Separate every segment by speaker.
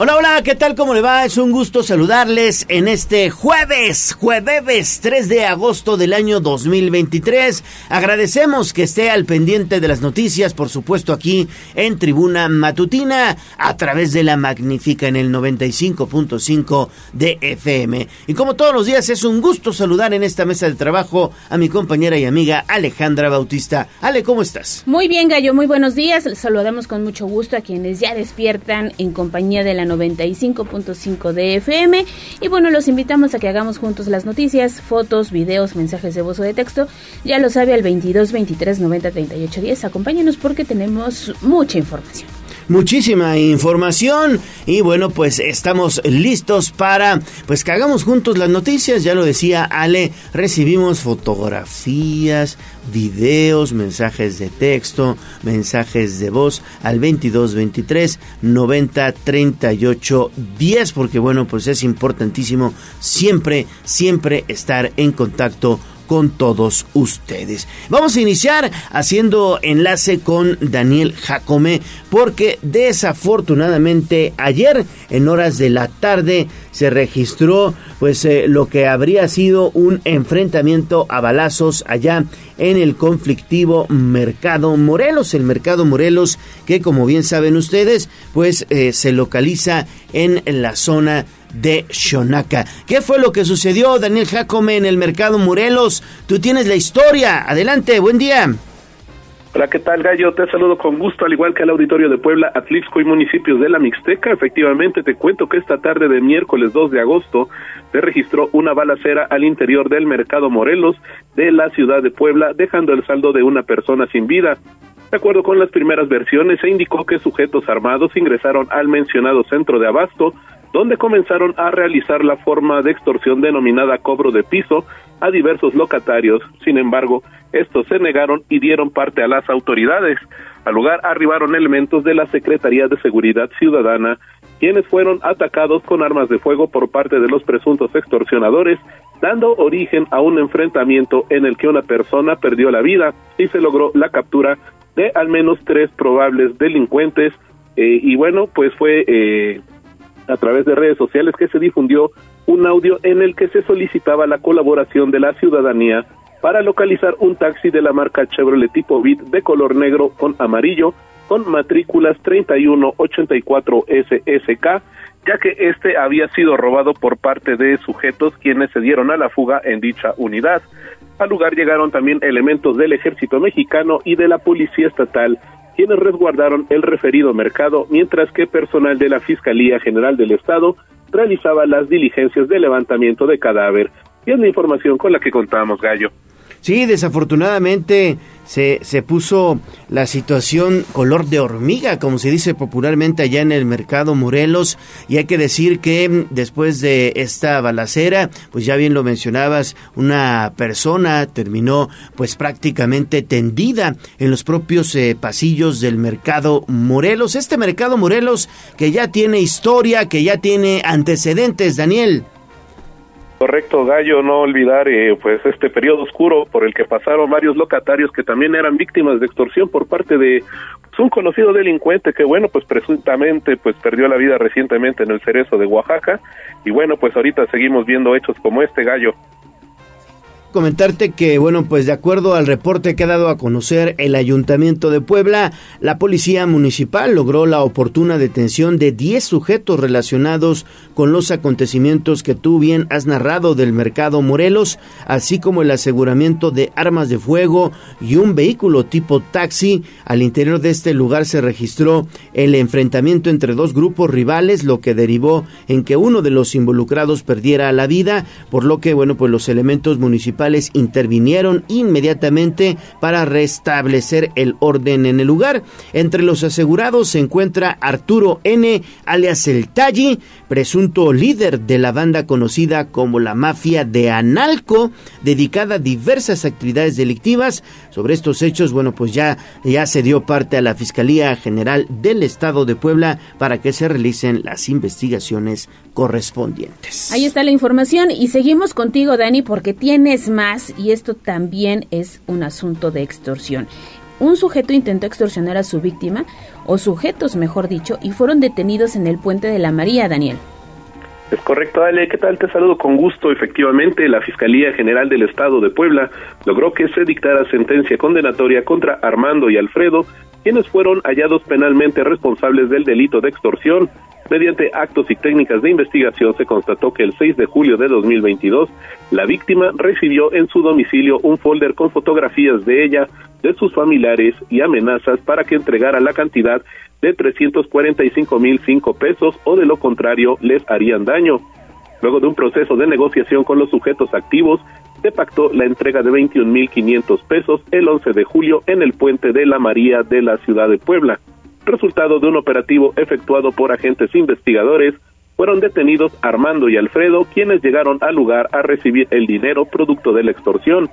Speaker 1: Hola, hola, ¿qué tal? ¿Cómo le va? Es un gusto saludarles en este jueves, jueves 3 de agosto del año 2023. Agradecemos que esté al pendiente de las noticias, por supuesto aquí en Tribuna Matutina, a través de la Magnífica en el 95.5 de FM. Y como todos los días, es un gusto saludar en esta mesa de trabajo a mi compañera y amiga Alejandra Bautista. Ale, ¿cómo estás?
Speaker 2: Muy bien, Gallo, muy buenos días. saludamos con mucho gusto a quienes ya despiertan en compañía de la 95.5 de FM. Y bueno, los invitamos a que hagamos juntos las noticias, fotos, videos, mensajes de voz o de texto. Ya lo sabe al 22 23 90 38 10. Acompáñenos porque tenemos mucha información
Speaker 1: muchísima información. Y bueno, pues estamos listos para pues que hagamos juntos las noticias, ya lo decía Ale, recibimos fotografías, videos, mensajes de texto, mensajes de voz al 22 23 90 38 10 porque bueno, pues es importantísimo siempre siempre estar en contacto con todos ustedes. Vamos a iniciar haciendo enlace con Daniel Jacome porque desafortunadamente ayer en horas de la tarde se registró pues eh, lo que habría sido un enfrentamiento a balazos allá en el conflictivo Mercado Morelos, el Mercado Morelos que como bien saben ustedes pues eh, se localiza en la zona de Shonaka. ¿Qué fue lo que sucedió, Daniel Jacome, en el mercado Morelos? Tú tienes la historia. Adelante, buen día.
Speaker 3: Hola, ¿qué tal, Gallo? Te saludo con gusto, al igual que al auditorio de Puebla, Atlixco y municipios de la Mixteca. Efectivamente, te cuento que esta tarde de miércoles 2 de agosto se registró una balacera al interior del mercado Morelos de la ciudad de Puebla, dejando el saldo de una persona sin vida. De acuerdo con las primeras versiones, se indicó que sujetos armados ingresaron al mencionado centro de abasto, donde comenzaron a realizar la forma de extorsión denominada cobro de piso a diversos locatarios. Sin embargo, estos se negaron y dieron parte a las autoridades. Al lugar arribaron elementos de la Secretaría de Seguridad Ciudadana, quienes fueron atacados con armas de fuego por parte de los presuntos extorsionadores, dando origen a un enfrentamiento en el que una persona perdió la vida y se logró la captura de al menos tres probables delincuentes. Eh, y bueno, pues fue eh, a través de redes sociales que se difundió un audio en el que se solicitaba la colaboración de la ciudadanía para localizar un taxi de la marca Chevrolet tipo Bit de color negro con amarillo con matrículas 3184 SSK, ya que este había sido robado por parte de sujetos quienes se dieron a la fuga en dicha unidad. Al lugar llegaron también elementos del ejército mexicano y de la policía estatal, quienes resguardaron el referido mercado, mientras que personal de la Fiscalía General del Estado realizaba las diligencias de levantamiento de cadáver. Y es la información con la que contábamos, Gallo.
Speaker 1: Sí, desafortunadamente se, se puso la situación color de hormiga, como se dice popularmente allá en el mercado Morelos, y hay que decir que mm, después de esta balacera, pues ya bien lo mencionabas, una persona terminó pues prácticamente tendida en los propios eh, pasillos del mercado Morelos. Este mercado Morelos que ya tiene historia, que ya tiene antecedentes, Daniel.
Speaker 3: Correcto, Gallo, no olvidar eh, pues este periodo oscuro por el que pasaron varios locatarios que también eran víctimas de extorsión por parte de pues, un conocido delincuente que bueno, pues presuntamente pues perdió la vida recientemente en el Cerezo de Oaxaca. Y bueno, pues ahorita seguimos viendo hechos como este, Gallo
Speaker 1: comentarte que, bueno, pues de acuerdo al reporte que ha dado a conocer el Ayuntamiento de Puebla, la Policía Municipal logró la oportuna detención de 10 sujetos relacionados con los acontecimientos que tú bien has narrado del mercado Morelos, así como el aseguramiento de armas de fuego y un vehículo tipo taxi. Al interior de este lugar se registró el enfrentamiento entre dos grupos rivales, lo que derivó en que uno de los involucrados perdiera la vida, por lo que, bueno, pues los elementos municipales intervinieron inmediatamente para restablecer el orden en el lugar. Entre los asegurados se encuentra Arturo N., alias El Talli, presunto líder de la banda conocida como la Mafia de Analco, dedicada a diversas actividades delictivas. Sobre estos hechos, bueno, pues ya, ya se dio parte a la Fiscalía General del Estado de Puebla para que se realicen las investigaciones correspondientes.
Speaker 2: Ahí está la información y seguimos contigo, Dani, porque tienes más y esto también es un asunto de extorsión. un sujeto intentó extorsionar a su víctima, o sujetos mejor dicho, y fueron detenidos en el puente de la María, Daniel.
Speaker 3: Es correcto, Ale. ¿Qué tal? Te saludo con gusto. Efectivamente, la Fiscalía General del Estado de Puebla logró que se dictara sentencia condenatoria contra Armando y Alfredo, quienes fueron hallados penalmente responsables del delito de extorsión. Mediante actos y técnicas de investigación se constató que el 6 de julio de 2022 la víctima recibió en su domicilio un folder con fotografías de ella, de sus familiares y amenazas para que entregara la cantidad de 345 mil cinco pesos o de lo contrario les harían daño. Luego de un proceso de negociación con los sujetos activos, se pactó la entrega de 21 mil 500 pesos el 11 de julio en el puente de la María de la ciudad de Puebla. Resultado de un operativo efectuado por agentes investigadores, fueron detenidos Armando y Alfredo, quienes llegaron al lugar a recibir el dinero producto de la extorsión.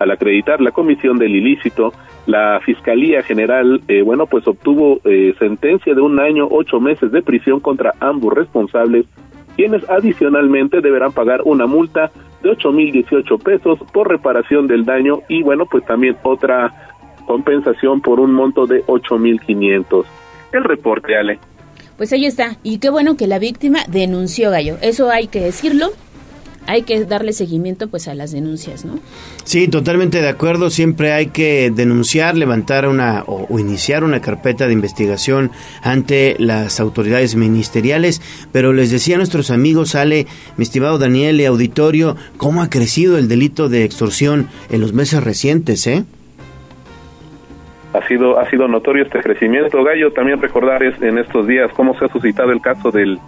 Speaker 3: Al acreditar la comisión del ilícito, la Fiscalía General, eh, bueno, pues obtuvo eh, sentencia de un año, ocho meses de prisión contra ambos responsables, quienes adicionalmente deberán pagar una multa de ocho mil dieciocho pesos por reparación del daño y, bueno, pues también otra compensación por un monto de ocho mil quinientos. El reporte, Ale.
Speaker 2: Pues ahí está. Y qué bueno que la víctima denunció, Gallo. Eso hay que decirlo hay que darle seguimiento pues a las denuncias, ¿no?
Speaker 1: Sí, totalmente de acuerdo. Siempre hay que denunciar, levantar una o, iniciar una carpeta de investigación ante las autoridades ministeriales. Pero les decía a nuestros amigos, Ale, mi estimado Daniel y auditorio, cómo ha crecido el delito de extorsión en los meses recientes, ¿eh?
Speaker 3: Ha sido, ha sido notorio este crecimiento. Gallo, también recordar es, en estos días cómo se ha suscitado el caso del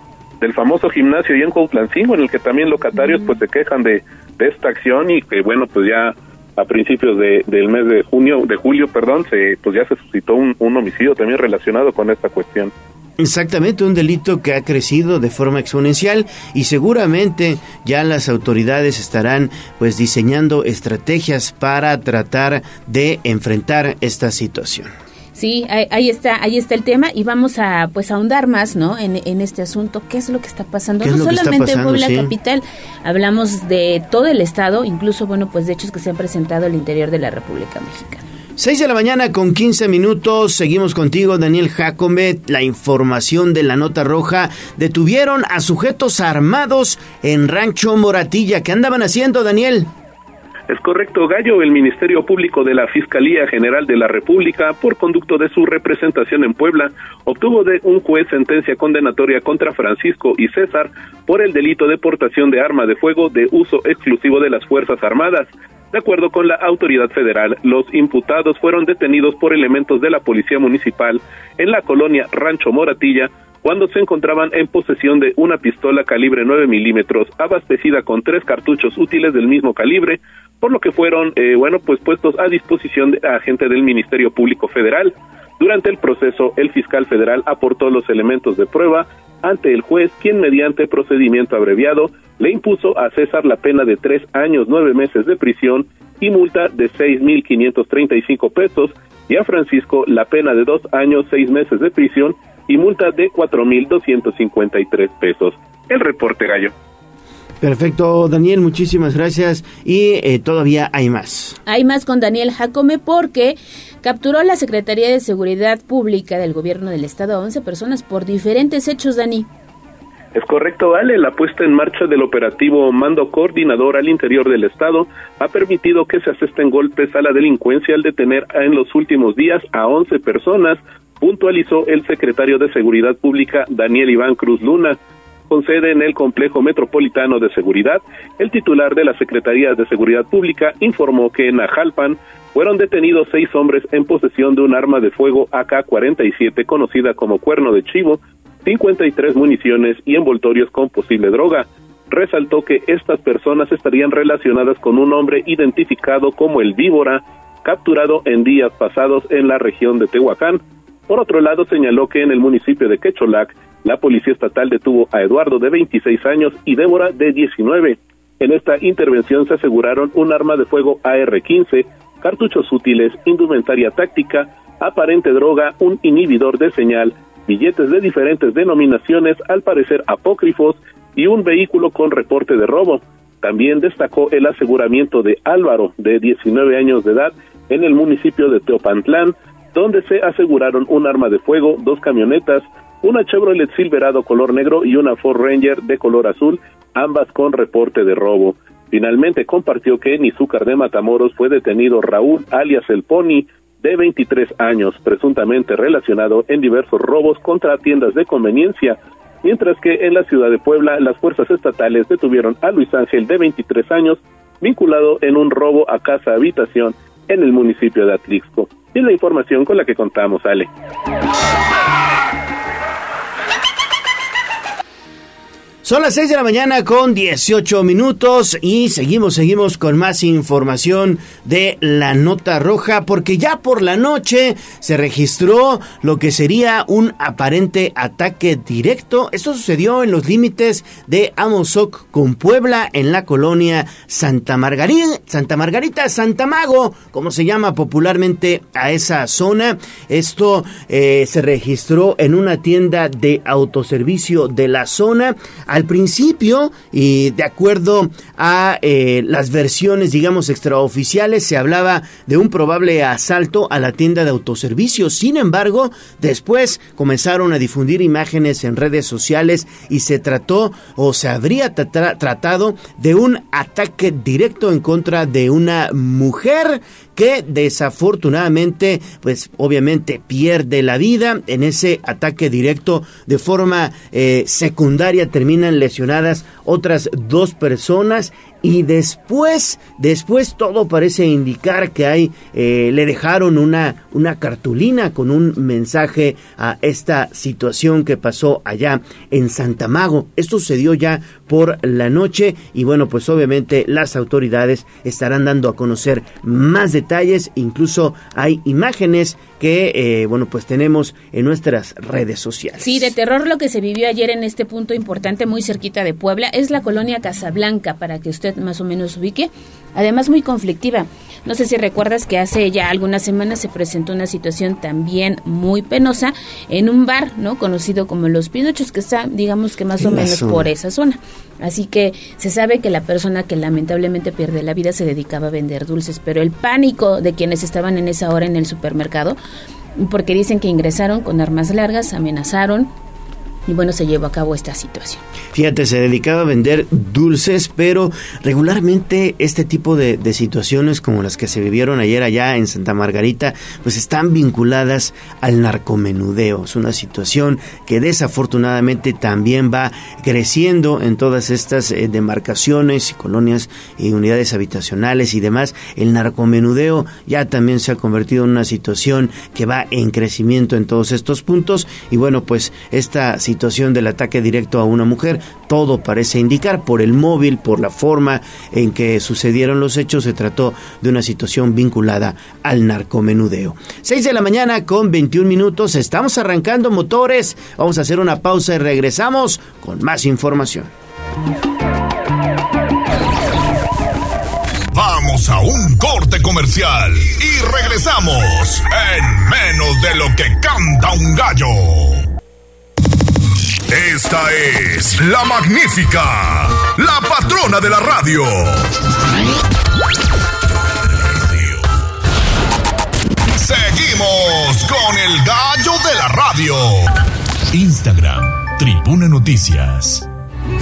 Speaker 3: del famoso gimnasio y en Cuautlancingo, en el que también locatarios pues se quejan de, de esta acción y que bueno, pues ya a principios de, del mes de junio, de julio, perdón, se, pues ya se suscitó un, un homicidio también relacionado con esta cuestión.
Speaker 1: Exactamente, un delito que ha crecido de forma exponencial y seguramente ya las autoridades estarán pues diseñando estrategias para tratar de enfrentar esta situación.
Speaker 2: Sí, ahí, está, ahí está el tema y vamos a pues ahondar más, ¿no? En, en este asunto, qué es lo que está pasando, no solamente en Puebla capital, hablamos de todo el estado, incluso bueno, pues de hechos que se han presentado al interior de la República Mexicana.
Speaker 1: 6 de la mañana con 15 minutos. Seguimos contigo, Daniel Jacome. La información de la nota roja. Detuvieron a sujetos armados en Rancho Moratilla. ¿Qué andaban haciendo, Daniel?
Speaker 3: Es correcto, Gallo. El Ministerio Público de la Fiscalía General de la República, por conducto de su representación en Puebla, obtuvo de un juez sentencia condenatoria contra Francisco y César por el delito de portación de arma de fuego de uso exclusivo de las Fuerzas Armadas. De acuerdo con la autoridad federal, los imputados fueron detenidos por elementos de la Policía Municipal en la colonia Rancho Moratilla cuando se encontraban en posesión de una pistola calibre 9 milímetros abastecida con tres cartuchos útiles del mismo calibre, por lo que fueron, eh, bueno, pues puestos a disposición de agente del Ministerio Público Federal. Durante el proceso, el fiscal federal aportó los elementos de prueba ante el juez, quien mediante procedimiento abreviado le impuso a César la pena de tres años, nueve meses de prisión y multa de seis mil quinientos treinta y cinco pesos, y a Francisco la pena de dos años, seis meses de prisión y multa de cuatro mil doscientos cincuenta y tres pesos. El reporte gallo.
Speaker 1: Perfecto, Daniel, muchísimas gracias. Y eh, todavía hay más.
Speaker 2: Hay más con Daniel Jacome porque capturó la Secretaría de Seguridad Pública del Gobierno del Estado a 11 personas por diferentes hechos, Dani.
Speaker 3: Es correcto, Ale. La puesta en marcha del operativo Mando Coordinador al interior del Estado ha permitido que se asesten golpes a la delincuencia al detener en los últimos días a 11 personas, puntualizó el secretario de Seguridad Pública Daniel Iván Cruz Luna con sede en el Complejo Metropolitano de Seguridad, el titular de la Secretaría de Seguridad Pública informó que en Ajalpan fueron detenidos seis hombres en posesión de un arma de fuego AK-47 conocida como cuerno de chivo, 53 municiones y envoltorios con posible droga. Resaltó que estas personas estarían relacionadas con un hombre identificado como el víbora, capturado en días pasados en la región de Tehuacán. Por otro lado, señaló que en el municipio de Quecholac la Policía Estatal detuvo a Eduardo de 26 años y Débora de 19. En esta intervención se aseguraron un arma de fuego AR-15, cartuchos útiles, indumentaria táctica, aparente droga, un inhibidor de señal, billetes de diferentes denominaciones, al parecer apócrifos, y un vehículo con reporte de robo. También destacó el aseguramiento de Álvaro, de 19 años de edad, en el municipio de Teopantlán, donde se aseguraron un arma de fuego, dos camionetas, una Chevrolet Silverado color negro y una Ford Ranger de color azul, ambas con reporte de robo. Finalmente compartió que en Izúcar de Matamoros fue detenido Raúl alias El Pony, de 23 años, presuntamente relacionado en diversos robos contra tiendas de conveniencia, mientras que en la ciudad de Puebla las fuerzas estatales detuvieron a Luis Ángel de 23 años, vinculado en un robo a casa habitación en el municipio de Atlixco. Y la información con la que contamos, Ale.
Speaker 1: Son las 6 de la mañana con 18 minutos y seguimos, seguimos con más información de la nota roja porque ya por la noche se registró lo que sería un aparente ataque directo. Esto sucedió en los límites de Amozoc con Puebla en la colonia Santa Margarita, Santa Margarita, Santa Mago, como se llama popularmente a esa zona. Esto eh, se registró en una tienda de autoservicio de la zona al principio, y de acuerdo a eh, las versiones, digamos, extraoficiales, se hablaba de un probable asalto a la tienda de autoservicio. Sin embargo, después comenzaron a difundir imágenes en redes sociales y se trató o se habría tratado de un ataque directo en contra de una mujer que desafortunadamente, pues obviamente pierde la vida en ese ataque directo de forma eh, secundaria, terminan lesionadas otras dos personas y después, después todo parece indicar que hay, eh, le dejaron una, una cartulina con un mensaje a esta situación que pasó allá en Santa Mago. Esto sucedió ya por la noche y bueno, pues obviamente las autoridades estarán dando a conocer más detalles, incluso hay imágenes que, eh, bueno, pues tenemos en nuestras redes sociales.
Speaker 2: Sí, de terror lo que se vivió ayer en este punto importante muy cerquita de Puebla es la colonia Casablanca, para que usted más o menos ubique, además muy conflictiva. No sé si recuerdas que hace ya algunas semanas se presentó una situación también muy penosa en un bar, ¿no? Conocido como Los Pinochos, que está, digamos que más o menos por esa zona. Así que se sabe que la persona que lamentablemente pierde la vida se dedicaba a vender dulces, pero el pánico de quienes estaban en esa hora en el supermercado, porque dicen que ingresaron con armas largas, amenazaron, y bueno, se llevó a cabo esta situación.
Speaker 1: Fíjate, se dedicaba a vender dulces, pero regularmente este tipo de, situaciones como las que se vivieron ayer allá en Santa Margarita, pues están vinculadas al narcomenudeo. Es una situación que desafortunadamente también va creciendo en todas estas eh, demarcaciones y colonias y unidades habitacionales y demás. El narcomenudeo ya también se ha convertido en una situación que va en crecimiento en todos estos puntos y bueno, pues esta situación situación del ataque directo a una mujer. Todo parece indicar por el móvil, por la forma en que sucedieron los hechos, se trató de una situación vinculada al narcomenudeo. 6 de la mañana con 21 minutos, estamos arrancando motores. Vamos a hacer una pausa y regresamos con más información.
Speaker 4: Vamos a un corte comercial y regresamos en menos de lo que canta un gallo. Esta es la magnífica, la patrona de la radio. Seguimos con el gallo de la radio. Instagram, Tribuna Noticias.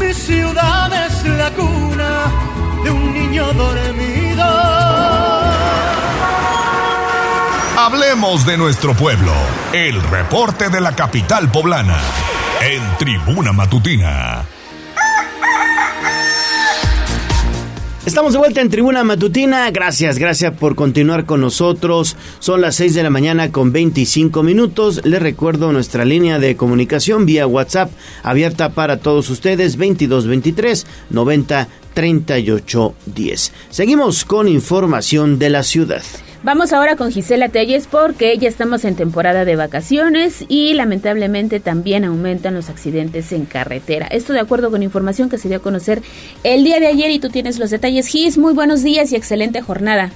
Speaker 5: Mi ciudad es la cuna de un niño dormido.
Speaker 4: Hablemos de nuestro pueblo. El reporte de la capital poblana en Tribuna Matutina.
Speaker 1: Estamos de vuelta en Tribuna Matutina. Gracias, gracias por continuar con nosotros. Son las 6 de la mañana con 25 minutos. Les recuerdo nuestra línea de comunicación vía WhatsApp abierta para todos ustedes 2223 90 38 10. Seguimos con información de la ciudad.
Speaker 2: Vamos ahora con Gisela Telles porque ya estamos en temporada de vacaciones y lamentablemente también aumentan los accidentes en carretera. Esto de acuerdo con información que se dio a conocer el día de ayer y tú tienes los detalles. Gis, muy buenos días y excelente jornada.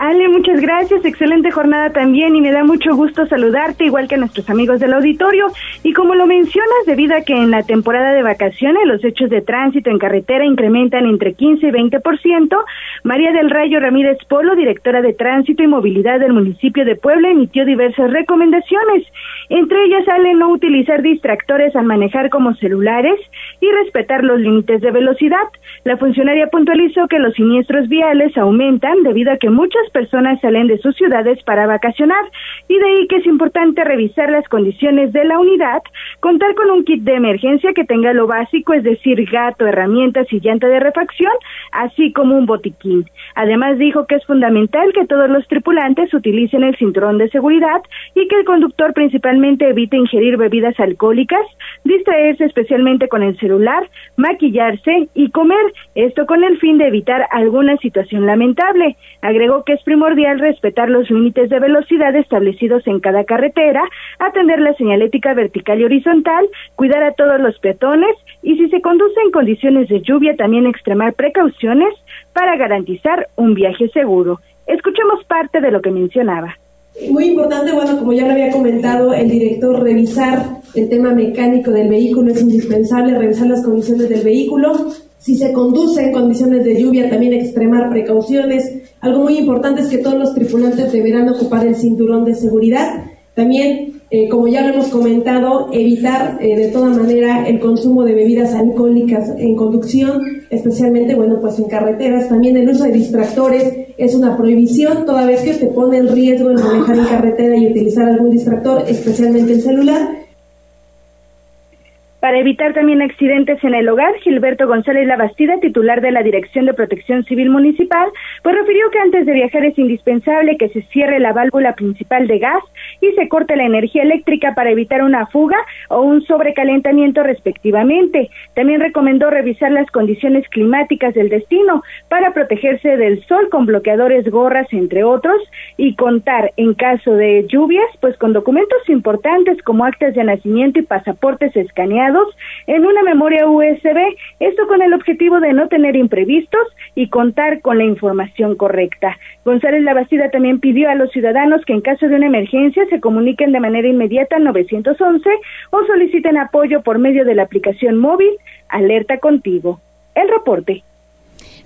Speaker 6: Ale, muchas gracias, excelente jornada también y me da mucho gusto saludarte, igual que a nuestros amigos del auditorio. Y como lo mencionas, debido a que en la temporada de vacaciones los hechos de tránsito en carretera incrementan entre 15 y 20%, María del Rayo Ramírez Polo, directora de Tránsito y Movilidad del municipio de Puebla, emitió diversas recomendaciones. Entre ellas sale no utilizar distractores al manejar como celulares y respetar los límites de velocidad. La funcionaria puntualizó que los siniestros viales aumentan debido a que muchas personas salen de sus ciudades para vacacionar y de ahí que es importante revisar las condiciones de la unidad, contar con un kit de emergencia que tenga lo básico, es decir, gato, herramientas y llanta de refacción, así como un botiquín. Además dijo que es fundamental que todos los tripulantes utilicen el cinturón de seguridad y que el conductor principalmente evite ingerir bebidas alcohólicas, distraerse especialmente con el celular, maquillarse y comer, esto con el fin de evitar alguna situación lamentable. Agregó que es primordial respetar los límites de velocidad establecidos en cada carretera, atender la señalética vertical y horizontal, cuidar a todos los peatones y si se conduce en condiciones de lluvia también extremar precauciones para garantizar un viaje seguro. Escuchemos parte de lo que mencionaba.
Speaker 7: Muy importante, bueno, como ya lo había comentado el director, revisar el tema mecánico del vehículo es indispensable, revisar las condiciones del vehículo. Si se conduce en condiciones de lluvia, también extremar precauciones. Algo muy importante es que todos los tripulantes deberán ocupar el cinturón de seguridad. También eh, como ya lo hemos comentado, evitar eh, de toda manera el consumo de bebidas alcohólicas en conducción, especialmente, bueno, pues en carreteras. También el uso de distractores es una prohibición, toda vez que te pone en riesgo el manejar en carretera y utilizar algún distractor, especialmente el celular.
Speaker 6: Para evitar también accidentes en el hogar, Gilberto González Labastida, titular de la Dirección de Protección Civil Municipal, pues refirió que antes de viajar es indispensable que se cierre la válvula principal de gas y se corte la energía eléctrica para evitar una fuga o un sobrecalentamiento respectivamente. También recomendó revisar las condiciones climáticas del destino para protegerse del sol con bloqueadores, gorras, entre otros, y contar en caso de lluvias, pues con documentos importantes como actas de nacimiento y pasaportes escaneados en una memoria USB, esto con el objetivo de no tener imprevistos y contar con la información correcta. González Labastida también pidió a los ciudadanos que en caso de una emergencia se comuniquen de manera inmediata al 911 o soliciten apoyo por medio de la aplicación móvil Alerta Contigo. El reporte.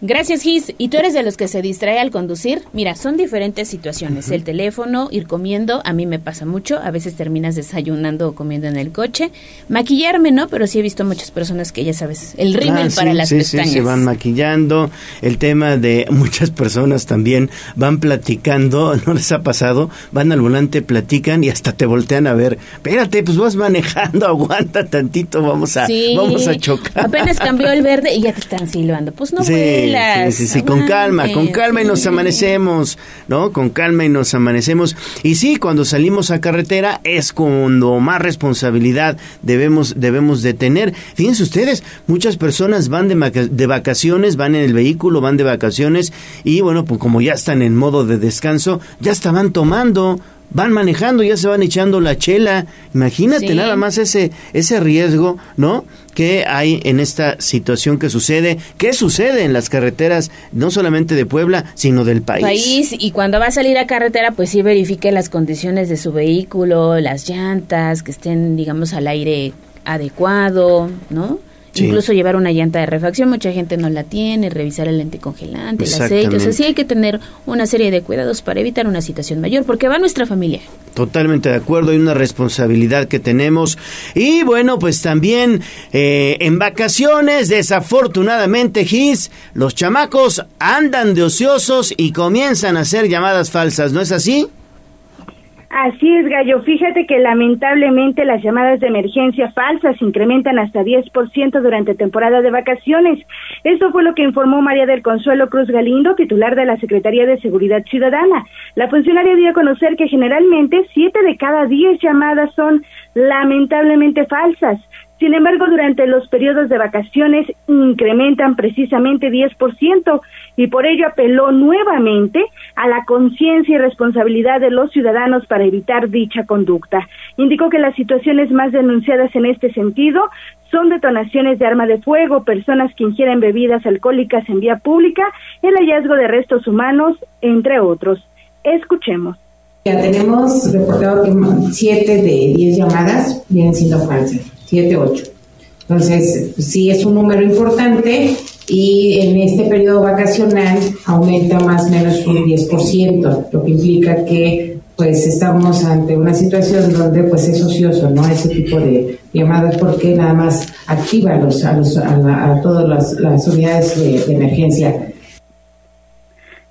Speaker 2: Gracias, Gis. ¿Y tú eres de los que se distrae al conducir? Mira, son diferentes situaciones. El teléfono, ir comiendo, a mí me pasa mucho. A veces terminas desayunando o comiendo en el coche. Maquillarme, ¿no? Pero sí he visto muchas personas que ya sabes, el rímel ah, para las sí, pestañas. Sí,
Speaker 1: se van maquillando. El tema de muchas personas también van platicando, ¿no les ha pasado? Van al volante, platican y hasta te voltean a ver. Espérate, pues vas manejando, aguanta tantito, vamos a, vamos a chocar.
Speaker 2: Apenas cambió el verde y ya te están silbando. Pues no sí.
Speaker 1: Sí, sí, sí, con calma, con calma y nos amanecemos, ¿no? Con calma y nos amanecemos. Y sí, cuando salimos a carretera es cuando más responsabilidad debemos, debemos de tener. Fíjense ustedes, muchas personas van de, de vacaciones, van en el vehículo, van de vacaciones y bueno, pues como ya están en modo de descanso, ya estaban tomando van manejando, ya se van echando la chela. Imagínate nada más ese, ese riesgo, ¿no? Que hay en esta situación que sucede. ¿Qué sucede en las carreteras, no solamente de Puebla, sino del país?
Speaker 2: País, y cuando va a salir a carretera, pues sí verifique las condiciones de su vehículo, las llantas, que estén, digamos, al aire adecuado, ¿no? Incluso llevar una llanta de refacción, mucha gente no la tiene, revisar el lente congelante, el aceite. O sea, sí hay que tener una serie de cuidados para evitar una situación mayor, porque va nuestra familia.
Speaker 1: Totalmente de acuerdo, hay una responsabilidad que tenemos. Y bueno, pues también eh, en vacaciones, desafortunadamente, Gis, los chamacos andan de ociosos y comienzan a hacer llamadas falsas, ¿no es así?
Speaker 6: Así es, Gallo. Fíjate que lamentablemente las llamadas de emergencia falsas incrementan hasta 10% durante temporada de vacaciones. Esto fue lo que informó María del Consuelo Cruz Galindo, titular de la Secretaría de Seguridad Ciudadana. La funcionaria dio a conocer que generalmente 7 de cada 10 llamadas son lamentablemente falsas. Sin embargo, durante los periodos de vacaciones incrementan precisamente 10% y por ello apeló nuevamente a la conciencia y responsabilidad de los ciudadanos para evitar dicha conducta. Indicó que las situaciones más denunciadas en este sentido son detonaciones de arma de fuego, personas que ingieren bebidas alcohólicas en vía pública, el hallazgo de restos humanos, entre otros. Escuchemos.
Speaker 8: Ya tenemos reportado que 7 de 10 llamadas vienen siendo falsas, 7, 8. Entonces, sí es un número importante y en este periodo vacacional aumenta más o menos un 10%, lo que implica que pues estamos ante una situación donde pues es ocioso, ¿no? Ese tipo de llamadas porque nada más activa a, los, a, los, a, todas las, las unidades de emergencia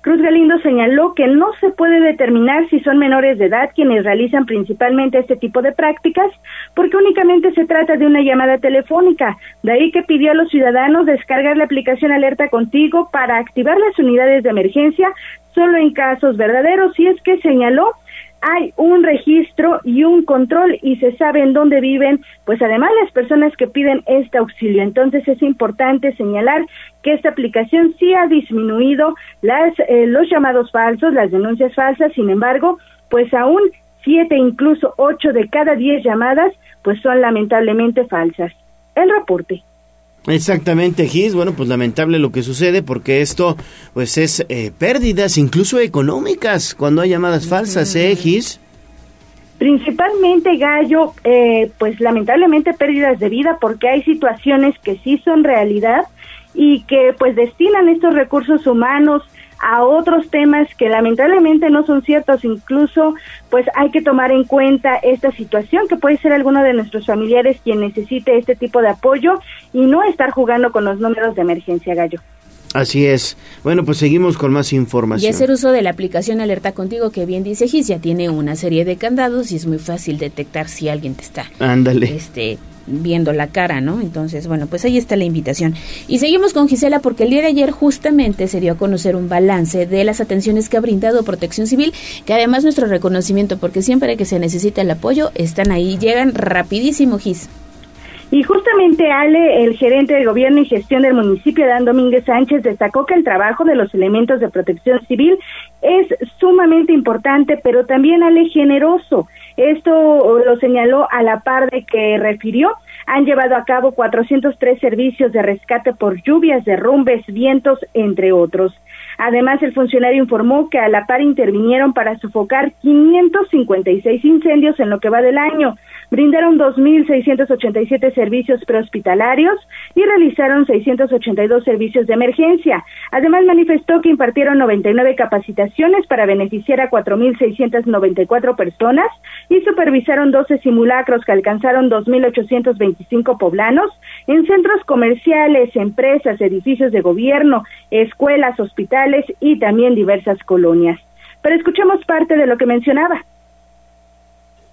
Speaker 6: Cruz Galindo señaló que no se puede determinar si son menores de edad quienes realizan principalmente este tipo de prácticas, porque únicamente se trata de una llamada telefónica. De ahí que pidió a los ciudadanos descargar la aplicación Alerta Contigo para activar las unidades de emergencia solo en casos verdaderos, y es que señaló hay un registro y un control y se sabe en dónde viven, pues además las personas que piden este auxilio. Entonces es importante señalar que esta aplicación sí ha disminuido las, eh, los llamados falsos, las denuncias falsas, sin embargo, pues aún siete, incluso ocho de cada diez llamadas, pues son lamentablemente falsas. El reporte.
Speaker 1: Exactamente, Gis. Bueno, pues lamentable lo que sucede porque esto, pues es eh, pérdidas, incluso económicas, cuando hay llamadas falsas, ¿eh, Gis?
Speaker 6: Principalmente, Gallo, eh, pues lamentablemente pérdidas de vida porque hay situaciones que sí son realidad y que pues destinan estos recursos humanos a otros temas que lamentablemente no son ciertos, incluso pues hay que tomar en cuenta esta situación que puede ser alguno de nuestros familiares quien necesite este tipo de apoyo y no estar jugando con los números de emergencia gallo.
Speaker 1: Así es. Bueno, pues seguimos con más información.
Speaker 2: Y hacer uso de la aplicación Alerta Contigo, que bien dice Gis, ya tiene una serie de candados y es muy fácil detectar si alguien te está
Speaker 1: Ándale.
Speaker 2: Este, viendo la cara, ¿no? Entonces, bueno, pues ahí está la invitación. Y seguimos con Gisela porque el día de ayer justamente se dio a conocer un balance de las atenciones que ha brindado Protección Civil, que además nuestro reconocimiento, porque siempre que se necesita el apoyo, están ahí, llegan rapidísimo, Gis.
Speaker 6: Y justamente Ale, el gerente de gobierno y gestión del municipio, Dan Domínguez Sánchez, destacó que el trabajo de los elementos de protección civil es sumamente importante, pero también Ale generoso. Esto lo señaló a la par de que refirió han llevado a cabo 403 servicios de rescate por lluvias, derrumbes, vientos, entre otros. Además, el funcionario informó que a la par intervinieron para sofocar 556 incendios en lo que va del año, brindaron 2.687 servicios prehospitalarios y realizaron 682 servicios de emergencia. Además, manifestó que impartieron 99 capacitaciones para beneficiar a 4.694 personas y supervisaron 12 simulacros que alcanzaron 2.825 poblanos en centros comerciales, empresas, edificios de gobierno, escuelas, hospitales y también diversas colonias. Pero escuchemos parte de lo que mencionaba.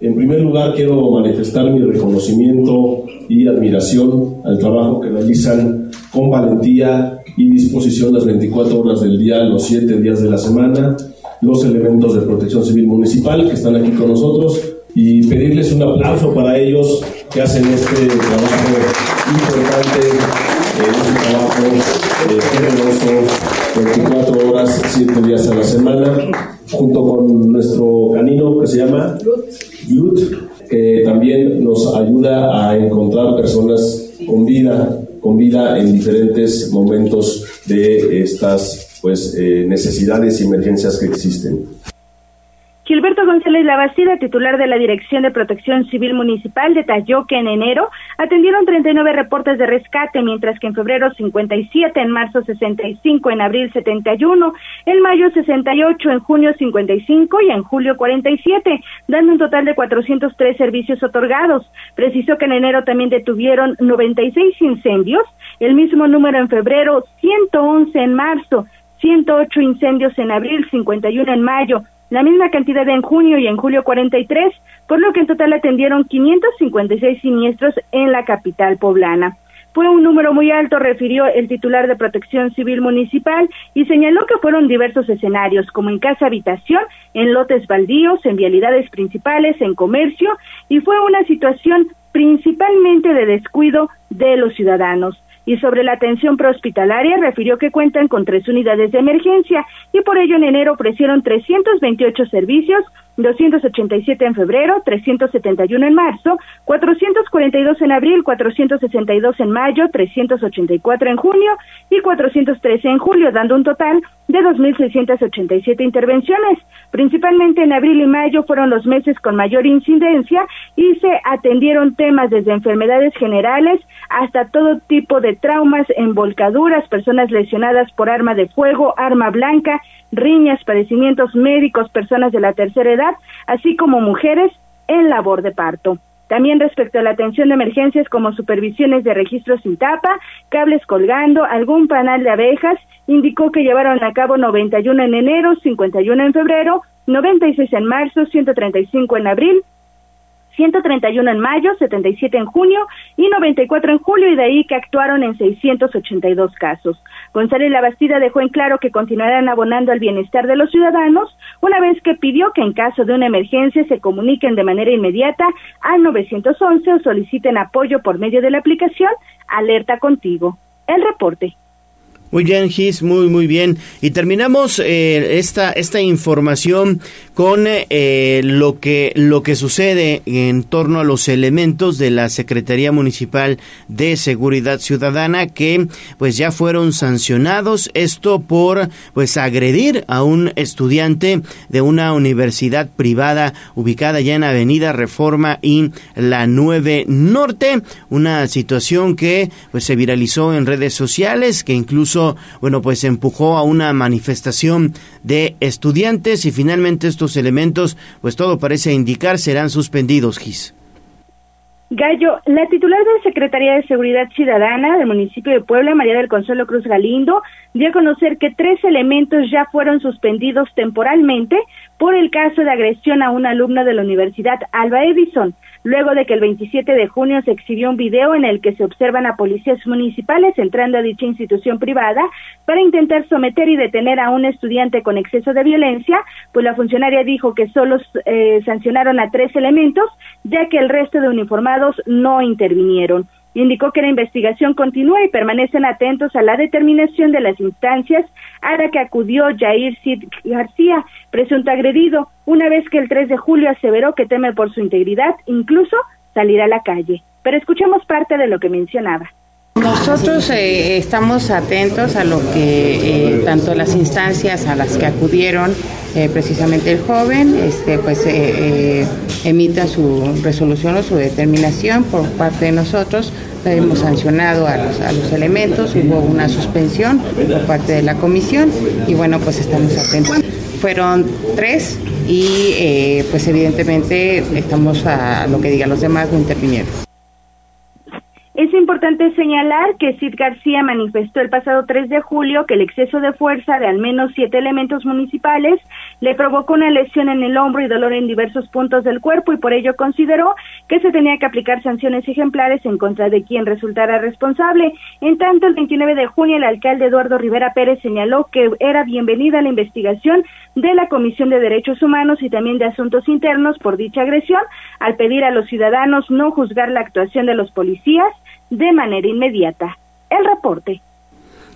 Speaker 9: En primer lugar, quiero manifestar mi reconocimiento y admiración al trabajo que realizan con valentía y disposición las 24 horas del día, los 7 días de la semana, los elementos de protección civil municipal que están aquí con nosotros y pedirles un aplauso para ellos que hacen este trabajo importante, eh, un trabajo eh, generoso, 24 horas, 7 días a la semana, junto con nuestro canino que se llama que también nos ayuda a encontrar personas con vida, con vida en diferentes momentos de estas pues, eh, necesidades y emergencias que existen.
Speaker 6: Gilberto González Labastida, titular de la Dirección de Protección Civil Municipal, detalló que en enero atendieron 39 reportes de rescate, mientras que en febrero 57, en marzo 65, en abril 71, en mayo 68, en junio 55 y en julio 47, dando un total de 403 servicios otorgados. Precisó que en enero también detuvieron 96 incendios, el mismo número en febrero, 111 en marzo, 108 incendios en abril, 51 en mayo, la misma cantidad en junio y en julio 43, por lo que en total atendieron 556 siniestros en la capital poblana. Fue un número muy alto, refirió el titular de Protección Civil Municipal y señaló que fueron diversos escenarios, como en casa habitación, en lotes baldíos, en vialidades principales, en comercio, y fue una situación principalmente de descuido de los ciudadanos y sobre la atención prehospitalaria refirió que cuentan con tres unidades de emergencia y por ello en enero ofrecieron 328 servicios, 287 en febrero, 371 en marzo, 442 en abril, 462 en mayo, 384 en junio y 413 en julio, dando un total de 2.687 intervenciones. Principalmente en abril y mayo fueron los meses con mayor incidencia y se atendieron temas desde enfermedades generales hasta todo tipo de traumas, envolcaduras, personas lesionadas por arma de fuego, arma blanca, riñas, padecimientos médicos, personas de la tercera edad, así como mujeres en labor de parto. También respecto a la atención de emergencias como supervisiones de registros sin tapa, cables colgando, algún panal de abejas, indicó que llevaron a cabo 91 en enero, 51 en febrero, 96 en marzo, 135 en abril, 131 en mayo, 77 en junio y 94 en julio y de ahí que actuaron en 682 casos. González Labastida dejó en claro que continuarán abonando al bienestar de los ciudadanos una vez que pidió que en caso de una emergencia se comuniquen de manera inmediata al 911 o soliciten apoyo por medio de la aplicación Alerta Contigo. El reporte.
Speaker 1: Muy bien, Gis, muy, muy bien. Y terminamos eh, esta, esta información con eh, lo, que, lo que sucede en torno a los elementos de la Secretaría Municipal de Seguridad Ciudadana que pues ya fueron sancionados. Esto por pues agredir a un estudiante de una universidad privada ubicada ya en Avenida Reforma y la 9 Norte. Una situación que pues se viralizó en redes sociales, que incluso bueno, pues empujó a una manifestación de estudiantes y finalmente estos elementos, pues todo parece indicar, serán suspendidos, Gis.
Speaker 6: Gallo, la titular de la Secretaría de Seguridad Ciudadana del municipio de Puebla, María del Consuelo Cruz Galindo, dio a conocer que tres elementos ya fueron suspendidos temporalmente por el caso de agresión a un alumno de la Universidad Alba Edison luego de que el 27 de junio se exhibió un video en el que se observan a policías municipales entrando a dicha institución privada para intentar someter y detener a un estudiante con exceso de violencia, pues la funcionaria dijo que solo eh, sancionaron a tres elementos, ya que el resto de uniformados no intervinieron. Indicó que la investigación continúa y permanecen atentos a la determinación de las instancias a la que acudió Jair Cid García, presunto agredido, una vez que el 3 de julio aseveró que teme por su integridad, incluso salir a la calle. Pero escuchemos parte de lo que mencionaba.
Speaker 8: Nosotros eh, estamos atentos a lo que eh, tanto las instancias a las que acudieron eh, precisamente el joven, este, pues emita su resolución o su determinación por parte de nosotros. Hemos sancionado a los, elementos, hubo una suspensión por parte de la comisión y bueno, pues estamos atentos. Fueron tres y pues evidentemente estamos a lo que digan los demás, no intervinieron.
Speaker 6: Es importante señalar que Cid García manifestó el pasado 3 de julio que el exceso de fuerza de al menos siete elementos municipales le provocó una lesión en el hombro y dolor en diversos puntos del cuerpo y por ello consideró que se tenía que aplicar sanciones ejemplares en contra de quien resultara responsable. En tanto, el 29 de junio el alcalde Eduardo Rivera Pérez señaló que era bienvenida la investigación de la Comisión de Derechos Humanos y también de Asuntos Internos por dicha agresión, al pedir a los ciudadanos no juzgar la actuación de los policías de manera inmediata. El reporte.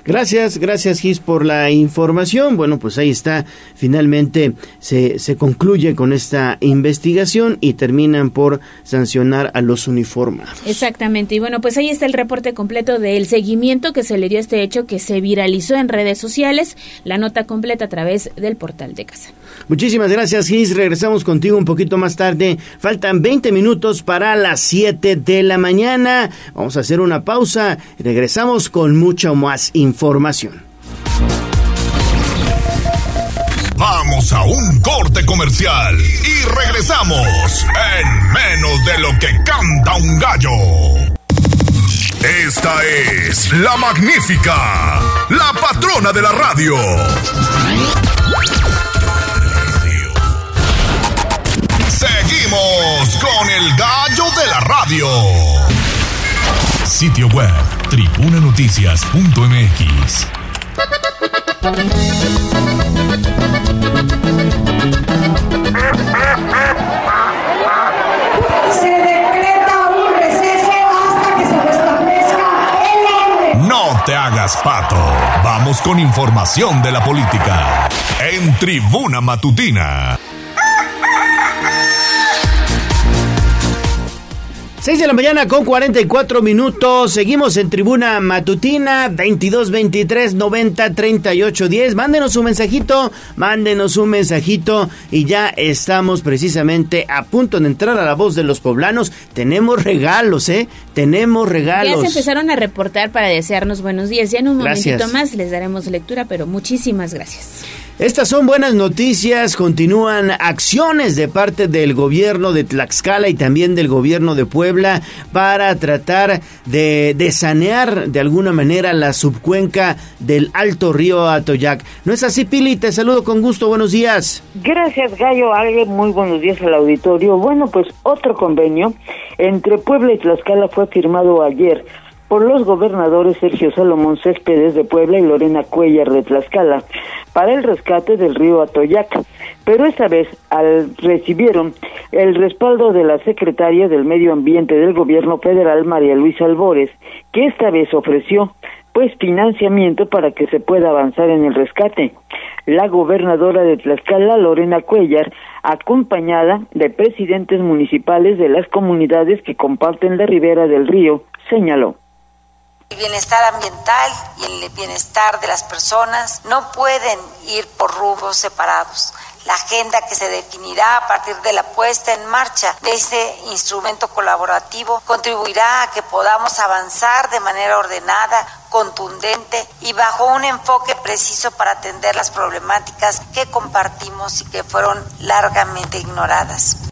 Speaker 1: Gracias, gracias Gis por la información. Bueno, pues ahí está. Finalmente se, se concluye con esta investigación y terminan por sancionar a los uniformados.
Speaker 2: Exactamente. Y bueno, pues ahí está el reporte completo del seguimiento que se le dio a este hecho que se viralizó en redes sociales. La nota completa a través del portal de casa.
Speaker 1: Muchísimas gracias Gis. Regresamos contigo un poquito más tarde. Faltan 20 minutos para las 7 de la mañana. Vamos a hacer una pausa. Regresamos con mucho más información información.
Speaker 4: Vamos a un corte comercial y regresamos en menos de lo que canta un gallo. Esta es la magnífica, la patrona de la radio. Seguimos con el gallo de la radio. Sitio web tribunanoticias.mx.
Speaker 10: Se decreta un receso hasta que se restablezca
Speaker 4: No te hagas pato. Vamos con información de la política. En Tribuna Matutina.
Speaker 1: 6 de la mañana con 44 minutos. Seguimos en tribuna matutina 22 23 90 38 10. Mándenos un mensajito, mándenos un mensajito y ya estamos precisamente a punto de entrar a la voz de los poblanos. Tenemos regalos, ¿eh? Tenemos regalos.
Speaker 2: Ya se empezaron a reportar para desearnos buenos días. Ya en un momentito más les daremos lectura, pero muchísimas gracias.
Speaker 1: Estas son buenas noticias, continúan acciones de parte del gobierno de Tlaxcala y también del gobierno de Puebla para tratar de, de sanear de alguna manera la subcuenca del Alto Río Atoyac. ¿No es así, Pili? Te saludo con gusto, buenos días.
Speaker 10: Gracias, Gallo muy buenos días al auditorio. Bueno, pues otro convenio entre Puebla y Tlaxcala fue firmado ayer por los gobernadores Sergio Salomón Céspedes de Puebla y Lorena Cuellar de Tlaxcala para el rescate del río Atoyac. Pero esta vez al, recibieron el respaldo de la secretaria del Medio Ambiente del Gobierno Federal, María Luisa Albores, que esta vez ofreció pues financiamiento para que se pueda avanzar en el rescate. La gobernadora de Tlaxcala, Lorena Cuellar, acompañada de presidentes municipales de las comunidades que comparten la ribera del río, señaló.
Speaker 11: El bienestar ambiental y el bienestar de las personas no pueden ir por rubros separados. La agenda que se definirá a partir de la puesta en marcha de este instrumento colaborativo contribuirá a que podamos avanzar de manera ordenada, contundente y bajo un enfoque preciso para atender las problemáticas que compartimos y que fueron largamente ignoradas.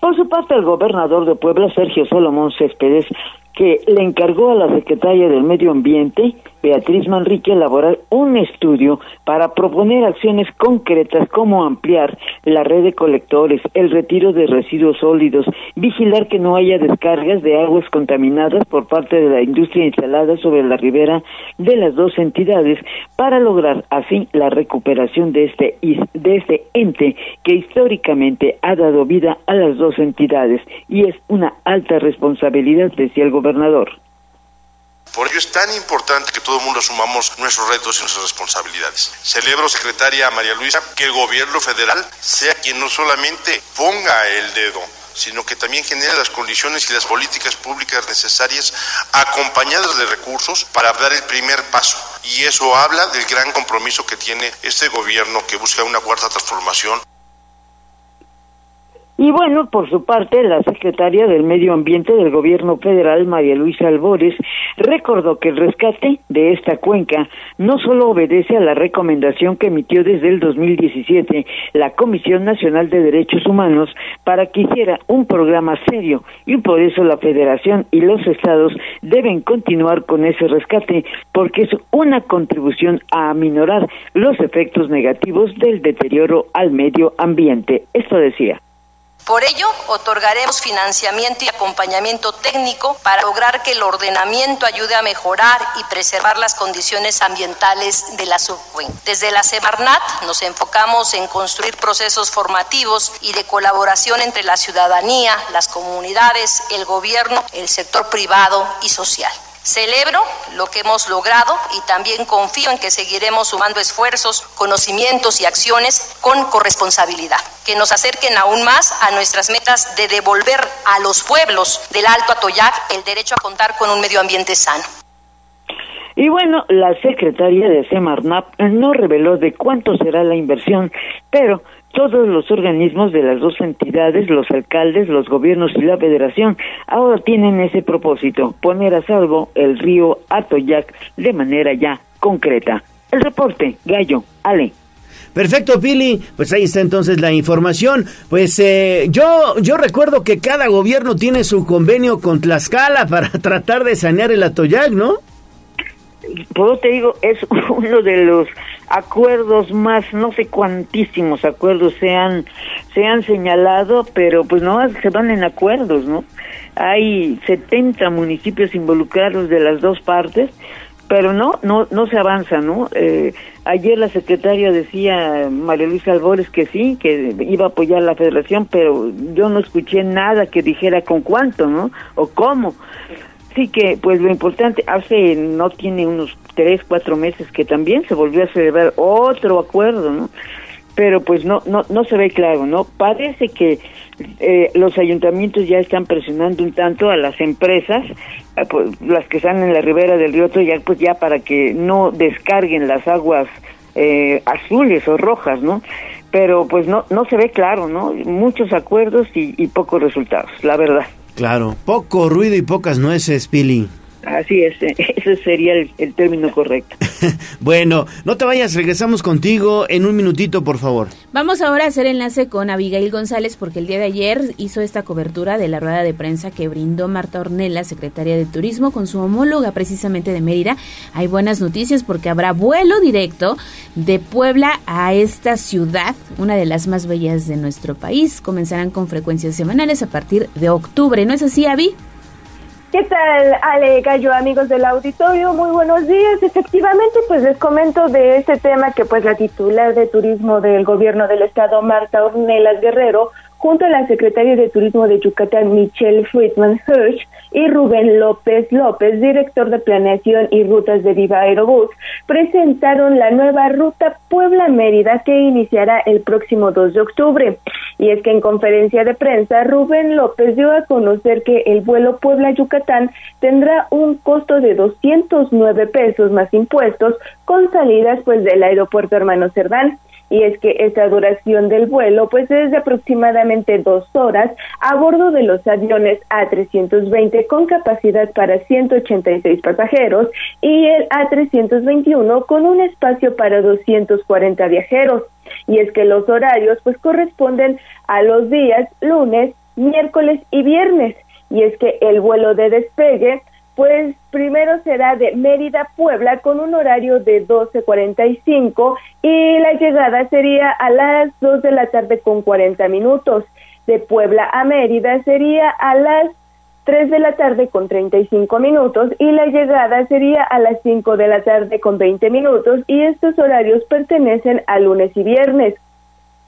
Speaker 10: Por su parte, el gobernador de Puebla, Sergio Salomón Céspedes, que le encargó a la secretaria del Medio Ambiente, Beatriz Manrique, elaborar un estudio para proponer acciones concretas como ampliar la red de colectores, el retiro de residuos sólidos, vigilar que no haya descargas de aguas contaminadas por parte de la industria instalada sobre la ribera de las dos entidades para lograr así la recuperación de este, de este ente que históricamente ha dado vida a las dos entidades y es una alta responsabilidad, decía el gobernador.
Speaker 12: Por ello es tan importante que todo el mundo asumamos nuestros retos y nuestras responsabilidades. Celebro, secretaria María Luisa, que el gobierno federal sea quien no solamente ponga el dedo, sino que también genere las condiciones y las políticas públicas necesarias acompañadas de recursos para dar el primer paso. Y eso habla del gran compromiso que tiene este gobierno que busca una cuarta transformación.
Speaker 10: Y bueno, por su parte, la secretaria del Medio Ambiente del Gobierno Federal, María Luisa Albores, recordó que el rescate de esta cuenca no solo obedece a la recomendación que emitió desde el 2017 la Comisión Nacional de Derechos Humanos para que hiciera un programa serio y por eso la Federación y los estados deben continuar con ese rescate porque es una contribución a aminorar los efectos negativos del deterioro al medio ambiente. Esto decía.
Speaker 13: Por ello, otorgaremos financiamiento y acompañamiento técnico para lograr que el ordenamiento ayude a mejorar y preservar las condiciones ambientales de la subcuenca. Desde la Semarnat nos enfocamos en construir procesos formativos y de colaboración entre la ciudadanía, las comunidades, el gobierno, el sector privado y social. Celebro lo que hemos logrado y también confío en que seguiremos sumando esfuerzos, conocimientos y acciones con corresponsabilidad, que nos acerquen aún más a nuestras metas de devolver a los pueblos del Alto Atoyac el derecho a contar con un medio ambiente sano.
Speaker 10: Y bueno, la secretaria de Semarnap no reveló de cuánto será la inversión, pero todos los organismos de las dos entidades, los alcaldes, los gobiernos y la federación, ahora tienen ese propósito, poner a salvo el río Atoyac de manera ya concreta. El reporte, Gallo, Ale.
Speaker 1: Perfecto, Pili. Pues ahí está entonces la información. Pues eh, yo, yo recuerdo que cada gobierno tiene su convenio con Tlaxcala para tratar de sanear el Atoyac, ¿no?
Speaker 10: Puedo te digo, es uno de los acuerdos más, no sé cuantísimos acuerdos se han, se han señalado, pero pues no se van en acuerdos, ¿no? Hay 70 municipios involucrados de las dos partes, pero no, no, no se avanza, ¿no? Eh, ayer la secretaria decía, María Luisa Albores, que sí, que iba a apoyar la federación, pero yo no escuché nada que dijera con cuánto, ¿no? O cómo. Sí que, pues lo importante, hace no tiene unos tres, cuatro meses que también se volvió a celebrar otro acuerdo, ¿no? Pero pues no, no, no se ve claro, ¿no? Parece que eh, los ayuntamientos ya están presionando un tanto a las empresas, pues, las que están en la ribera del río ya pues ya para que no descarguen las aguas eh, azules o rojas, ¿no? Pero pues no, no se ve claro, ¿no? Muchos acuerdos y, y pocos resultados, la verdad.
Speaker 1: Claro, poco ruido y pocas nueces, Pili.
Speaker 10: Así es, ese sería el, término correcto.
Speaker 1: bueno, no te vayas, regresamos contigo en un minutito, por favor.
Speaker 2: Vamos ahora a hacer enlace con Abigail González porque el día de ayer hizo esta cobertura de la rueda de prensa que brindó Marta Ornella, secretaria de Turismo, con su homóloga precisamente de Mérida. Hay buenas noticias porque habrá vuelo directo de Puebla a esta ciudad, una de las más bellas de nuestro país. Comenzarán con frecuencias semanales a partir de octubre. ¿No es así, Avi?
Speaker 14: ¿Qué tal, Ale Gallo, amigos del auditorio? Muy buenos días. Efectivamente, pues les comento de este tema que pues la titular de turismo del gobierno del estado, Marta Ornelas Guerrero, junto a la secretaria de Turismo de Yucatán, Michelle Friedman Hirsch, y Rubén López López, director de Planeación y Rutas de Viva Aerobús, presentaron la nueva ruta Puebla-Mérida que iniciará el próximo 2 de octubre. Y es que en conferencia de prensa, Rubén López dio a conocer que el vuelo Puebla-Yucatán tendrá un costo de 209 pesos más impuestos con salidas pues del aeropuerto Hermano Cerdán y es que esta duración del vuelo pues es de aproximadamente dos horas a bordo de los aviones A320 con capacidad para 186 pasajeros y el A321 con un espacio para 240 viajeros. Y es que los horarios pues corresponden a los días lunes, miércoles y viernes. Y es que el vuelo de despegue pues primero será de Mérida, Puebla, con un horario de 12.45 y la llegada sería a las 2 de la tarde con 40 minutos. De Puebla a Mérida sería a las 3 de la tarde con 35 minutos y la llegada sería a las 5 de la tarde con 20 minutos y estos horarios pertenecen a lunes y viernes.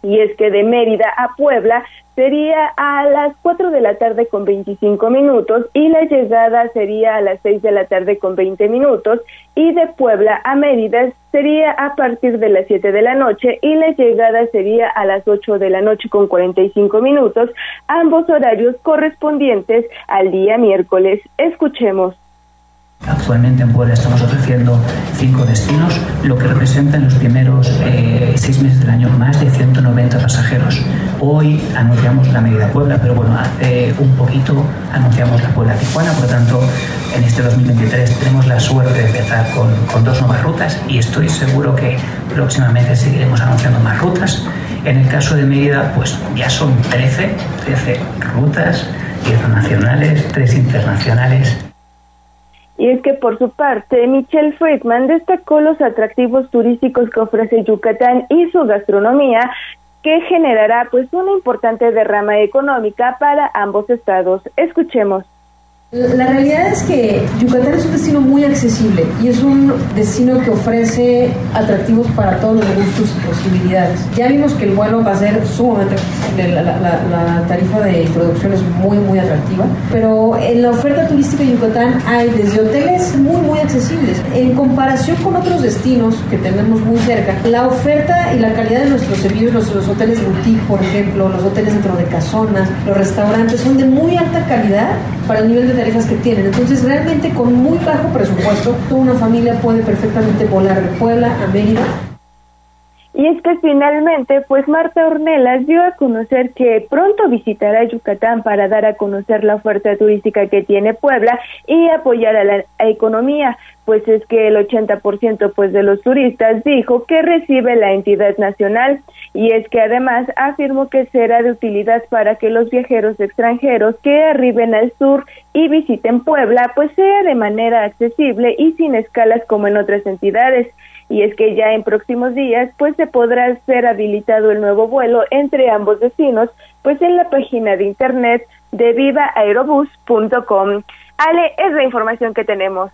Speaker 14: Y es que de Mérida a Puebla sería a las 4 de la tarde con 25 minutos y la llegada sería a las 6 de la tarde con 20 minutos y de Puebla a Mérida sería a partir de las 7 de la noche y la llegada sería a las 8 de la noche con 45 minutos, ambos horarios correspondientes al día miércoles. Escuchemos.
Speaker 15: Actualmente en Puebla estamos ofreciendo cinco destinos, lo que representa en los primeros eh, seis meses del año más de 190 pasajeros. Hoy anunciamos la medida Puebla, pero bueno, hace un poquito anunciamos la Puebla Tijuana, por lo tanto, en este 2023 tenemos la suerte de empezar con, con dos nuevas rutas y estoy seguro que próximamente seguiremos anunciando más rutas. En el caso de Mérida, pues ya son 13, 13 rutas, 10 nacionales, 3 internacionales.
Speaker 14: Y es que por su parte, Michelle Friedman destacó los atractivos turísticos que ofrece Yucatán y su gastronomía, que generará pues una importante derrama económica para ambos estados. Escuchemos.
Speaker 16: La realidad es que Yucatán es un destino muy accesible y es un destino que ofrece atractivos para todos los gustos y posibilidades. Ya vimos que el vuelo va a ser sumamente la, la, tarifa de introducción es muy muy atractiva, pero en la oferta turística de Yucatán hay desde hoteles muy muy accesibles. En comparación con otros destinos que tenemos muy cerca, la oferta y la calidad de nuestros servicios, nuestros hoteles boutique, por ejemplo, los hoteles dentro de casonas, los restaurantes son de muy alta calidad para el nivel de tarifas que tienen. Entonces, realmente con muy bajo presupuesto, una familia puede perfectamente volar de Puebla a Mérida.
Speaker 14: Y es que finalmente, pues Marta Ornelas dio a conocer que pronto visitará Yucatán para dar a conocer la oferta turística que tiene Puebla y apoyar a la economía pues es que el 80% pues de los turistas dijo que recibe la entidad nacional y es que además afirmó que será de utilidad para que los viajeros extranjeros que arriben al sur y visiten Puebla pues sea de manera accesible y sin escalas como en otras entidades y es que ya en próximos días pues se podrá ser habilitado el nuevo vuelo entre ambos destinos pues en la página de internet de vivaaerobus.com. Ale, es la información que tenemos.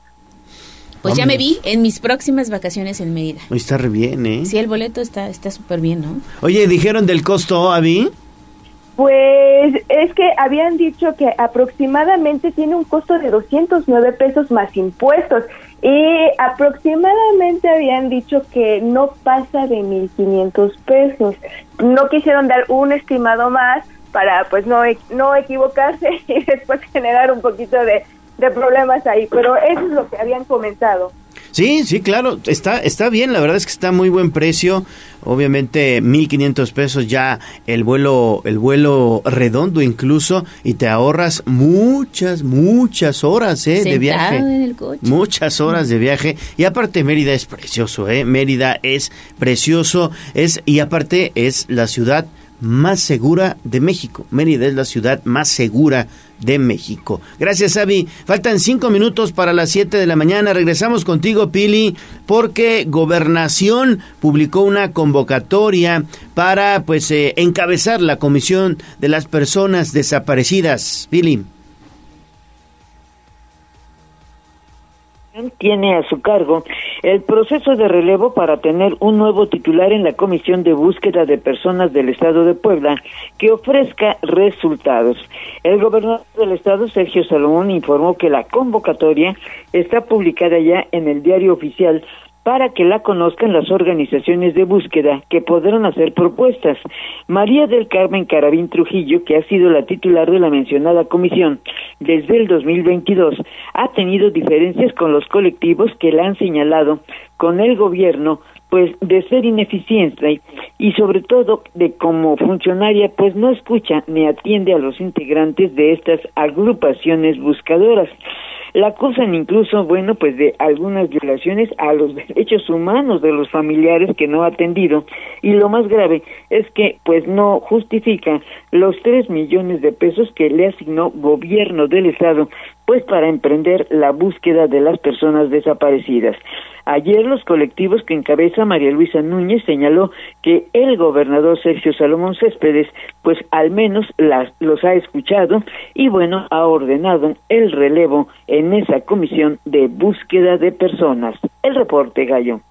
Speaker 2: Pues ya me vi en mis próximas vacaciones en Mérida.
Speaker 1: Hoy está re bien, ¿eh?
Speaker 2: Sí, el boleto está está súper bien, ¿no?
Speaker 1: Oye, ¿dijeron del costo, Avi?
Speaker 14: Pues es que habían dicho que aproximadamente tiene un costo de 209 pesos más impuestos y aproximadamente habían dicho que no pasa de 1.500 pesos. No quisieron dar un estimado más para pues no, no equivocarse y después generar un poquito de, de problemas ahí, pero eso es lo que habían comentado.
Speaker 1: Sí, sí, claro, está, está bien, la verdad es que está muy buen precio, obviamente 1500 pesos ya el vuelo, el vuelo redondo incluso, y te ahorras muchas, muchas horas ¿eh? de viaje.
Speaker 2: En el coche.
Speaker 1: Muchas horas de viaje, y aparte Mérida es precioso, ¿eh? Mérida es precioso, es, y aparte es la ciudad más segura de México. Mérida es la ciudad más segura de México. Gracias, Avi. Faltan cinco minutos para las siete de la mañana. Regresamos contigo, Pili, porque Gobernación publicó una convocatoria para, pues, eh, encabezar la comisión de las personas desaparecidas. Pili.
Speaker 10: Tiene a su cargo el proceso de relevo para tener un nuevo titular en la Comisión de Búsqueda de Personas del Estado de Puebla que ofrezca resultados. El gobernador del Estado, Sergio Salomón, informó que la convocatoria está publicada ya en el diario oficial para que la conozcan las organizaciones de búsqueda que podrán hacer propuestas. María del Carmen Carabín Trujillo, que ha sido la titular de la mencionada comisión desde el 2022, ha tenido diferencias con los colectivos que la han señalado con el gobierno pues de ser ineficiente y sobre todo de como funcionaria pues no escucha ni atiende a los integrantes de estas agrupaciones buscadoras. La acusan incluso, bueno, pues de algunas violaciones a los derechos humanos de los familiares que no ha atendido. Y lo más grave es que pues no justifica los tres millones de pesos que le asignó gobierno del estado pues para emprender la búsqueda de las personas desaparecidas. Ayer los colectivos que encabeza María Luisa Núñez señaló que el gobernador Sergio Salomón Céspedes pues al menos las, los ha escuchado y bueno ha ordenado el relevo en esa comisión de búsqueda de personas. El reporte Gallo.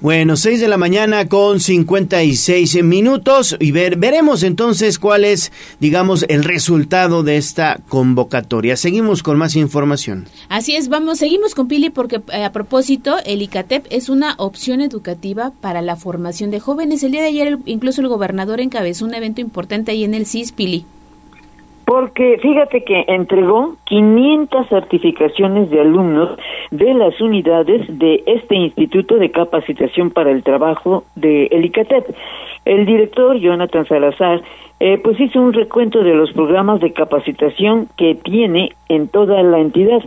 Speaker 1: Bueno, 6 de la mañana con 56 minutos y ver, veremos entonces cuál es, digamos, el resultado de esta convocatoria. Seguimos con más información.
Speaker 2: Así es, vamos, seguimos con Pili porque eh, a propósito, el ICATEP es una opción educativa para la formación de jóvenes. El día de ayer incluso el gobernador encabezó un evento importante ahí en el CIS, Pili
Speaker 10: porque fíjate que entregó 500 certificaciones de alumnos de las unidades de este Instituto de Capacitación para el Trabajo de el ICATEP. El director Jonathan Salazar eh, pues hizo un recuento de los programas de capacitación que tiene en toda la entidad,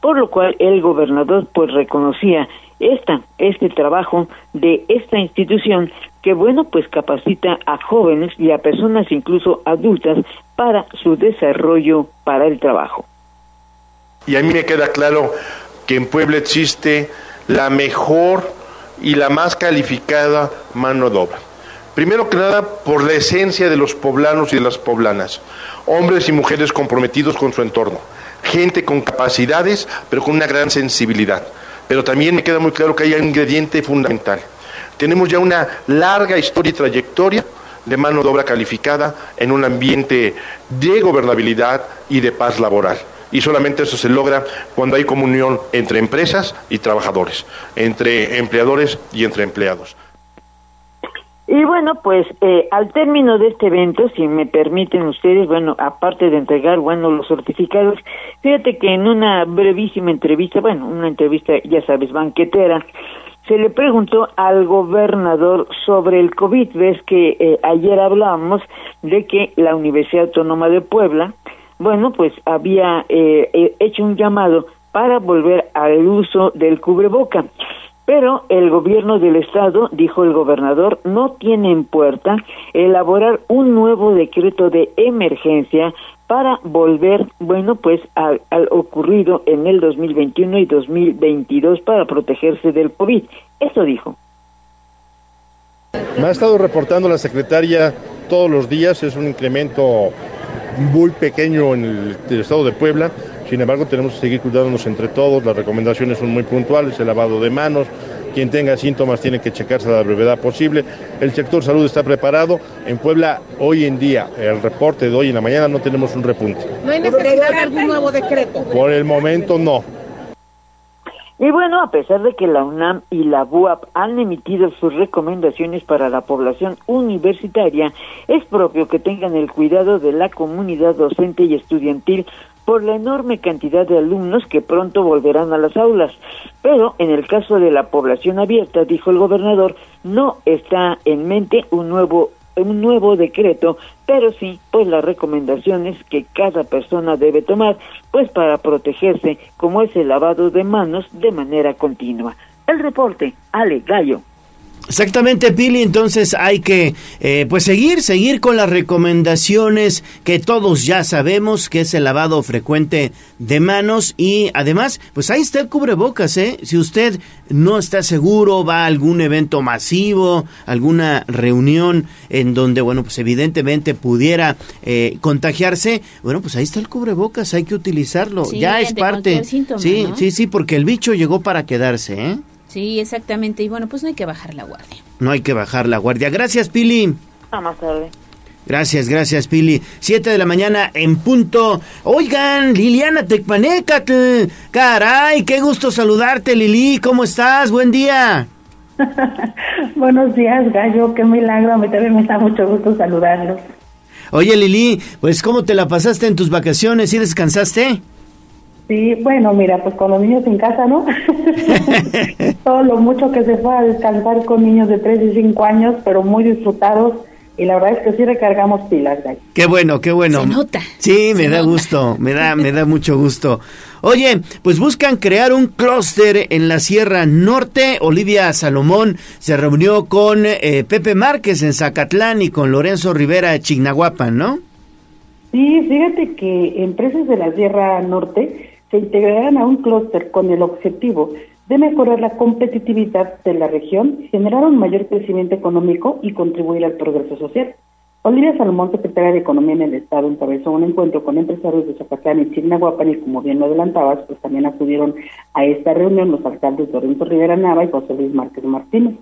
Speaker 10: por lo cual el gobernador pues reconocía esta, este trabajo de esta institución que bueno pues capacita a jóvenes y a personas incluso adultas para su desarrollo para el trabajo.
Speaker 12: Y a mí me queda claro que en Puebla existe la mejor y la más calificada mano de obra. Primero que nada, por la esencia de los poblanos y de las poblanas, hombres y mujeres comprometidos con su entorno, gente con capacidades, pero con una gran sensibilidad. Pero también me queda muy claro que hay un ingrediente fundamental. Tenemos ya una larga historia y trayectoria de mano de obra calificada en un ambiente de gobernabilidad y de paz laboral. Y solamente eso se logra cuando hay comunión entre empresas y trabajadores, entre empleadores y entre empleados.
Speaker 10: Y bueno, pues eh, al término de este evento, si me permiten ustedes, bueno, aparte de entregar, bueno, los certificados, fíjate que en una brevísima entrevista, bueno, una entrevista, ya sabes, banquetera, se le preguntó al gobernador sobre el COVID. Ves que eh, ayer hablábamos de que la Universidad Autónoma de Puebla, bueno, pues había eh, eh, hecho un llamado para volver al uso del cubreboca. Pero el gobierno del estado, dijo el gobernador, no tiene en puerta elaborar un nuevo decreto de emergencia para volver, bueno, pues al, ocurrido en el 2021 y 2022 para protegerse del COVID. Eso dijo.
Speaker 17: Me ha estado reportando la secretaria todos los días, es un incremento muy pequeño en el, estado de Puebla, sin embargo tenemos que seguir cuidándonos entre todos, las recomendaciones son muy puntuales, el lavado de manos, quien tenga síntomas tiene que checarse a la brevedad posible. El sector salud está preparado. En Puebla, hoy en día, el reporte de hoy en la mañana no tenemos un repunte.
Speaker 18: ¿No hay necesidad de algún nuevo decreto?
Speaker 17: Por el momento no.
Speaker 10: Y bueno, a pesar de que la UNAM y la BUAP han emitido sus recomendaciones para la población universitaria, es propio que tengan el cuidado de la comunidad docente y estudiantil por la enorme cantidad de alumnos que pronto volverán a las aulas. Pero en el caso de la población abierta, dijo el gobernador, no está en mente un nuevo un nuevo decreto, pero sí, pues las recomendaciones que cada persona debe tomar, pues para protegerse, como es el lavado de manos de manera continua. El reporte, Ale Gallo.
Speaker 1: Exactamente, Pili. Entonces hay que eh, pues seguir, seguir con las recomendaciones que todos ya sabemos, que es el lavado frecuente de manos y además, pues ahí está el cubrebocas, ¿eh? Si usted no está seguro, va a algún evento masivo, alguna reunión en donde, bueno, pues evidentemente pudiera eh, contagiarse, bueno, pues ahí está el cubrebocas, hay que utilizarlo. ya es parte. sí, sí, sí, porque el bicho llegó para quedarse, ¿eh?
Speaker 2: Sí, exactamente. Y bueno, pues no hay que bajar la guardia.
Speaker 1: No hay que bajar la guardia. Gracias, Pili.
Speaker 10: A más tarde.
Speaker 1: Gracias, gracias, Pili. Siete de la mañana en punto. Oigan, Liliana Tecpanecatl. Caray, qué gusto saludarte, Lili. ¿Cómo estás? Buen día.
Speaker 19: Buenos días, Gallo. Qué milagro. A mí también me da mucho gusto saludarlos.
Speaker 1: Oye, Lili, pues ¿cómo te la pasaste en tus vacaciones? ¿Y descansaste?
Speaker 19: Sí, bueno, mira, pues con los niños en casa, ¿no? Todo lo mucho que se fue a descansar con niños de 3 y 5 años, pero muy disfrutados. Y la verdad es que sí recargamos pilas, güey.
Speaker 1: Qué bueno, qué bueno.
Speaker 2: Se nota.
Speaker 1: Sí, me da gusto, me da, me da mucho gusto. Oye, pues buscan crear un clúster en la Sierra Norte. Olivia Salomón se reunió con eh, Pepe Márquez en Zacatlán y con Lorenzo Rivera Chignahuapan, ¿no?
Speaker 19: Sí, fíjate que empresas de la Sierra Norte se integrarán a un clúster con el objetivo de mejorar la competitividad de la región, generar un mayor crecimiento económico y contribuir al progreso social. Olivia Salomón, secretaria de Economía en el Estado, encabezó un encuentro con empresarios de Zacatlán y Chignahuapan y como bien lo adelantabas, pues también acudieron a esta reunión los alcaldes Lorenzo Rivera Nava y José Luis Márquez Martínez.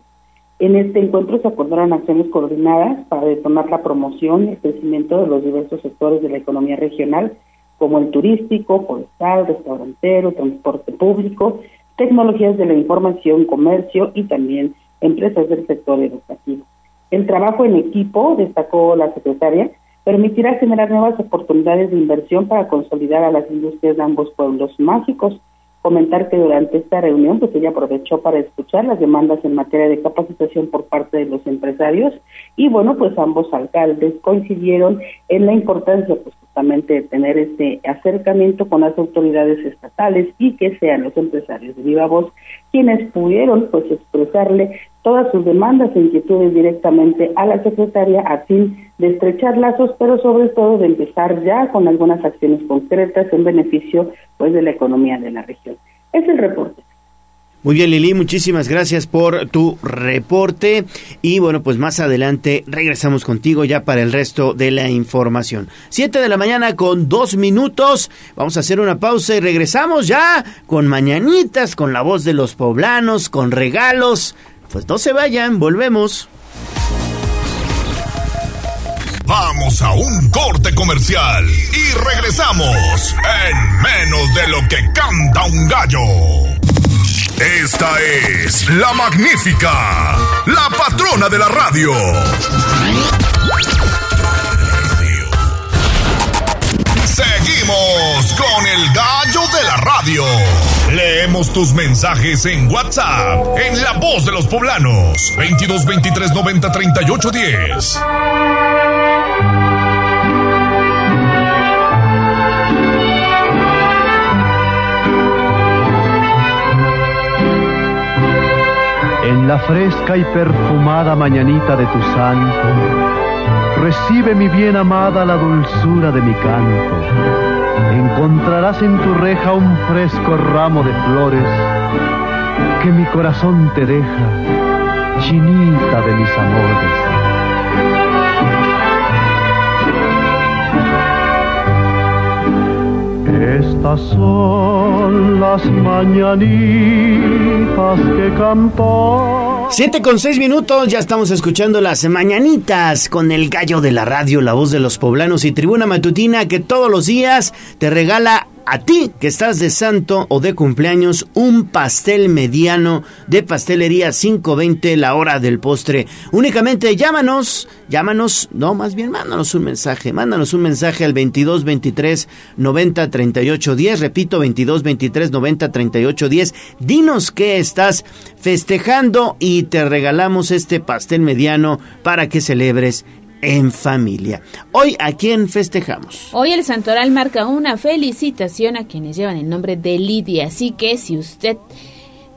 Speaker 19: En este encuentro se acordaron acciones coordinadas para detonar la promoción y el crecimiento de los diversos sectores de la economía regional como el turístico, forestal, restaurantero, transporte público, tecnologías de la información, comercio y también empresas del sector educativo. El trabajo en equipo, destacó la secretaria, permitirá generar nuevas oportunidades de inversión para consolidar a las industrias de ambos pueblos mágicos. Comentar que durante esta reunión, pues ella aprovechó para escuchar las demandas en materia de capacitación por parte de los empresarios y bueno, pues ambos alcaldes coincidieron en la importancia pues justamente tener este acercamiento con las autoridades estatales y que sean los empresarios de viva voz quienes pudieron pues expresarle todas sus demandas e inquietudes directamente a la secretaria a fin de estrechar lazos, pero sobre todo de empezar ya con algunas acciones concretas en beneficio pues de la economía de la región. Es el reporte.
Speaker 1: Muy bien, Lili, muchísimas gracias por tu reporte. Y bueno, pues más adelante regresamos contigo ya para el resto de la información. Siete de la mañana con dos minutos. Vamos a hacer una pausa y regresamos ya con mañanitas, con la voz de los poblanos, con regalos. Pues no se vayan, volvemos.
Speaker 4: Vamos a un corte comercial y regresamos en menos de lo que canta un gallo. Esta es la magnífica, la patrona de la radio. Seguimos con el gallo de la radio. Leemos tus mensajes en WhatsApp, en La Voz de los Poblanos, 22 23 90 38 10.
Speaker 20: La fresca y perfumada mañanita de tu santo, recibe mi bien amada la dulzura de mi canto. Encontrarás en tu reja un fresco ramo de flores que mi corazón te deja, chinita de mis amores. Estas son las mañanitas que cantan.
Speaker 1: Siete con seis minutos, ya estamos escuchando las mañanitas con el gallo de la radio, la voz de los poblanos y tribuna matutina que todos los días te regala a ti que estás de santo o de cumpleaños un pastel mediano de pastelería 520 la hora del postre. Únicamente llámanos, llámanos, no, más bien mándanos un mensaje, mándanos un mensaje al 22 23 90 38 10, repito 22 23 90 38 10. Dinos que estás festejando y te regalamos este pastel mediano para que celebres en familia. Hoy, ¿a quién festejamos?
Speaker 2: Hoy el Santoral marca una felicitación a quienes llevan el nombre de Lidia, así que si usted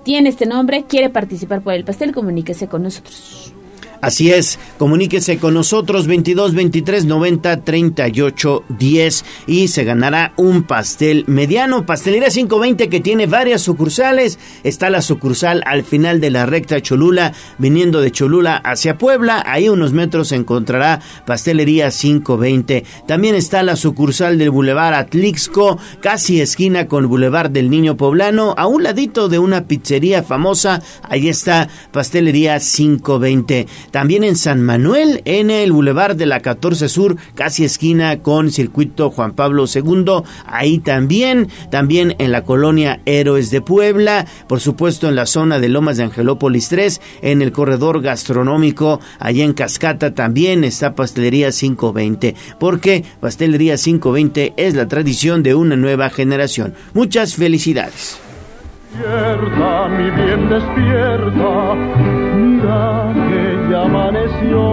Speaker 2: tiene este nombre, quiere participar por el pastel, comuníquese con nosotros.
Speaker 1: Así es, comuníquese con nosotros 22 23 90 38 10 y se ganará un pastel mediano. Pastelería 520 que tiene varias sucursales. Está la sucursal al final de la recta Cholula, viniendo de Cholula hacia Puebla. Ahí unos metros se encontrará Pastelería 520. También está la sucursal del Boulevard Atlixco, casi esquina con Boulevard del Niño Poblano, a un ladito de una pizzería famosa. Ahí está Pastelería 520. También en San Manuel, en el Boulevard de la 14 Sur, casi esquina con Circuito Juan Pablo II. Ahí también, también en la colonia Héroes de Puebla, por supuesto en la zona de Lomas de Angelópolis 3, en el corredor gastronómico, allá en Cascata también está Pastelería 520, porque Pastelería 520 es la tradición de una nueva generación. Muchas felicidades.
Speaker 20: Amaneció.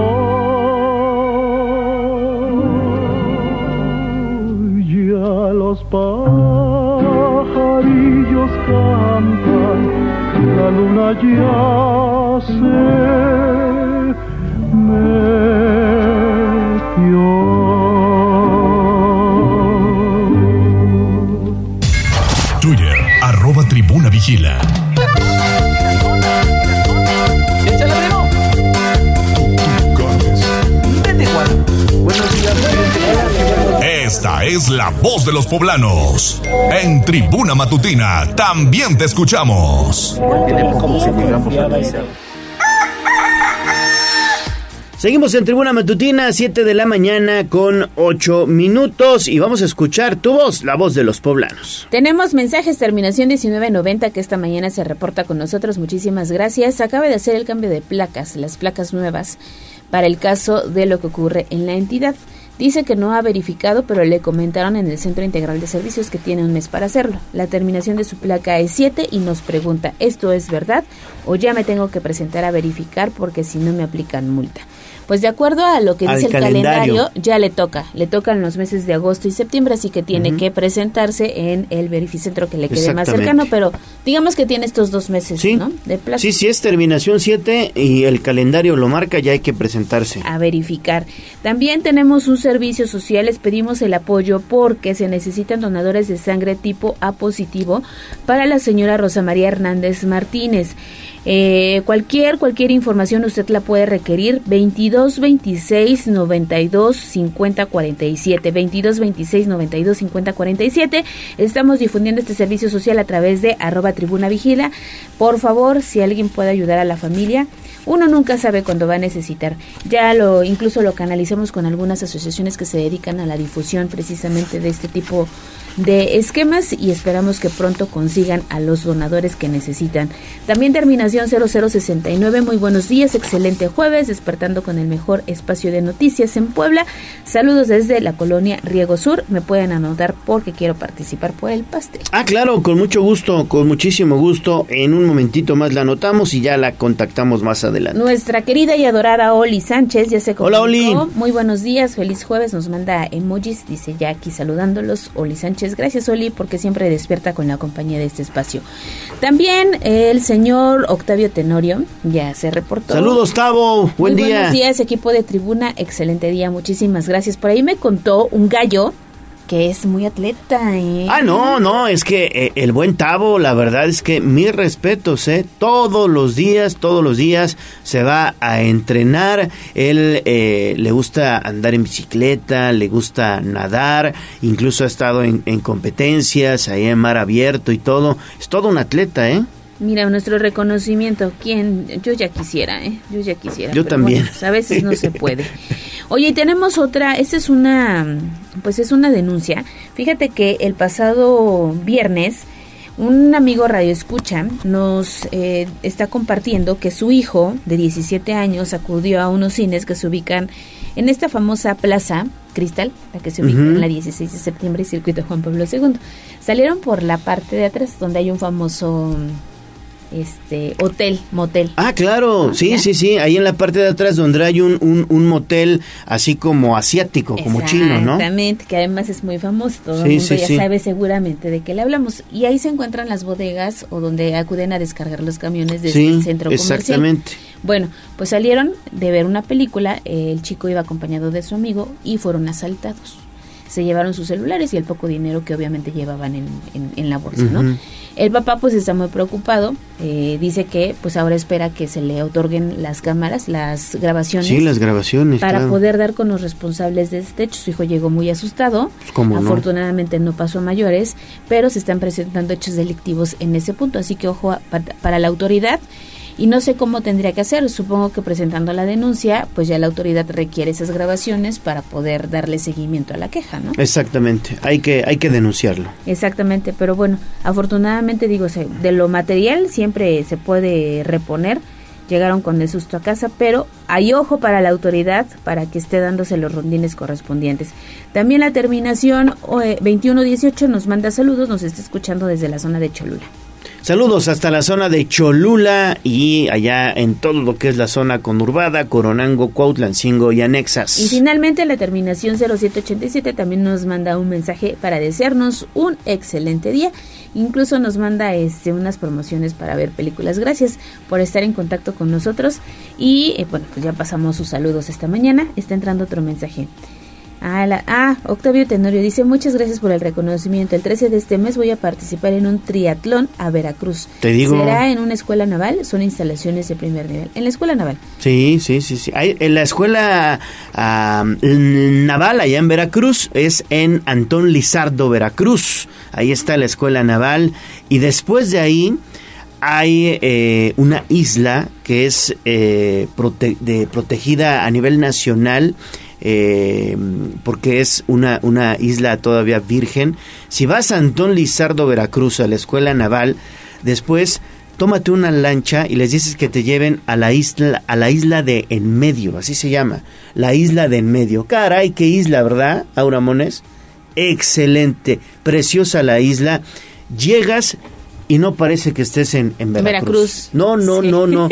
Speaker 20: Ya los pajarillos cantan, la luna ya se metió.
Speaker 4: Esta es la voz de los poblanos. En Tribuna Matutina también te escuchamos.
Speaker 1: Seguimos en Tribuna Matutina, 7 de la mañana con 8 minutos y vamos a escuchar tu voz, la voz de los poblanos.
Speaker 2: Tenemos mensajes terminación 1990 que esta mañana se reporta con nosotros. Muchísimas gracias. Acaba de hacer el cambio de placas, las placas nuevas para el caso de lo que ocurre en la entidad. Dice que no ha verificado, pero le comentaron en el Centro Integral de Servicios que tiene un mes para hacerlo. La terminación de su placa es 7 y nos pregunta, ¿esto es verdad o ya me tengo que presentar a verificar porque si no me aplican multa? Pues de acuerdo a lo que
Speaker 1: Al
Speaker 2: dice el
Speaker 1: calendario.
Speaker 2: calendario, ya le toca, le tocan los meses de agosto y septiembre, así que tiene que presentarse en el verificentro que le quede más cercano, pero digamos que tiene estos dos meses,
Speaker 1: Sí.
Speaker 2: ¿no? De plazo.
Speaker 1: Sí, sí es terminación 7 y el calendario lo marca, ya hay que presentarse.
Speaker 2: a verificar. También tenemos un servicio social, les pedimos el apoyo porque se necesitan donadores de sangre tipo A positivo para la señora Rosa María Hernández Martínez. Eh, cualquier cualquier información usted la puede requerir. 22 26 92 50 47 22 26 92 50 47 estamos difundiendo este servicio social a través de arroba tribuna vigila. Por favor si alguien puede ayudar a la familia uno nunca sabe cuándo va a necesitar. Ya lo incluso lo canalizamos con algunas asociaciones que se dedican a la difusión precisamente de este tipo de esquemas y esperamos que pronto consigan a los donadores que necesitan. También terminación 0069, muy buenos días, excelente jueves, despertando con el mejor espacio de noticias en Puebla. Saludos desde la colonia Riego Sur, me pueden anotar porque quiero participar por el pastel.
Speaker 1: Ah, claro, con mucho gusto, con muchísimo gusto. En un momentito más la anotamos y ya la contactamos más adelante.
Speaker 2: Nuestra querida y adorada Oli Sánchez ya se
Speaker 1: Hola,
Speaker 2: comunicó.
Speaker 1: Oli.
Speaker 2: Muy buenos días, feliz jueves. Nos manda emojis, dice ya aquí saludándolos. Oli Sánchez, gracias Oli porque siempre despierta con la compañía de este espacio. También el señor Octavio Tenorio ya se reportó.
Speaker 1: Saludos, Tavo, buen
Speaker 2: Muy
Speaker 1: día.
Speaker 2: Buenos días, equipo de tribuna. Excelente día, muchísimas gracias. Por ahí me contó un gallo que es muy atleta. ¿eh?
Speaker 1: Ah, no, no, es que eh, el buen Tavo, la verdad es que mis respetos, ¿eh? Todos los días, todos los días se va a entrenar. Él eh, le gusta andar en bicicleta, le gusta nadar, incluso ha estado en, en competencias, ahí en mar abierto y todo. Es todo un atleta, ¿eh?
Speaker 2: Mira, nuestro reconocimiento, ¿quién? Yo ya quisiera, ¿eh? Yo ya quisiera.
Speaker 1: Yo
Speaker 2: pero
Speaker 1: también.
Speaker 2: bueno, pues a veces no se puede. Oye, y tenemos otra, esta es una, pues es una denuncia. Fíjate que el pasado viernes, un amigo Radio Escucha nos eh, está compartiendo que su hijo de 17 años acudió a unos cines que se ubican en esta famosa plaza Cristal, la que se ubica en la 16 de septiembre y circuito Juan Pablo II. Salieron por la parte de atrás donde hay un famoso este hotel, motel.
Speaker 1: Ah, claro, sí, sí, sí, ahí en la parte de atrás donde hay un, un, un motel así como asiático, como chino, ¿no?
Speaker 2: Exactamente, que además es muy famoso, todo
Speaker 1: Sí,
Speaker 2: el mundo
Speaker 1: sí,
Speaker 2: ya
Speaker 1: sí.
Speaker 2: sabe seguramente de qué le hablamos. Y ahí se encuentran las bodegas o donde acuden a descargar los camiones desde el centro comercial.
Speaker 1: exactamente.
Speaker 2: Bueno, pues salieron de ver una película, el chico iba acompañado de su amigo y fueron asaltados. Se llevaron sus celulares y el poco dinero que obviamente llevaban en, en- en la bolsa, ¿no? El papá pues está muy preocupado, eh, dice que pues ahora espera que se le otorguen las cámaras, las grabaciones.
Speaker 1: Sí, las grabaciones,
Speaker 2: Para
Speaker 1: claro.
Speaker 2: poder dar con los responsables de este hecho. Su hijo llegó muy asustado.
Speaker 1: Pues.
Speaker 2: Afortunadamente no pasó a mayores, pero se están presentando hechos delictivos en ese punto. Así que ojo a- pa- para la autoridad. Y no sé cómo tendría que hacer. Supongo que presentando la denuncia, pues ya la autoridad requiere esas grabaciones para poder darle seguimiento a la queja, ¿no?
Speaker 1: Exactamente, hay que, hay que denunciarlo.
Speaker 2: Exactamente, pero bueno, afortunadamente digo, de lo material siempre se puede reponer. Llegaron con el susto a casa, pero hay ojo para la autoridad para que esté dándose los rondines correspondientes. También la terminación eh, 2118 nos manda saludos, nos está escuchando desde la zona de Cholula.
Speaker 1: Saludos hasta la zona de Cholula y allá en todo lo que es la zona conurbada, Coronango, Cuautlancingo y anexas.
Speaker 2: Y finalmente la terminación 0787 también nos manda un mensaje para desearnos un excelente día. Incluso nos manda este, unas promociones para ver películas. Gracias por estar en contacto con nosotros. Y eh, bueno, pues ya pasamos sus saludos esta mañana. Está entrando otro mensaje. Ah, la- ah, Octavio Tenorio dice, muchas gracias por el reconocimiento. El 13 de este mes voy a participar en un triatlón a Veracruz.
Speaker 1: Te digo.
Speaker 2: ¿Será en una escuela naval? Son instalaciones de primer nivel. En la escuela naval.
Speaker 1: Sí, sí, sí, sí. Hay- en la escuela ah, naval allá en Veracruz es en Antón Lizardo, Veracruz. Ahí está la escuela naval y después de ahí hay eh, una isla que es eh, prote- de, protegida a nivel nacional eh, porque es una, una isla todavía virgen. Si vas a Antón Lizardo, Veracruz, a la escuela naval, después tómate una lancha y les dices que te lleven a la isla, a la isla de en medio, así se llama, la isla de en medio. Caray, qué isla, ¿verdad, Aura Mones? Excelente, preciosa la isla. Llegas y no parece que estés en, en Veracruz.
Speaker 2: Veracruz.
Speaker 1: No, no,
Speaker 2: Sí.
Speaker 1: no, no.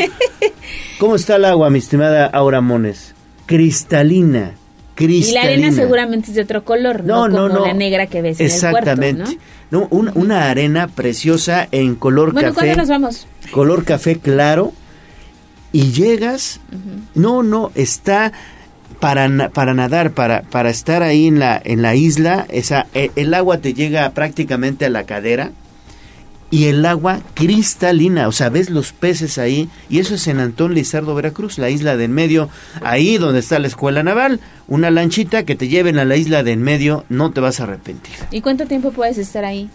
Speaker 1: ¿Cómo está el agua, mi estimada Aura Mones? Cristalina.
Speaker 2: Y la arena seguramente es de otro color, no,
Speaker 1: No, no,
Speaker 2: como
Speaker 1: no.
Speaker 2: la negra que ves en el
Speaker 1: Exactamente.
Speaker 2: puerto,
Speaker 1: No, una, una arena preciosa en color
Speaker 2: ¿no? Bueno,
Speaker 1: café.
Speaker 2: ¿cuándo nos vamos?
Speaker 1: color café claro y llegas no no está para, para nadar para para estar ahí en la en la isla esa e- el agua te llega prácticamente a la cadera y el agua cristalina, o sea, ves los peces ahí, y eso es en Antón Lizardo, Veracruz, la isla de en medio, ahí donde está la escuela naval, una lanchita que te lleven a la isla de en medio, no te vas a arrepentir.
Speaker 2: ¿Y cuánto tiempo puedes estar ahí?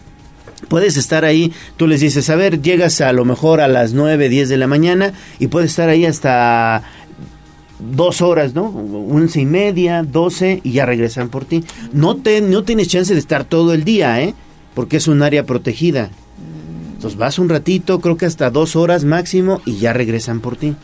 Speaker 1: Puedes estar ahí, tú les dices, a ver, llegas a lo mejor a las 9, 10 de la mañana y puedes estar ahí hasta dos horas, ¿no? Once y media, doce y ya regresan por ti. No, te, no tienes chance de estar todo el día, ¿eh? Porque es un área protegida. Entonces vas un ratito, creo que hasta dos horas máximo y ya regresan por ti.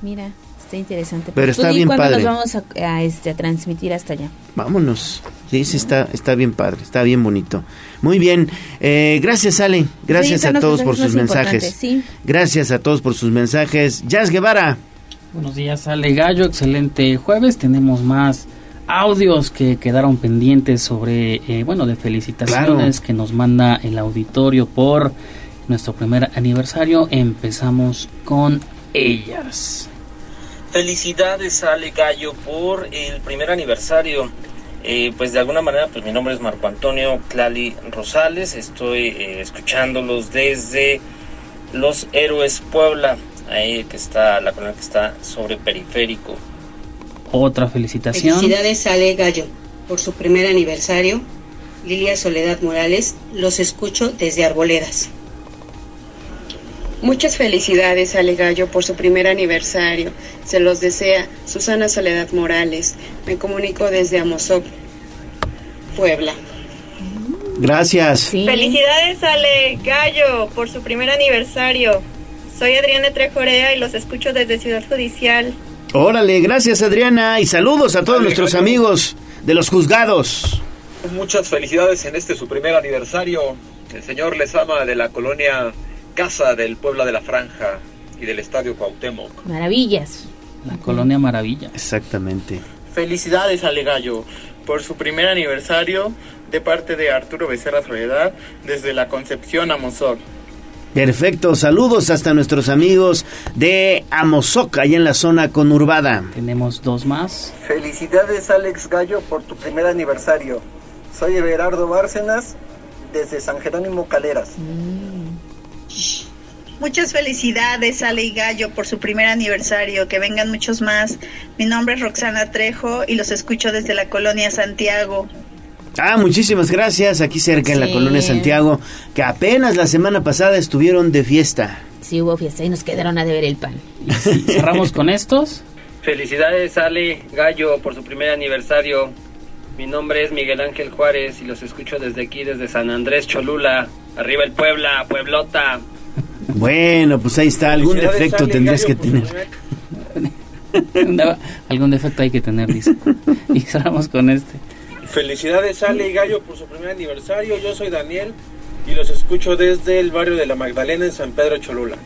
Speaker 2: Mira, está interesante.
Speaker 1: Pero está bien
Speaker 2: cuándo
Speaker 1: padre.
Speaker 2: nos vamos a, a, este, a transmitir hasta allá?
Speaker 1: Vámonos. Sí, sí, está, está bien padre, está bien bonito. Muy bien. Eh, gracias, Ale. Gracias
Speaker 2: Sí,
Speaker 1: a todos por sus mensajes.
Speaker 2: sí.
Speaker 1: Gracias a todos por sus mensajes. Jazz Guevara.
Speaker 21: Buenos días, Ale Gallo. Excelente jueves. Tenemos más audios que quedaron pendientes sobre, eh, bueno, de felicitaciones que nos manda el auditorio por nuestro primer aniversario. Empezamos con ellas.
Speaker 22: Felicidades Ale Gallo por el primer aniversario.
Speaker 23: Eh, pues de alguna manera, pues mi nombre es Marco Antonio Clali Rosales, estoy eh, escuchándolos desde Los Héroes Puebla, ahí que está, la colonia que está sobre periférico.
Speaker 21: Otra felicitación.
Speaker 22: Felicidades a Ale Gallo por su primer aniversario. Lilia Soledad Morales, los escucho desde Arboledas.
Speaker 24: Muchas felicidades a Gallo por su primer aniversario. Se los desea Susana Soledad Morales. Me comunico desde Amozoc, Puebla.
Speaker 1: Gracias.
Speaker 24: Felicidades a Gallo por su primer aniversario. Soy Adriana Trejorea y los escucho desde Ciudad Judicial.
Speaker 1: Órale, gracias Adriana y saludos a todos nuestros amigos de los juzgados.
Speaker 25: Muchas felicidades en este su primer aniversario. El señor les ama de la colonia Casa del Puebla de la Franja y del Estadio Cuauhtémoc.
Speaker 2: Maravillas.
Speaker 21: La colonia Maravilla.
Speaker 1: Exactamente.
Speaker 26: Felicidades a Legallo por su primer aniversario de parte de Arturo Becerra Soledad desde la Concepción a Mozoc.
Speaker 1: Perfecto, saludos hasta nuestros amigos de Amozoc, allá en la zona conurbada.
Speaker 21: Tenemos dos más.
Speaker 27: Felicidades Alex Gallo por tu primer aniversario. Soy Everardo Bárcenas desde San Jerónimo Caleras. Mm.
Speaker 24: Muchas felicidades, Ale y Gallo, por su primer aniversario. Que vengan muchos más. Mi nombre es Roxana Trejo y los escucho desde la colonia Santiago.
Speaker 1: Ah, muchísimas gracias. Aquí cerca en la colonia Santiago, que apenas la semana pasada estuvieron de fiesta.
Speaker 2: Sí, hubo fiesta y nos quedaron a deber el pan.
Speaker 21: cerramos con estos.
Speaker 23: Felicidades, Ale Gallo, por su primer aniversario. Mi nombre es Miguel Ángel Juárez y los escucho desde aquí, desde San Andrés Cholula. Arriba el Puebla, Pueblota.
Speaker 1: Bueno, pues ahí está. Algún defecto tendrías que tener.
Speaker 21: algún defecto hay que tener, dice. Y cerramos con este.
Speaker 26: Felicidades, Ale y Gallo, por su primer aniversario. Yo soy Daniel y los escucho desde el barrio de la Magdalena en San Pedro Cholula.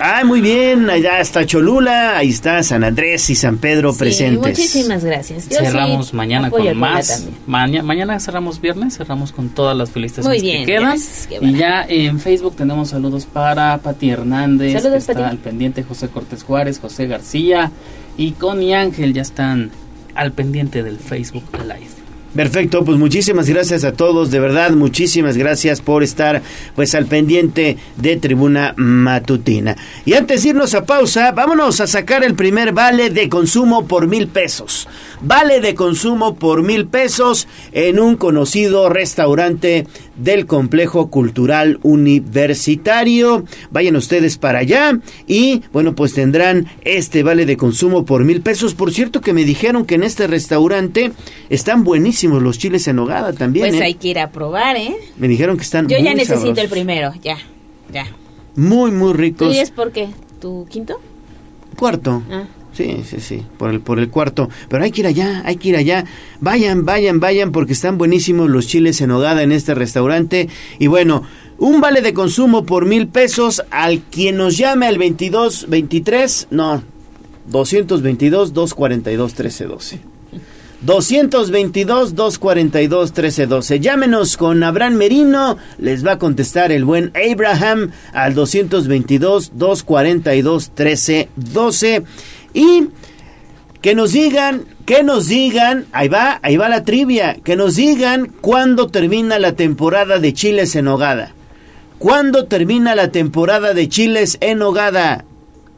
Speaker 1: Ah, muy bien, allá está Cholula, ahí está San Andrés y San Pedro presentes.
Speaker 2: Muchísimas gracias.
Speaker 21: cerramos mañana con más. mañana cerramos viernes, cerramos con todas las felicitaciones que quedan. y ya en Facebook tenemos saludos para Pati Hernández, saludos, está al pendiente José Cortés Juárez, José García y Connie Ángel ya están al pendiente del Facebook Live.
Speaker 1: Perfecto, pues muchísimas gracias a todos, de verdad, muchísimas gracias por estar pues al pendiente de Tribuna Matutina. Y antes de irnos a pausa, vámonos a sacar el primer vale de consumo por mil pesos. Vale de consumo por mil pesos en un conocido restaurante del complejo cultural universitario. Vayan ustedes para allá y bueno, pues tendrán este vale de consumo por mil pesos. Por cierto que me dijeron que en este restaurante están buenísimos los chiles en hogada también.
Speaker 2: Pues
Speaker 1: ¿eh?
Speaker 2: hay que ir a probar, ¿eh?
Speaker 1: Me dijeron que están
Speaker 2: Yo ya necesito el primero, ya, ya.
Speaker 1: Muy, muy ricos.
Speaker 2: ¿Y es por qué? ¿Tu quinto?
Speaker 1: Cuarto. Ah. Sí, sí, sí, por el, por el cuarto. Pero hay que ir allá, hay que ir allá. Vayan, vayan, vayan, porque están buenísimos los chiles en hogada en este restaurante. Y bueno, un vale de consumo por mil pesos al quien nos llame al 22, 23, no, 222, 242, 1312. 222-242-1312. Llámenos con Abraham Merino, les va a contestar el buen Abraham al 222-242-1312. Y que nos digan, que nos digan, ahí va, ahí va la trivia, que nos digan cuándo termina la temporada de chiles en hogada. ¿Cuándo termina la temporada de chiles en hogada?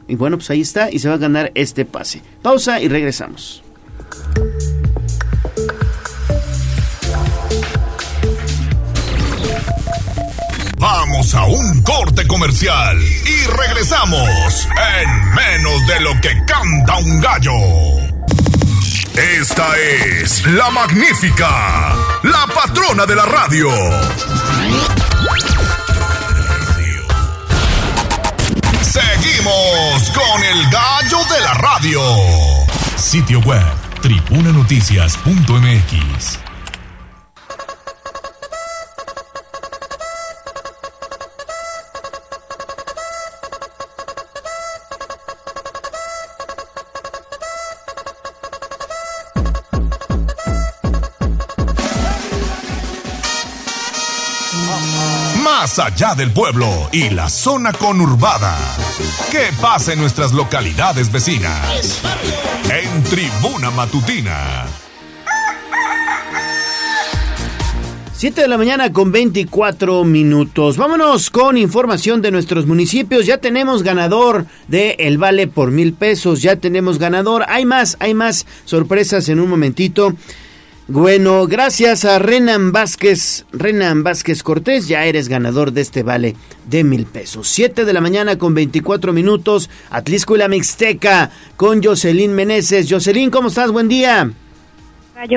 Speaker 1: Y bueno, pues ahí está y se va a ganar este pase. Pausa y regresamos.
Speaker 4: Vamos a un corte comercial y regresamos en menos de lo que canta un gallo. Esta es la magnífica, la patrona de la radio. Seguimos con el gallo de la radio. Sitio web, tribunanoticias.mx. allá del pueblo y la zona conurbada. ¿Qué pasa en nuestras localidades vecinas? En Tribuna Matutina.
Speaker 1: 7 de la mañana con 24 minutos. Vámonos con información de nuestros municipios. Ya tenemos ganador de El Vale por mil pesos. Ya tenemos ganador. Hay más, hay más sorpresas en un momentito. Bueno, gracias a Renan Vázquez, Renan Vázquez Cortés, ya eres ganador de este vale de mil pesos. 7 de la mañana con 24 minutos, Atlisco y la Mixteca con Jocelyn Meneses. Jocelyn, ¿cómo estás? Buen día.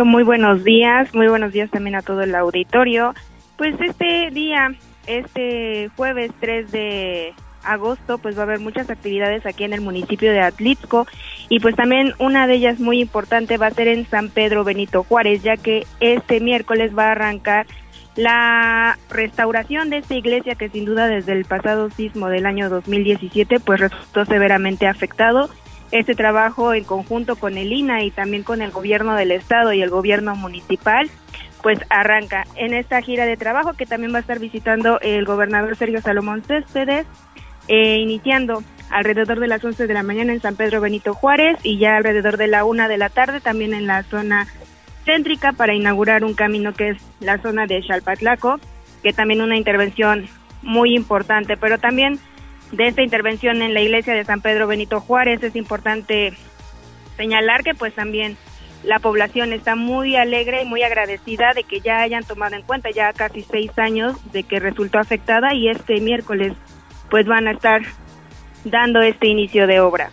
Speaker 6: Muy buenos días, muy buenos días también a todo el auditorio. Pues este día, este jueves 3 de agosto, pues va a haber muchas actividades aquí en el municipio de Atlixco. Y pues también una de ellas muy importante va a ser en San Pedro Benito Juárez, ya que este miércoles va a arrancar la restauración de esta iglesia que sin duda desde el pasado sismo del año 2017 pues resultó severamente afectado. Este trabajo en conjunto con el INA y también con el gobierno del estado y el gobierno municipal, pues arranca en esta gira de trabajo que también va a estar visitando el gobernador Sergio Salomón Céspedes, eh, iniciando alrededor de las 11 de la mañana en San Pedro Benito Juárez y ya alrededor de la 1 de la tarde también en la zona céntrica para inaugurar un camino que es la zona de Chalpatlaco, que también una intervención muy importante, pero también de esta intervención en la iglesia de San Pedro Benito Juárez es importante señalar que pues también la población está muy alegre y muy agradecida de que ya hayan tomado en cuenta ya casi seis años de que resultó afectada y este miércoles pues van a estar dando este inicio de obra.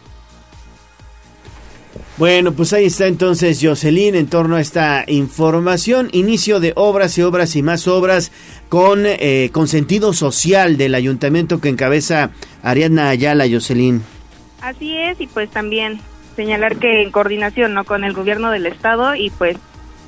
Speaker 1: Bueno, pues ahí está entonces Jocelyn en torno a esta información, inicio de obras y obras y más obras con, eh, con sentido social del ayuntamiento que encabeza Ariadna Ayala, Jocelyn.
Speaker 6: Así es, y pues también señalar que en coordinación ¿no? con el gobierno del estado y pues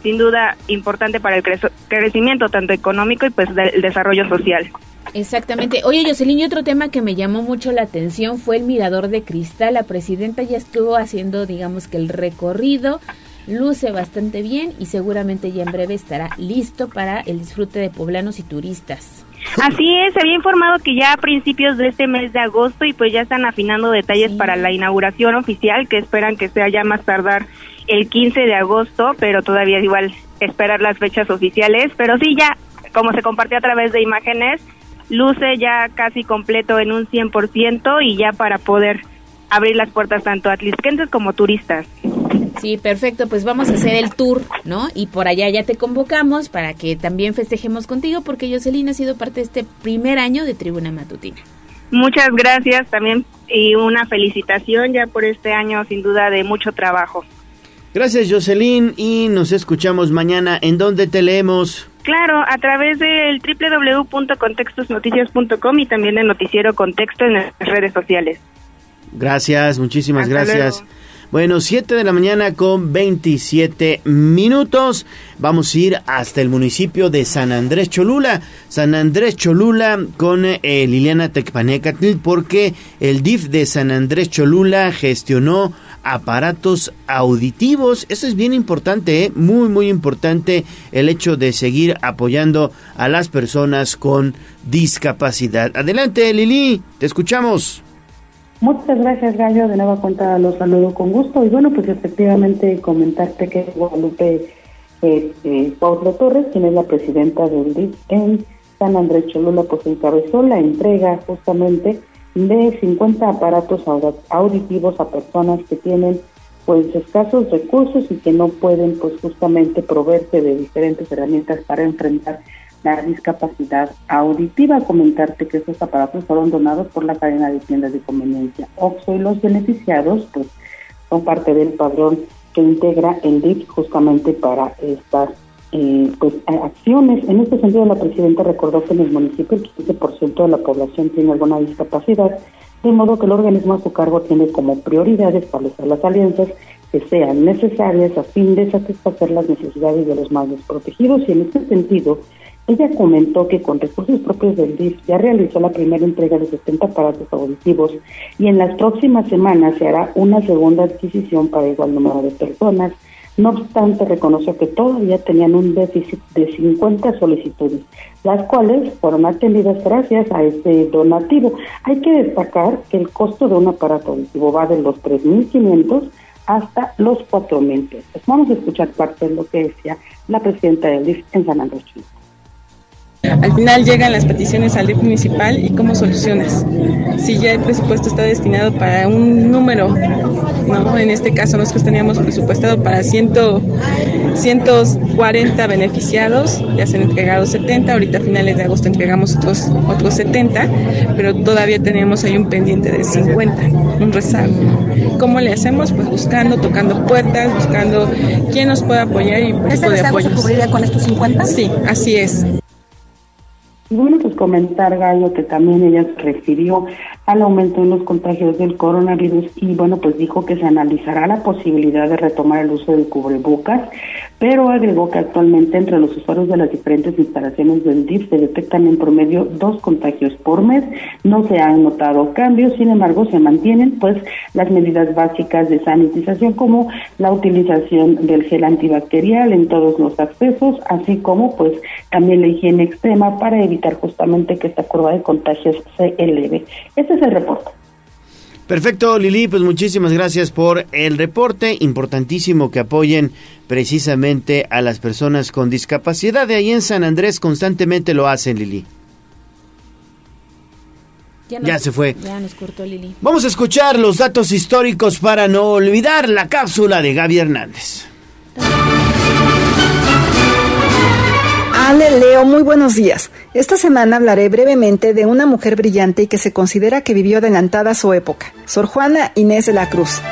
Speaker 6: sin duda importante para el crecimiento tanto económico y pues del desarrollo social.
Speaker 2: Exactamente. Oye, Jocelyn, y otro tema que me llamó mucho la atención fue el mirador de cristal. La presidenta ya estuvo haciendo, digamos que el recorrido, luce bastante bien y seguramente ya en breve estará listo para el disfrute de poblanos y turistas.
Speaker 6: Así es, se había informado que ya a principios de este mes de agosto y pues ya están afinando detalles para la inauguración oficial que esperan que sea ya más tardar el 15 de agosto, pero todavía igual esperar las fechas oficiales, pero sí ya como se compartió a través de imágenes, luce ya casi completo en un 100% y ya para poder abrir las puertas tanto a atlisquenses como turistas.
Speaker 2: Sí, perfecto, pues vamos a hacer el tour, ¿no? Y por allá ya te convocamos para que también festejemos contigo porque Jocelyn ha sido parte de este primer año de Tribuna Matutina.
Speaker 6: Muchas gracias también y una felicitación ya por este año sin duda de mucho trabajo.
Speaker 1: Gracias Jocelyn y nos escuchamos mañana. ¿En dónde te leemos?
Speaker 6: Claro, a través del www.contextosnoticias.com y también el noticiero Contexto en las redes sociales.
Speaker 1: Gracias, muchísimas gracias. Bueno, 7 de la mañana con 27 minutos. Vamos a ir hasta el municipio de San Andrés Cholula. San Andrés Cholula con eh, Liliana Tecpanecatl porque el DIF de San Andrés Cholula gestionó aparatos auditivos. Eso es bien importante, ¿eh? muy, muy importante el hecho de seguir apoyando a las personas con discapacidad. Adelante, Lili, te escuchamos.
Speaker 19: Muchas gracias, Gallo. De nueva cuenta los saludo con gusto. Y bueno, pues efectivamente comentarte que Guadalupe eh, eh, Paulo Torres, quien es la presidenta del DIF en San Andrés Cholula, pues encabezó la entrega justamente de 50 aparatos auditivos a personas que tienen pues escasos recursos y que no pueden pues justamente proveerse de diferentes herramientas para enfrentar la discapacidad auditiva. Comentarte que estos aparatos fueron donados por la cadena de tiendas de conveniencia OXO y los beneficiados pues son parte del padrón que integra el DIP justamente para estas eh, pues acciones. En este sentido, la presidenta recordó que en el municipio el 15% de la población tiene alguna discapacidad, de modo que el organismo a su cargo tiene como prioridad establecer las alianzas que sean necesarias a fin de satisfacer las necesidades de los más desprotegidos y en este sentido ella comentó que con recursos propios del DIF ya realizó la primera entrega de 70 aparatos auditivos y en las próximas semanas se hará una segunda adquisición para igual número de personas no obstante, reconoció que todavía tenían un déficit de 50 solicitudes, las cuales fueron atendidas gracias a este donativo. Hay que destacar que el costo de un aparato auditivo va de los 3.500 hasta los 4.000 pesos. Vamos a escuchar parte de lo que decía la presidenta del DIF en San Andrés
Speaker 28: Al final llegan las peticiones al DIF municipal y cómo solucionas. Si ya el presupuesto está destinado para un número, ¿no? en este caso nosotros teníamos presupuestado para 100, 140 beneficiados, ya se han entregado 70, ahorita a finales de agosto entregamos otros, otros 70, pero todavía tenemos ahí un pendiente de 50, un rezago. ¿Cómo le hacemos? Pues buscando, tocando puertas, buscando quién nos puede apoyar y
Speaker 29: qué tipo de apoyo. se cubriría con estos 50?
Speaker 28: Sí, así es.
Speaker 19: Y bueno, pues comentar, Gallo, que también ella refirió al aumento en los contagios del coronavirus y bueno, pues dijo que se analizará la posibilidad de retomar el uso del cubrebocas, pero agregó que actualmente entre los usuarios de las diferentes instalaciones del DIF se detectan en promedio dos contagios por mes, no se han notado cambios, sin embargo se mantienen pues las medidas básicas de sanitización como la utilización del gel antibacterial en todos los accesos, así como pues también la higiene extrema para evitar justamente que esta curva de contagios se eleve. Este es el reporte.
Speaker 1: Perfecto, Lili, pues muchísimas gracias por el reporte. Importantísimo que apoyen precisamente a las personas con discapacidad. De ahí en San Andrés constantemente lo hacen, Lili. Ya, se fue.
Speaker 2: Ya nos cortó Lili.
Speaker 1: Vamos a escuchar los datos históricos para no olvidar la cápsula de Gaby Hernández.
Speaker 30: Ale Leo, muy buenos días. Esta semana hablaré brevemente de una mujer brillante y que se considera que vivió adelantada su época, Sor Juana Inés de la Cruz.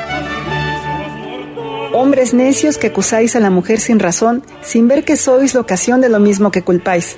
Speaker 30: Hombres necios que acusáis a la mujer sin razón, sin ver que sois la ocasión de lo mismo que culpáis.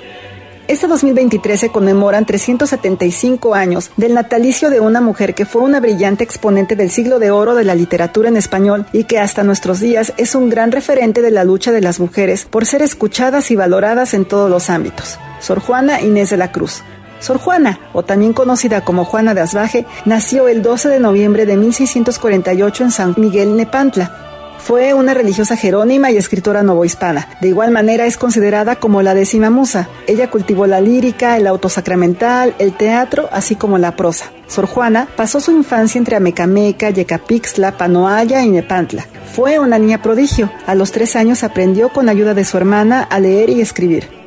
Speaker 30: Este 2023 se conmemoran 375 años del natalicio de una mujer que fue una brillante exponente del siglo de oro de la literatura en español y que hasta nuestros días es un gran referente de la lucha de las mujeres por ser escuchadas y valoradas en todos los ámbitos. Sor Juana Inés de la Cruz. Sor Juana, o también conocida como Juana de Asbaje, nació el 12 de noviembre de 1648 en San Miguel Nepantla, fue una religiosa jerónima y escritora novohispana. De igual manera es considerada como la décima musa. Ella cultivó la lírica, el autosacramental, el teatro, así como la prosa. Sor Juana pasó su infancia entre Amecameca, Yecapixtla, Panoaya y Nepantla. Fue una niña prodigio. A los tres años aprendió con ayuda de su hermana a leer y escribir.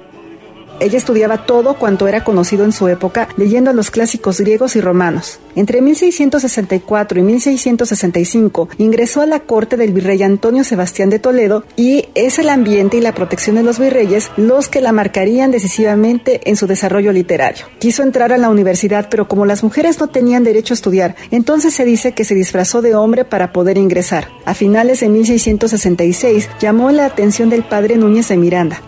Speaker 30: Ella estudiaba todo cuanto era conocido en su época, leyendo los clásicos griegos y romanos. Entre 1664 y 1665 ingresó a la corte del virrey Antonio Sebastián de Toledo y es el ambiente y la protección de los virreyes los que la marcarían decisivamente en su desarrollo literario. Quiso entrar a la universidad, pero como las mujeres no tenían derecho a estudiar, entonces se dice que se disfrazó de hombre para poder ingresar. A finales de 1666 llamó la atención del padre Núñez de Miranda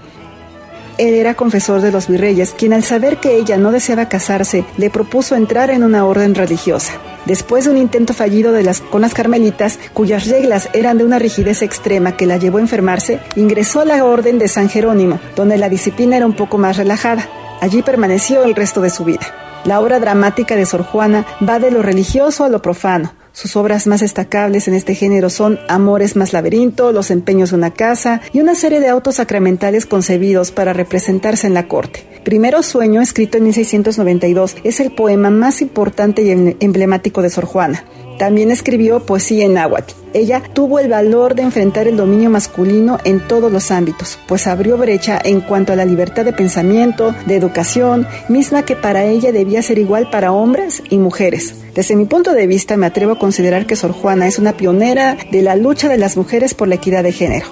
Speaker 30: él era confesor de los virreyes, quien al saber que ella no deseaba casarse, le propuso entrar en una orden religiosa. Después de un intento fallido de las, con las carmelitas, cuyas reglas eran de una rigidez extrema que la llevó a enfermarse, ingresó a la orden de San Jerónimo, donde la disciplina era un poco más relajada. Allí permaneció el resto de su vida. La obra dramática de Sor Juana va de lo religioso a lo profano, sus obras más destacables en este género son Amores más laberinto, Los empeños de una casa y una serie de autos sacramentales concebidos para representarse en la corte. Primero Sueño, escrito en 1692, es el poema más importante y emblemático de Sor Juana. También escribió poesía en náhuatl. Ella tuvo el valor de enfrentar el dominio masculino en todos los ámbitos, pues abrió brecha en cuanto a la libertad de pensamiento, de educación, misma que para ella debía ser igual para hombres y mujeres. Desde mi punto de vista me atrevo a considerar que Sor Juana es una pionera de la lucha de las mujeres por la equidad de género.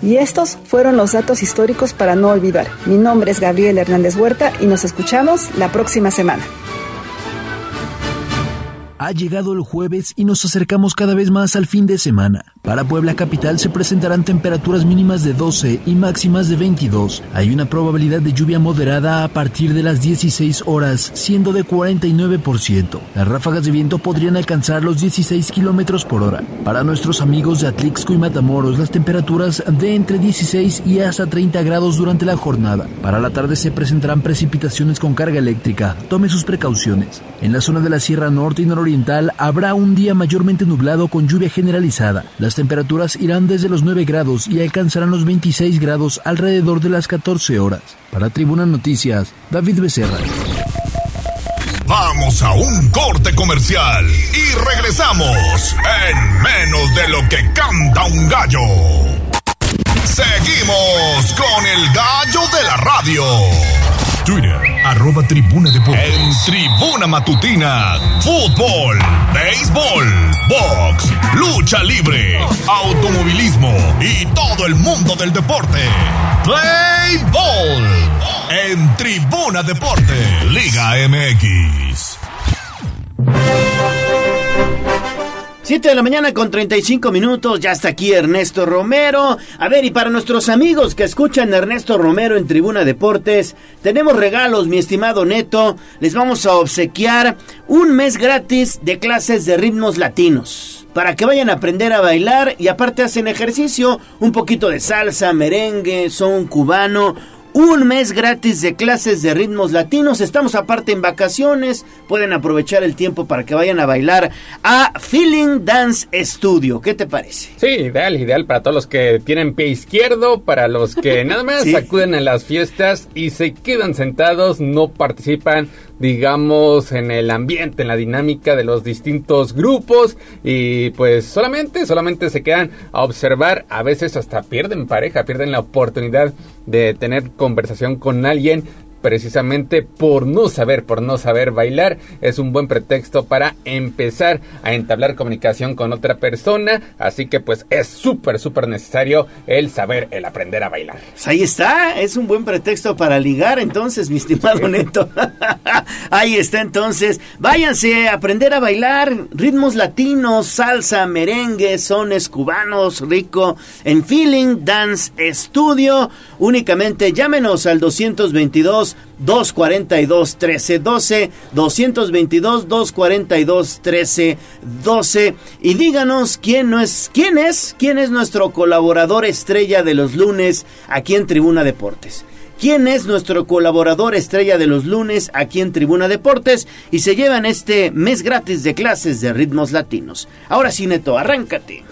Speaker 30: Y estos fueron los datos históricos para no olvidar. Mi nombre es Gabriel Hernández Huerta y nos escuchamos la próxima semana.
Speaker 31: Ha llegado el jueves y nos acercamos cada vez más al fin de semana. Para Puebla Capital se presentarán temperaturas mínimas de 12 y máximas de 22. Hay una probabilidad de lluvia moderada a partir de las 16 horas, siendo de 49%. Las ráfagas de viento podrían alcanzar los 16 kilómetros por hora. Para nuestros amigos de Atlixco y Matamoros, las temperaturas de entre 16 y hasta 30 grados durante la jornada. Para la tarde se presentarán precipitaciones con carga eléctrica. Tome sus precauciones. En la zona de la Sierra Norte y Habrá un día mayormente nublado con lluvia generalizada. Las temperaturas irán desde los 9 grados y alcanzarán los 26 grados alrededor de las 14 horas. Para Tribuna Noticias, David Becerra.
Speaker 4: Vamos a un corte comercial y regresamos en menos de lo que canta un gallo. Seguimos con el gallo de la radio. Twitter, arroba tribuna deportes. En tribuna matutina, fútbol, béisbol, box, lucha libre, automovilismo y todo el mundo del deporte. Play Ball. En tribuna deporte, Liga MX.
Speaker 1: 7 de la mañana con 35 minutos, ya está aquí Ernesto Romero. A ver, y para nuestros amigos que escuchan Ernesto Romero en Tribuna Deportes, tenemos regalos, mi estimado Neto. Les vamos a obsequiar un mes gratis de clases de ritmos latinos. Para que vayan a aprender a bailar y aparte hacen ejercicio, un poquito de salsa, merengue, son cubano, un mes gratis de clases de ritmos latinos. Estamos aparte en vacaciones. Pueden aprovechar el tiempo para que vayan a bailar a Feeling Dance Studio. ¿Qué te parece?
Speaker 32: Sí, ideal, ideal para todos los que tienen pie izquierdo, para los que nada más acuden a las fiestas y se quedan sentados, no participan digamos, en el ambiente, en la dinámica de los distintos grupos y pues solamente, solamente se quedan a observar, a veces hasta pierden pareja, pierden la oportunidad de tener conversación con alguien precisamente por no saber, por no saber bailar, es un buen pretexto para empezar a entablar comunicación con otra persona, así que pues es súper, súper necesario el saber, el aprender a bailar.
Speaker 1: Pues ahí está, es un buen pretexto para ligar entonces, mi estimado Neto. ahí está entonces, váyanse a aprender a bailar ritmos latinos, salsa, merengue, sones cubanos, rico, en Feeling Dance Studio, únicamente llámenos al 222 242 1312 222 242 1312 y díganos quién no es quién es quién es nuestro colaborador estrella de los lunes aquí en Tribuna Deportes. ¿Quién es nuestro colaborador estrella de los lunes aquí en Tribuna Deportes? Y se llevan este mes gratis de clases de ritmos latinos. Ahora sí, Neto, arráncate.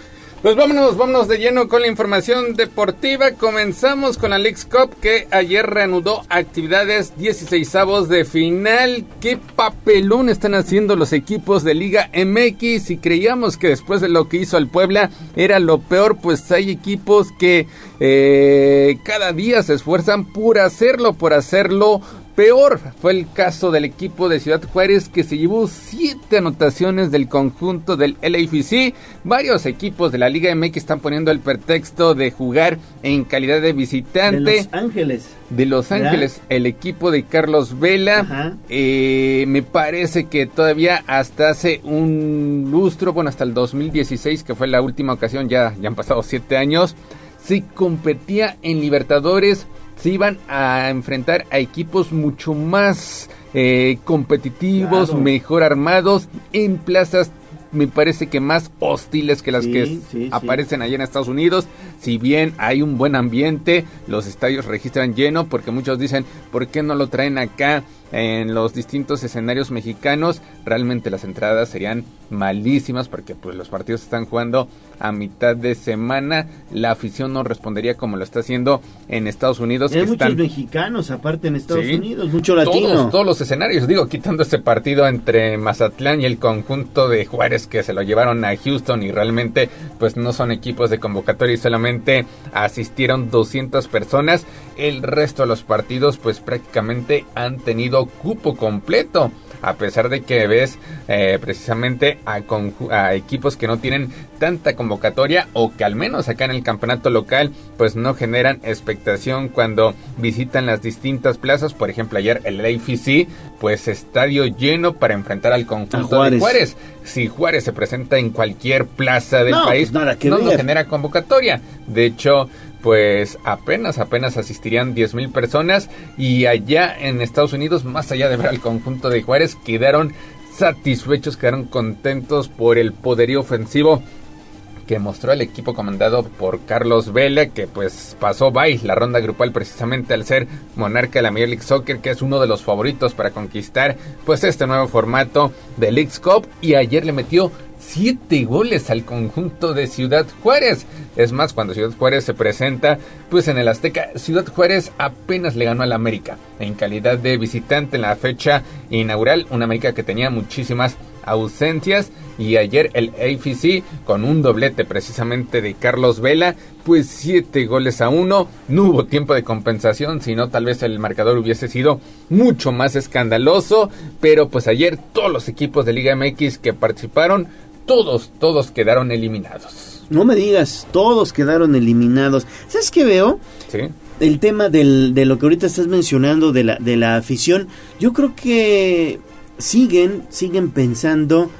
Speaker 32: Pues vámonos, vámonos de lleno con la información deportiva. Comenzamos con la Leagues Cup que ayer reanudó actividades 16 avos de final. ¿Qué papelón están haciendo los equipos de Liga MX? Si creíamos que después de lo que hizo el Puebla era lo peor, pues hay equipos que eh, cada día se esfuerzan por hacerlo, por hacerlo Peor fue el caso del equipo de Ciudad Juárez que se llevó siete anotaciones del conjunto del LAFC. Varios equipos de la Liga MX están poniendo el pretexto de jugar en calidad de visitante. De
Speaker 1: Los Ángeles.
Speaker 32: De Los Ángeles, el equipo de Carlos Vela. Eh, me parece que todavía hasta hace un lustro, bueno, hasta el 2016, que fue la última ocasión, ya, ya han pasado siete años, se competía en Libertadores se iban a enfrentar a equipos mucho más eh, competitivos, mejor armados, en plazas me parece que más hostiles que las que aparecen allá en Estados Unidos. Si bien hay un buen ambiente, los estadios registran lleno porque muchos dicen, ¿por qué no lo traen acá en los distintos escenarios mexicanos? Realmente las entradas serían malísimas porque pues los partidos están jugando a mitad de semana. La afición no respondería como lo está haciendo en Estados Unidos.
Speaker 1: Hay muchos mexicanos aparte en Estados Unidos, mucho latino.
Speaker 32: Todos, todos los escenarios, digo, quitando este partido entre Mazatlán y el conjunto de Juárez que se lo llevaron a Houston y realmente pues no son equipos de convocatoria y solamente asistieron 200 personas. El resto de los partidos pues prácticamente han tenido cupo completo a pesar de que ves eh, precisamente a, a, equipos que no tienen tanta convocatoria o que al menos acá en el campeonato local pues no generan expectación cuando visitan las distintas plazas. Por ejemplo, ayer el AFC pues estadio lleno para enfrentar al conjunto de Juárez. Si Juárez se presenta en cualquier plaza del país, pues no, no genera convocatoria. De hecho, pues apenas, apenas asistirían 10 mil personas. Y allá en Estados Unidos, más allá de ver al conjunto de Juárez, quedaron satisfechos, quedaron contentos por el poderío ofensivo que mostró el equipo comandado por Carlos Vela, que pues pasó by la ronda grupal precisamente al ser monarca de la Major League Soccer, que es uno de los favoritos para conquistar pues este nuevo formato de League Cup. Y ayer le metió siete goles al conjunto de Ciudad Juárez. Es más, cuando Ciudad Juárez se presenta, pues en el Azteca, Ciudad Juárez apenas le ganó al América en calidad de visitante en la fecha inaugural. Una América que tenía muchísimas ausencias y ayer el AFC con un doblete precisamente de Carlos Vela, pues siete goles a uno, no hubo tiempo de compensación, sino tal vez el marcador hubiese sido mucho más escandaloso, pero pues ayer todos los equipos de Liga MX que participaron, todos, todos quedaron eliminados.
Speaker 1: No me digas, todos quedaron eliminados. ¿Sabes qué veo?
Speaker 32: Sí.
Speaker 1: El tema del, de lo que ahorita estás mencionando de la, de la afición, yo creo que siguen, siguen pensando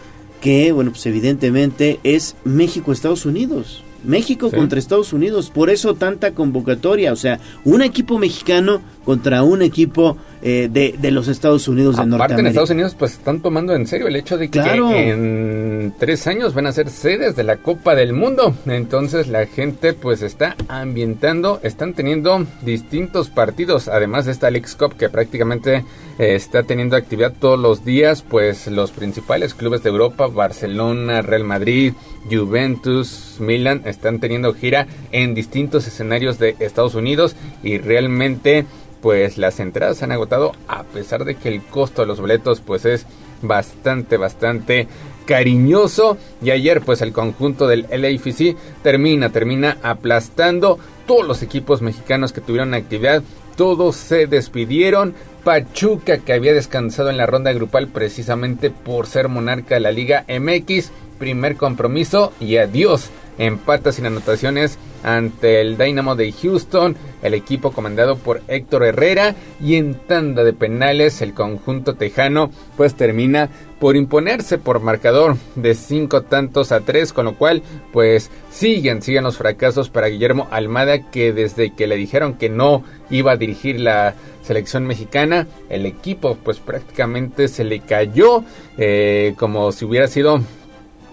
Speaker 1: que, bueno, pues evidentemente es México-Estados Unidos. México contra Estados Unidos, por eso tanta convocatoria, o sea, un equipo mexicano contra un equipo eh, de, de, los Estados Unidos de Norteamérica.
Speaker 32: en Estados Unidos pues están tomando en serio el hecho de que en tres años van a ser sedes de la Copa del Mundo. Entonces la gente pues está ambientando, están teniendo distintos partidos, además de esta Alex Cup que prácticamente eh, está teniendo actividad todos los días, pues los principales clubes de Europa, Barcelona, Real Madrid, Juventus, Milan, están teniendo gira en distintos escenarios de Estados Unidos y realmente pues las entradas se han agotado a pesar de que el costo de los boletos pues es bastante bastante cariñoso. Y ayer pues el conjunto del LAFC termina termina aplastando. Todos los equipos mexicanos que tuvieron actividad todos se despidieron. Pachuca que había descansado en la ronda grupal precisamente por ser monarca de la Liga MX primer compromiso y adiós empata sin anotaciones ante el Dynamo de Houston, el equipo comandado por Héctor Herrera y en tanda de penales el conjunto tejano pues termina por imponerse por marcador de cinco tantos a tres, con lo cual pues siguen, siguen los fracasos para Guillermo Almada que desde que le dijeron que no iba a dirigir la selección mexicana, el equipo pues prácticamente se le cayó eh, como si hubiera sido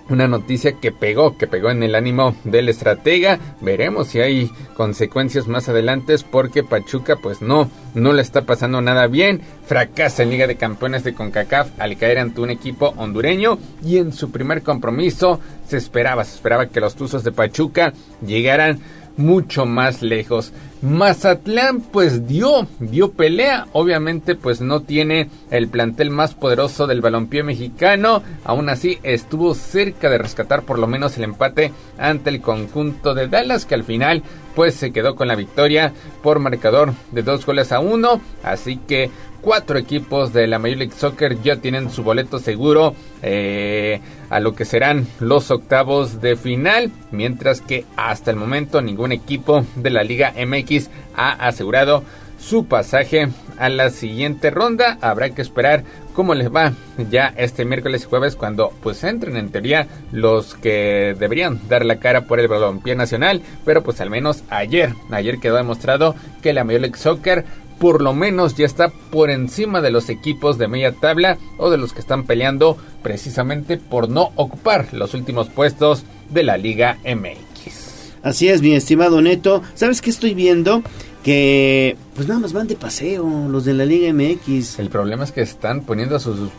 Speaker 32: una noticia que pegó, que pegó en el ánimo del estratega. Veremos si hay consecuencias más adelante porque Pachuca pues no, no le está pasando nada bien. Fracasa en Liga de Campeones de CONCACAF al caer ante un equipo hondureño y en su primer compromiso se esperaba, se esperaba que los Tuzos de Pachuca llegaran mucho más lejos. Mazatlán pues dio, dio pelea, obviamente pues no tiene el plantel más poderoso del balompié mexicano, aún así estuvo cerca de rescatar por lo menos el empate ante el conjunto de Dallas que al final pues se quedó con la victoria por marcador de dos goles a uno, así que cuatro equipos de la Major League Soccer ya tienen su boleto seguro eh, a lo que serán los octavos de final, mientras que hasta el momento ningún equipo de la Liga MX ha asegurado su pasaje a la siguiente ronda. Habrá que esperar cómo les va ya este miércoles y jueves cuando pues entren en teoría los que deberían dar la cara por el balompié nacional, pero pues al menos ayer, ayer quedó demostrado que la Major League Soccer por lo menos ya está por encima de los equipos de media tabla o de los que están peleando precisamente por no ocupar los últimos puestos de la Liga MX.
Speaker 1: Así es, mi estimado Neto. ¿Sabes qué estoy viendo? Que pues nada más van de paseo los de la Liga MX.
Speaker 32: El problema es que están poniendo a sus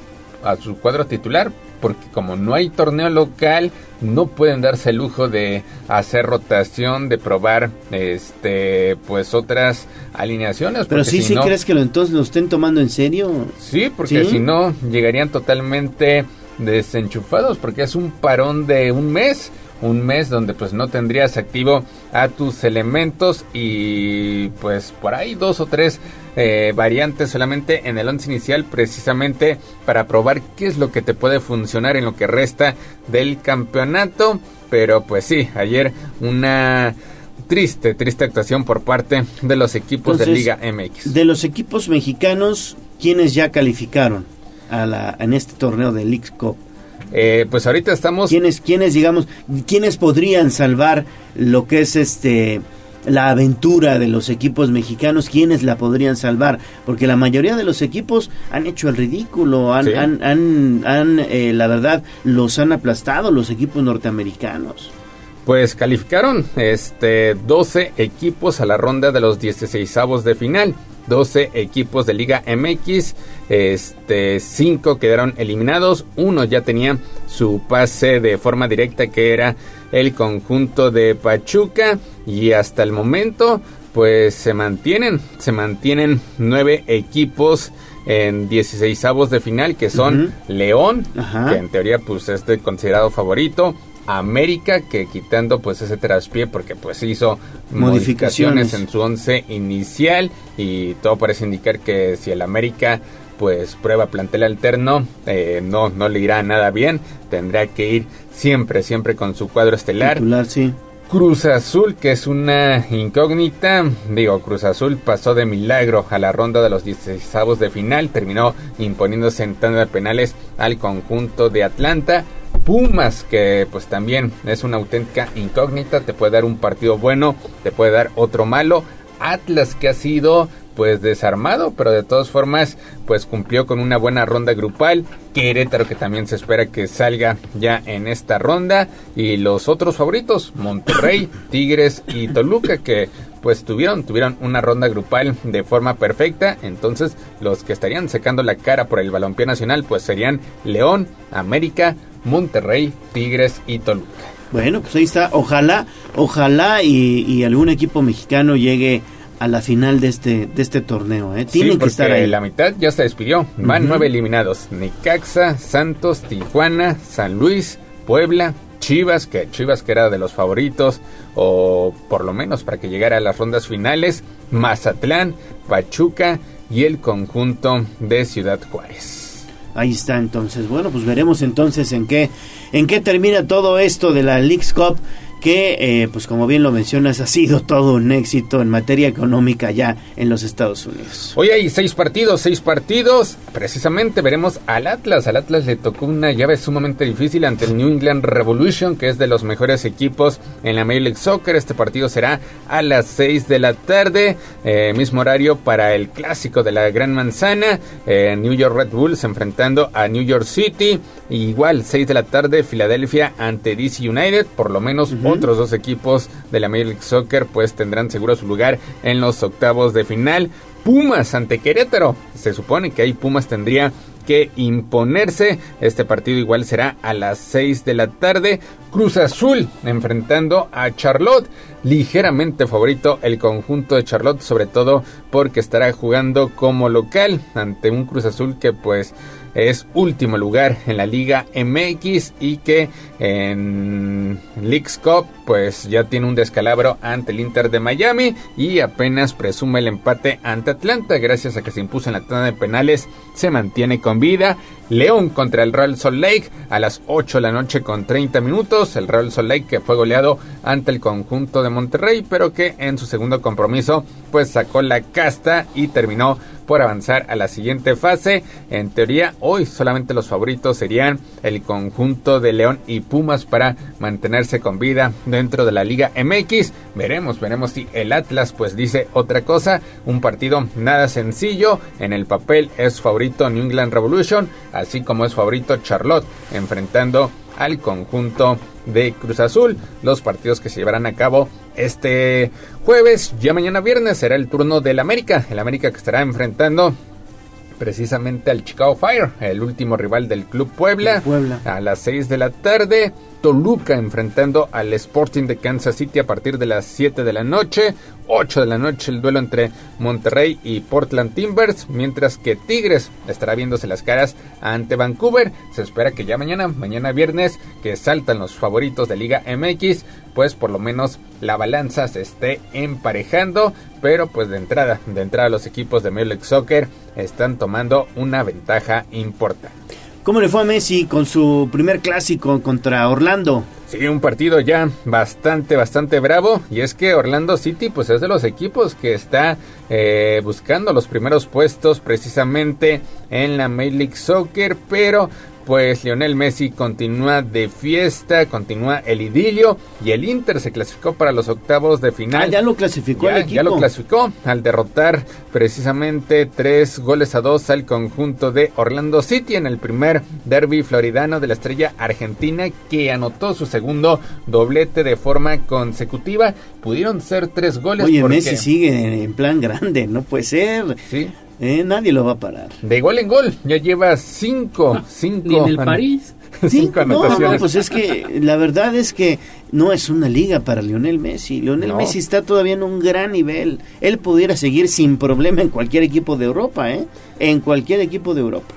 Speaker 32: a su cuadro titular porque como no hay torneo local no pueden darse el lujo de hacer rotación de probar este pues otras alineaciones
Speaker 1: pero sí sí crees que lo entonces lo estén tomando en serio.
Speaker 32: Sí porque si no llegarían totalmente desenchufados porque es un parón de un mes un mes donde pues no tendrías activo a tus elementos y pues por ahí dos o tres eh, variantes solamente en el once inicial precisamente para probar qué es lo que te puede funcionar en lo que resta del campeonato. Pero pues sí ayer una triste triste actuación por parte de los equipos de Liga MX
Speaker 1: de los equipos mexicanos quienes ya calificaron a la en este torneo de League Cup
Speaker 32: eh, pues ahorita estamos...
Speaker 1: ¿Quiénes, quiénes, digamos, quiénes podrían salvar lo que es este la aventura de los equipos mexicanos, quiénes la podrían salvar, porque la mayoría de los equipos han hecho el ridículo, han, han, han, eh, la verdad, los han aplastado los equipos norteamericanos.
Speaker 32: Pues calificaron este 12 equipos a la ronda de los 16 de final. 12 equipos de Liga MX, este 5 quedaron eliminados, uno ya tenía su pase de forma directa que era el conjunto de Pachuca y hasta el momento pues se mantienen, se mantienen nueve equipos en 16 avos de final, que son León, que en teoría pues es considerado favorito, América que quitando pues ese traspié porque pues hizo modificaciones, en su once inicial y todo parece indicar que si el América pues prueba plantel alterno eh, no no le irá nada bien tendrá que ir siempre siempre con su cuadro estelar
Speaker 1: sí.
Speaker 32: Cruz Azul, que es una incógnita. Digo, Cruz Azul pasó de milagro a la ronda de los 16 de final. Terminó imponiéndose en tanda de penales al conjunto de Atlanta. Pumas, que pues también es una auténtica incógnita, te puede dar un partido bueno, te puede dar otro malo. Atlas, que ha sido pues desarmado, pero de todas formas pues cumplió con una buena ronda grupal. Querétaro que también se espera que salga ya en esta ronda y los otros favoritos, Monterrey, Tigres y Toluca que pues tuvieron tuvieron una ronda grupal de forma perfecta, entonces los que estarían secando la cara por el balompié nacional pues serían León, América, Monterrey, Tigres y Toluca.
Speaker 1: Bueno, pues ahí está. Ojalá, ojalá y, algún equipo mexicano llegue a la final de este de este torneo. ¿eh? Tienen que estar ahí.
Speaker 32: La mitad ya se despidió. Van nueve eliminados: Necaxa, Santos, Tijuana, San Luis, Puebla, Chivas, que Chivas que era de los favoritos, o por lo menos para que llegara a las rondas finales, Mazatlán, Pachuca y el conjunto de Ciudad Juárez.
Speaker 1: Ahí está entonces. Bueno, pues veremos entonces en qué en qué termina todo esto de la Leagues Cup que, eh, pues como bien lo mencionas, ha sido todo un éxito en materia económica ya en los Estados Unidos.
Speaker 32: Hoy hay seis partidos, seis partidos. Precisamente veremos al Atlas. Al Atlas le tocó una llave sumamente difícil ante el New England Revolution, que es de los mejores equipos en la Major League Soccer. Este partido será a las seis de la tarde, eh, mismo horario para el clásico de la Gran Manzana. Eh, New York Red Bulls enfrentando a New York City. Igual, seis de la tarde, Filadelfia ante DC United. Por lo menos otros dos equipos de la Major League Soccer pues tendrán seguro su lugar en los octavos de final. Pumas ante Querétaro. Se supone que ahí Pumas tendría que imponerse. Este partido igual será a las 6 de la tarde. Cruz Azul enfrentando a Charlotte. Ligeramente favorito el conjunto de Charlotte, sobre todo porque estará jugando como local ante un Cruz Azul que pues es último lugar en la Liga MX y que en Leagues Cup pues ya tiene un descalabro ante el Inter de Miami y apenas presume el empate ante Atlanta gracias a que se impuso en la tanda de penales se mantiene con vida León contra el Real Salt Lake a las 8 de la noche con 30 minutos. El Real Salt Lake que fue goleado ante el conjunto de Monterrey, pero que en su segundo compromiso pues sacó la casta y terminó por avanzar a la siguiente fase. En teoría, hoy solamente los favoritos serían el conjunto de León y Pumas para mantenerse con vida dentro de la Liga MX. Veremos, veremos si el Atlas pues dice otra cosa. Un partido nada sencillo. En el papel es favorito New England Revolution, así como es favorito Charlotte enfrentando al conjunto de Cruz Azul. Los partidos que se llevarán a cabo este jueves, ya mañana viernes, será el turno del América. El América que estará enfrentando precisamente al Chicago Fire, el último rival del Club Puebla,
Speaker 1: Puebla.
Speaker 32: a las 6 de la tarde. Toluca enfrentando al Sporting de Kansas City a partir de las 7 de la noche. 8 de la noche el duelo entre Monterrey y Portland Timbers, mientras que Tigres estará viéndose las caras ante Vancouver. Se espera que ya mañana, mañana viernes, que saltan los favoritos de Liga MX, pues por lo menos la balanza se esté emparejando, pero pues de entrada, de entrada los equipos de Major Soccer están tomando una ventaja importante.
Speaker 1: ¿Cómo le fue a Messi con su primer clásico contra Orlando?
Speaker 32: Sí, un partido ya bastante, bastante bravo. Y es que Orlando City, pues es de los equipos que está eh, buscando los primeros puestos precisamente en la Major League Soccer. Pero pues Lionel Messi continúa de fiesta, continúa el idilio y el Inter se clasificó para los octavos de final. Ah,
Speaker 1: ya lo clasificó
Speaker 32: el
Speaker 1: equipo.
Speaker 32: Ya lo clasificó al derrotar precisamente tres goles a dos al conjunto de Orlando City en el primer derby floridano de la estrella argentina que anotó su segundo doblete de forma consecutiva. Pudieron ser tres goles.
Speaker 1: Oye, Messi sigue en plan grande, no puede ser. Sí. Eh, nadie lo va a parar.
Speaker 32: De gol en gol, ya lleva cinco, cinco.
Speaker 21: Ni en el París.
Speaker 32: cinco anotaciones.
Speaker 1: No, no, pues es que la verdad es que no es una liga para Lionel Messi. Lionel Messi está todavía en un gran nivel. Él pudiera seguir sin problema en cualquier equipo de Europa, ¿eh? En cualquier equipo de Europa.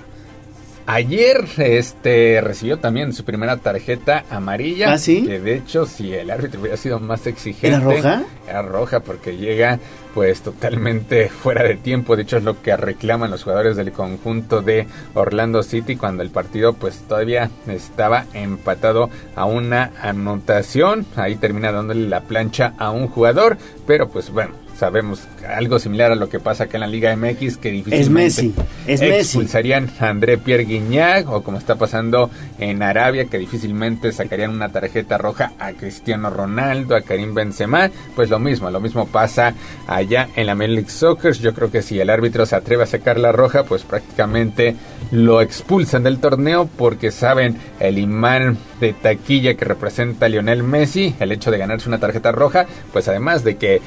Speaker 32: Ayer este recibió también su primera tarjeta amarilla.
Speaker 1: ¿Ah, sí?
Speaker 32: Que de hecho, si el árbitro hubiera sido más exigente.
Speaker 1: ¿Era roja?
Speaker 32: Era roja porque llega pues totalmente fuera de tiempo. De hecho, es lo que reclaman los jugadores del conjunto de Orlando City cuando el partido pues todavía estaba empatado a una anotación. Ahí termina dándole la plancha a un jugador. Pero pues bueno, sabemos algo similar a lo que pasa acá en la Liga MX que difícilmente
Speaker 1: es Messi, es
Speaker 32: expulsarían a André Pierre Guignac o como está pasando en Arabia que difícilmente sacarían una tarjeta roja a Cristiano Ronaldo, a Karim Benzema, pues lo mismo, lo mismo pasa allá en la Major League Soccer. Yo creo que si el árbitro se atreve a sacar la roja, pues prácticamente lo expulsan del torneo porque saben el imán de taquilla que representa Lionel Messi, el hecho de ganarse una tarjeta roja, pues además de que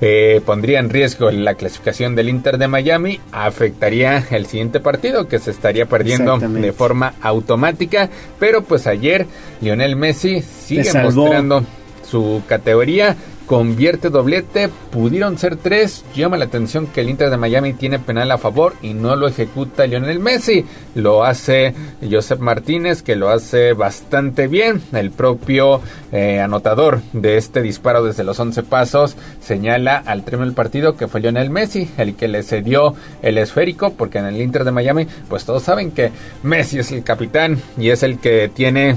Speaker 32: eh, pondría en riesgo la clasificación del Inter de Miami, afectaría el siguiente partido que se estaría perdiendo de forma automática, pero pues ayer Lionel Messi sigue mostrando su categoría, convierte doblete, pudieron ser tres. Llama la atención que el Inter de Miami tiene penal a favor y no lo ejecuta Lionel Messi. Lo hace Josep Martínez, que lo hace bastante bien. El propio eh, anotador de este disparo desde los 11 pasos señala al término del partido que fue Lionel Messi el que le cedió el esférico, porque en el Inter de Miami, pues todos saben que Messi es el capitán y es el que tiene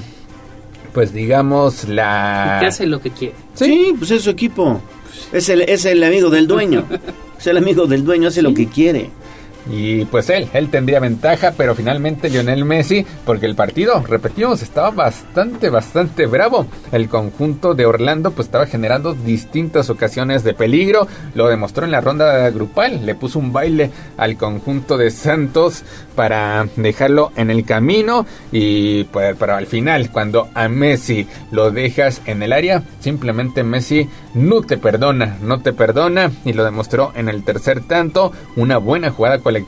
Speaker 32: pues digamos la...
Speaker 21: que hace lo que quiere.
Speaker 1: Sí, pues es su equipo. Es el, es el amigo del dueño. es el amigo del dueño, hace lo que quiere.
Speaker 32: Y pues él, él tendría ventaja, pero finalmente Lionel Messi, porque el partido, repetimos, estaba bastante, bastante bravo. El conjunto de Orlando pues estaba generando distintas ocasiones de peligro, lo demostró en la ronda grupal, le puso un baile al conjunto de Santos para dejarlo en el camino. Y pues pero al final cuando a Messi lo dejas en el área, simplemente Messi no te perdona, no te perdona. Y lo demostró en el tercer tanto, una buena jugada colectiva,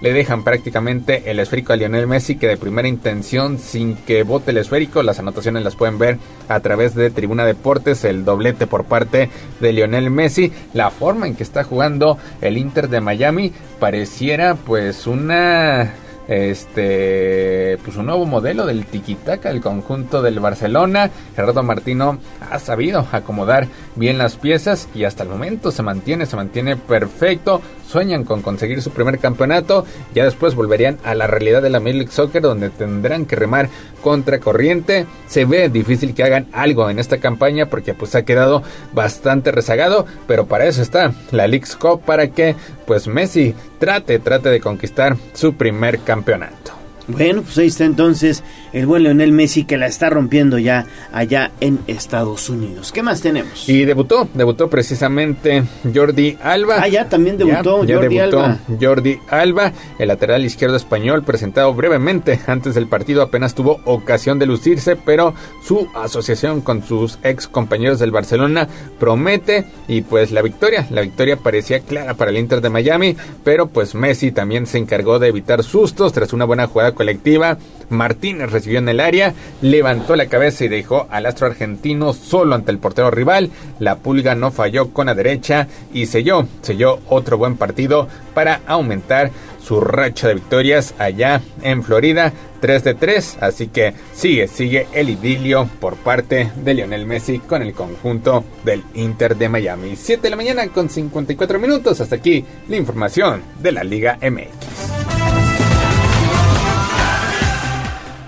Speaker 32: le dejan prácticamente el esférico a Lionel Messi que de primera intención sin que bote el esférico, las anotaciones las pueden ver a través de Tribuna Deportes, el doblete por parte de Lionel Messi, la forma en que está jugando el Inter de Miami pareciera pues una este pues un nuevo modelo del tiquitaca el conjunto del Barcelona. Gerardo Martino ha sabido acomodar bien las piezas y hasta el momento se mantiene se mantiene perfecto. Sueñan con conseguir su primer campeonato. Ya después volverían a la realidad de la Major League Soccer donde tendrán que remar contra corriente. Se ve difícil que hagan algo en esta campaña porque pues ha quedado bastante rezagado pero para eso está la League Cup para que pues Messi trate trate de conquistar su primer campeonato.
Speaker 1: Bueno, pues ahí está entonces el buen Leonel Messi que la está rompiendo ya allá en Estados Unidos. ¿Qué más tenemos?
Speaker 32: Y debutó, debutó precisamente Jordi Alba.
Speaker 1: Ah, ya también debutó
Speaker 32: ya,
Speaker 1: Jordi
Speaker 32: debutó
Speaker 1: Alba.
Speaker 32: Jordi Alba, el lateral izquierdo español, presentado brevemente antes del partido, apenas tuvo ocasión de lucirse, pero su asociación con sus ex compañeros del Barcelona promete y pues la victoria, la victoria parecía clara para el Inter de Miami, pero pues Messi también se encargó de evitar sustos tras una buena jugada colectiva. Martínez recibió en el área, levantó la cabeza y dejó al astro argentino solo ante el portero rival. La pulga no falló con la derecha y selló, selló otro buen partido para aumentar su racha de victorias allá en Florida, 3 de 3, así que sigue, sigue el idilio por parte de Lionel Messi con el conjunto del Inter de Miami. 7 de la mañana con 54 minutos, hasta aquí la información de la Liga MX.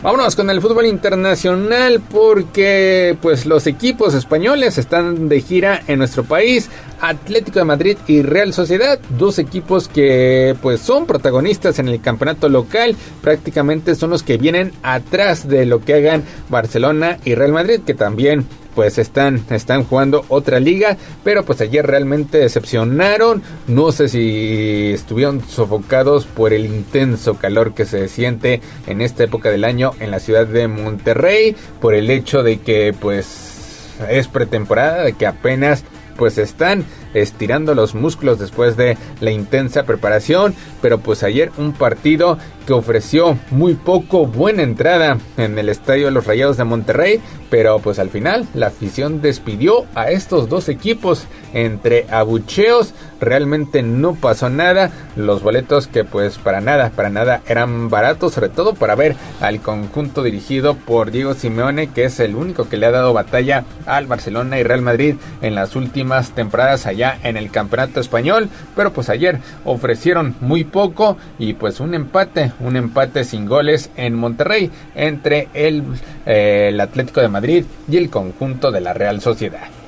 Speaker 32: Vámonos con el fútbol internacional porque pues los equipos españoles están de gira en nuestro país. Atlético de Madrid y Real Sociedad, dos equipos que pues son protagonistas en el campeonato local, prácticamente son los que vienen atrás de lo que hagan Barcelona y Real Madrid, que también pues están, están jugando otra liga, pero pues ayer realmente decepcionaron, no sé si estuvieron sofocados por el intenso calor que se siente en esta época del año en la ciudad de Monterrey, por el hecho de que pues es pretemporada, de que apenas pues están estirando los músculos después de la intensa preparación, pero pues ayer un partido que ofreció muy poco buena entrada en el estadio de los Rayados de Monterrey, pero pues al final la afición despidió a estos dos equipos. Entre abucheos, realmente no pasó nada, los boletos que pues para nada, para nada eran baratos, sobre todo para ver al conjunto dirigido por Diego Simeone, que es el único que le ha dado batalla al Barcelona y Real Madrid en las últimas temporadas allá en el Campeonato Español, pero pues ayer ofrecieron muy poco y pues un empate, un empate sin goles en Monterrey entre el, eh, el Atlético de Madrid y el conjunto de la Real Sociedad.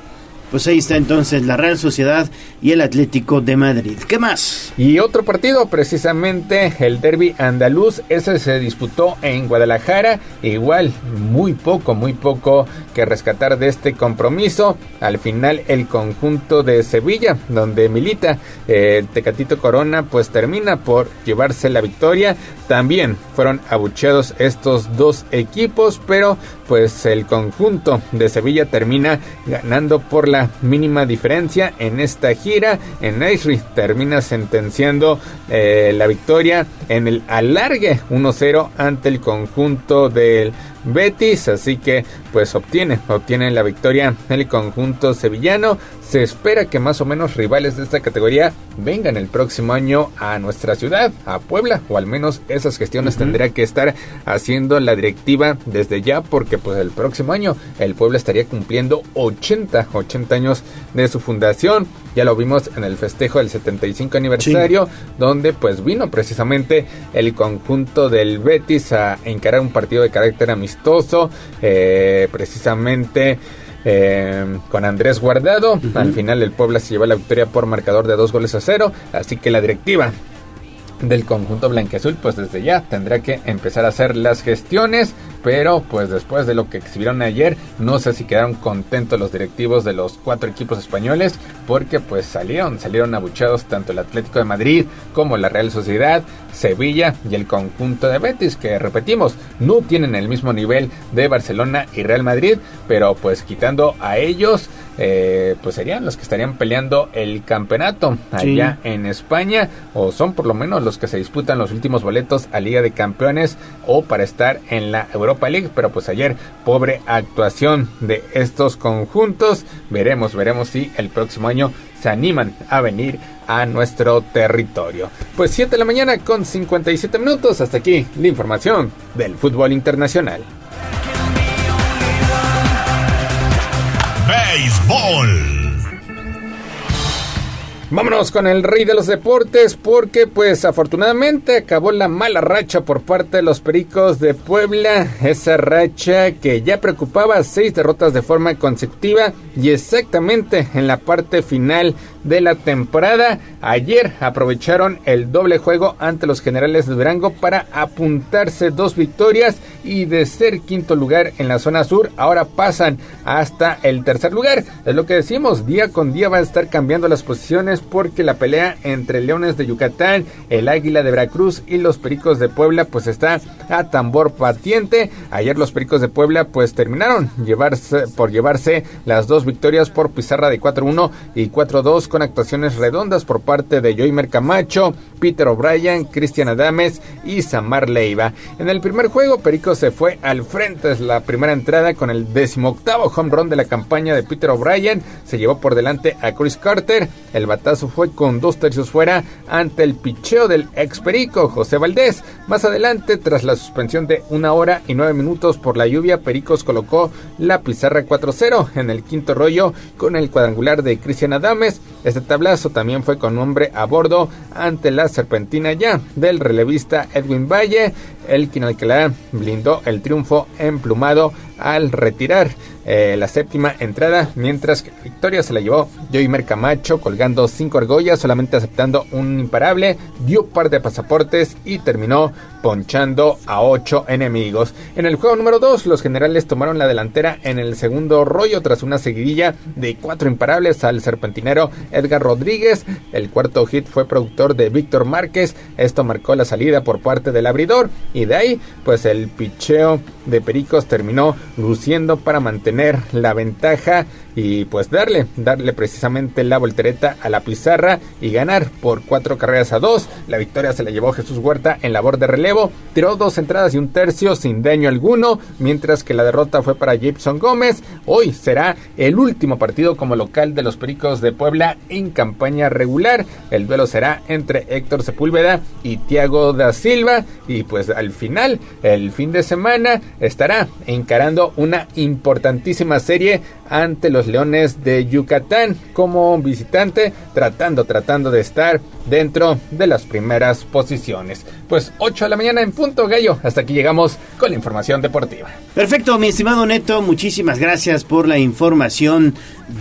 Speaker 1: Pues ahí está entonces la Real Sociedad y el Atlético de Madrid. ¿Qué más?
Speaker 32: Y otro partido, precisamente el derby andaluz, ese se disputó en Guadalajara. Igual, muy poco, muy poco que rescatar de este compromiso. Al final, el conjunto de Sevilla, donde milita eh, Tecatito Corona, pues termina por llevarse la victoria. También fueron abucheados estos dos equipos, pero pues el conjunto de Sevilla termina ganando por la mínima diferencia en esta gira. En Aisri termina sentenciando eh, la victoria en el alargue 1-0 ante el conjunto del Betis, así que pues obtiene, obtiene la victoria el conjunto sevillano. Se espera que más o menos rivales de esta categoría vengan el próximo año a nuestra ciudad, a Puebla, o al menos esas gestiones tendría que estar haciendo la directiva desde ya, porque pues el próximo año el Puebla estaría cumpliendo 80, 80 años de su fundación. Ya lo vimos en el festejo del 75 aniversario, donde pues vino precisamente el conjunto del Betis a encarar un partido de carácter amistoso, eh, precisamente eh, con Andrés Guardado. Al final el Puebla se llevó la victoria por marcador de dos goles a cero. Así que la directiva del conjunto blanqueazul pues desde ya tendrá que empezar a hacer las gestiones pero pues después de lo que exhibieron ayer no sé si quedaron contentos los directivos de los cuatro equipos españoles porque pues salieron salieron abuchados tanto el Atlético de Madrid como la Real Sociedad Sevilla y el conjunto de Betis que repetimos no tienen el mismo nivel de Barcelona y Real Madrid pero pues quitando a ellos eh, pues serían los que estarían peleando el campeonato allá en España o son por lo menos los que se disputan los últimos boletos a Liga de Campeones o para estar en la Europa League. Pero pues ayer pobre actuación de estos conjuntos. Veremos veremos si el próximo año se animan a venir a nuestro territorio. Pues 7 de la mañana con 57 minutos. Hasta aquí la información del fútbol internacional.
Speaker 4: Béisbol.
Speaker 32: Vámonos con el rey de los deportes porque pues afortunadamente acabó la mala racha por parte de los Pericos de Puebla, esa racha que ya preocupaba seis derrotas de forma consecutiva y exactamente en la parte final de la temporada. Ayer aprovecharon el doble juego ante los generales de Durango para apuntarse dos victorias y de ser quinto lugar en la zona sur, ahora pasan hasta el tercer lugar. Es lo que decimos, día con día va a estar cambiando las posiciones porque la pelea entre Leones de Yucatán, el Águila de Veracruz y los Pericos de Puebla pues está a tambor patiente. Ayer los Pericos de Puebla pues terminaron llevarse, por llevarse las dos victorias por pizarra de 4-1 y 4-2 con actuaciones redondas por parte de Joymer Camacho, Peter O'Brien, Cristian Adames y Samar Leiva. En el primer juego Se fue al frente de la primera entrada con el decimoctavo home run de la campaña de Peter O'Brien. Se llevó por delante a Chris Carter. El batazo fue con dos tercios fuera ante el picheo del ex Perico, José Valdés. Más adelante, tras la suspensión de una hora y nueve minutos por la lluvia, Pericos colocó la pizarra 4-0 en el quinto rollo con el cuadrangular de Cristian Adames. Este tablazo también fue con hombre a bordo ante la serpentina ya del relevista Edwin Valle, el quien Alcalá blindó el triunfo emplumado al retirar eh, la séptima entrada, mientras que victoria se la llevó Joymer Camacho colgando cinco argollas, solamente aceptando un imparable, dio par de pasaportes y terminó ponchando a ocho enemigos. En el juego número 2, los generales tomaron la delantera en el segundo rollo tras una seguidilla de cuatro imparables al serpentinero Edgar Rodríguez. El cuarto hit fue productor de Víctor Márquez. Esto marcó la salida por parte del abridor y de ahí, pues el picheo de Pericos terminó luciendo para mantener la ventaja y pues darle, darle precisamente la voltereta a la pizarra y ganar por cuatro carreras a dos. La victoria se la llevó Jesús Huerta en labor de relevo, tiró dos entradas y un tercio sin daño alguno, mientras que la derrota fue para Gibson Gómez. Hoy será el último partido como local de los Pericos de Puebla en campaña regular. El duelo será entre Héctor Sepúlveda y Tiago da Silva y pues al final, el fin de semana, estará encarando una importantísima serie ante los Leones de Yucatán como visitante, tratando, tratando de estar dentro de las primeras posiciones. Pues 8 de la mañana en punto, gallo. Hasta aquí llegamos con la información deportiva.
Speaker 1: Perfecto, mi estimado Neto, muchísimas gracias por la información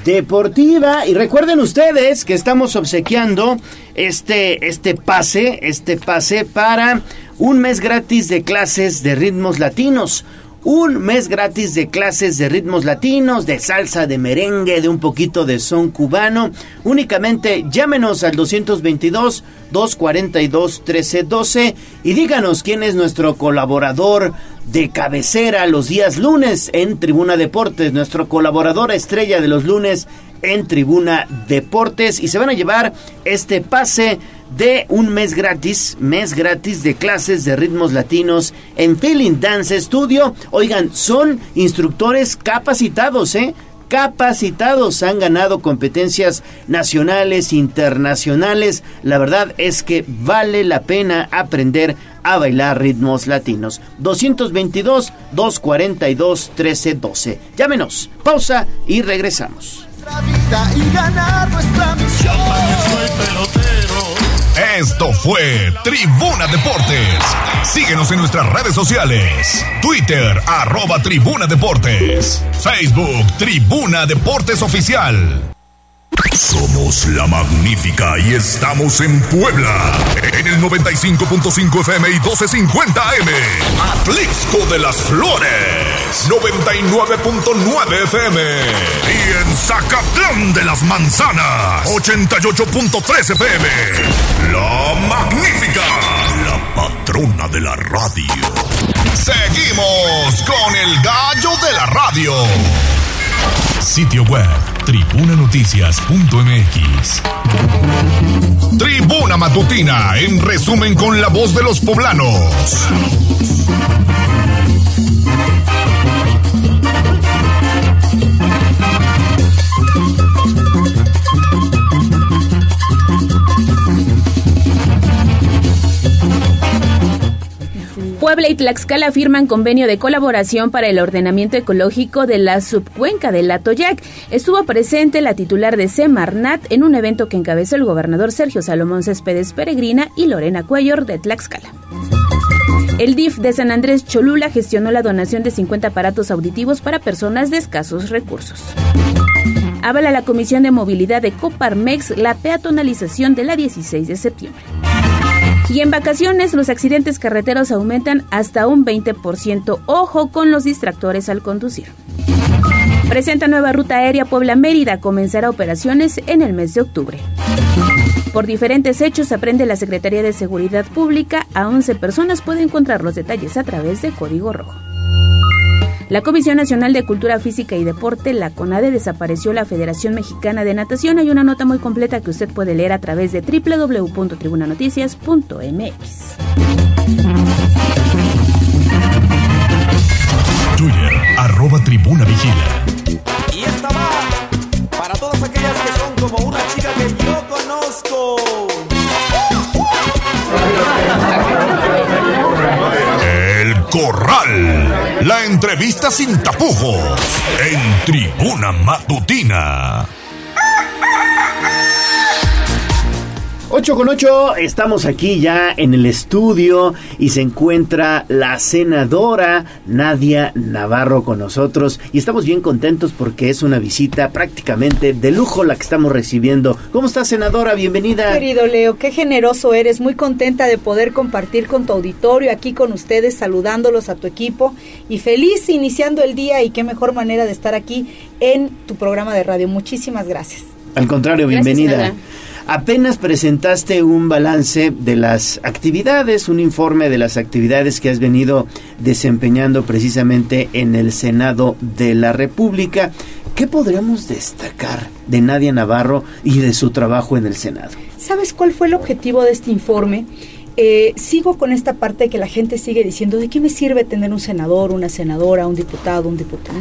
Speaker 1: deportiva. Y recuerden ustedes que estamos obsequiando este, este pase, este pase para un mes gratis de clases de ritmos latinos un mes gratis de clases de ritmos latinos, de salsa, de merengue, de un poquito de son cubano. Únicamente llámenos al 222 242 1312 y díganos quién es nuestro colaborador de cabecera los días lunes en Tribuna Deportes, nuestro colaborador estrella de los lunes en Tribuna Deportes y se van a llevar este pase de un mes gratis, mes gratis de clases de ritmos latinos en Feeling Dance Studio. Oigan, son instructores capacitados, ¿eh? capacitados, han ganado competencias nacionales, internacionales. La verdad es que vale la pena aprender a bailar ritmos latinos. 222-242-1312. Llámenos, pausa y regresamos. Y ganar nuestra misión.
Speaker 4: Esto fue Tribuna Deportes. Síguenos en nuestras redes sociales. Twitter, arroba Tribuna Deportes. Facebook, Tribuna Deportes Oficial. Somos la magnífica y estamos en Puebla. En el 95.5 FM y 1250 AM. Atlixco de las Flores. 99.9 FM. Y en Zacatlán de las Manzanas. 88.3 FM. La magnífica. La patrona de la radio. Seguimos con el gallo de la radio. Sitio web tribunanoticias.mx. Tribuna Matutina, en resumen con la voz de los poblanos.
Speaker 2: Puebla y Tlaxcala firman convenio de colaboración para el ordenamiento ecológico de la subcuenca del Atoyac. Estuvo presente la titular de Semarnat en un evento que encabezó el gobernador Sergio Salomón Céspedes Peregrina y Lorena Cuellar de Tlaxcala. El DIF de San Andrés Cholula gestionó la donación de 50 aparatos auditivos para personas de escasos recursos. Habla la Comisión de Movilidad de Coparmex la peatonalización de la 16 de septiembre. Y en vacaciones los accidentes carreteros aumentan hasta un 20%. Ojo con los distractores al conducir. Presenta nueva ruta aérea Puebla-Mérida. Comenzará operaciones en el mes de octubre. Por diferentes hechos aprende la Secretaría de Seguridad Pública. A 11 personas puede encontrar los detalles a través de Código Rojo. La Comisión Nacional de Cultura Física y Deporte, la CONADE, desapareció la Federación Mexicana de Natación. Hay una nota muy completa que usted puede leer a través de www.tribunanoticias.mx.
Speaker 4: Twitter, arroba tribuna vigila.
Speaker 33: Y esta va para todas aquellas que son como una chica que yo conozco.
Speaker 4: El Corral. La entrevista sin tapujos. En Tribuna Matutina.
Speaker 1: 8 con 8, estamos aquí ya en el estudio y se encuentra la senadora Nadia Navarro con nosotros y estamos bien contentos porque es una visita prácticamente de lujo la que estamos recibiendo. ¿Cómo estás senadora? Bienvenida.
Speaker 34: Querido Leo, qué generoso eres, muy contenta de poder compartir con tu auditorio aquí con ustedes, saludándolos a tu equipo y feliz iniciando el día y qué mejor manera de estar aquí en tu programa de radio. Muchísimas gracias.
Speaker 1: Al contrario, bienvenida. Apenas presentaste un balance de las actividades, un informe de las actividades que has venido desempeñando precisamente en el Senado de la República. ¿Qué podríamos destacar de Nadia Navarro y de su trabajo en el Senado?
Speaker 34: ¿Sabes cuál fue el objetivo de este informe? Eh, sigo con esta parte de que la gente sigue diciendo, ¿de qué me sirve tener un senador, una senadora, un diputado, un diputado?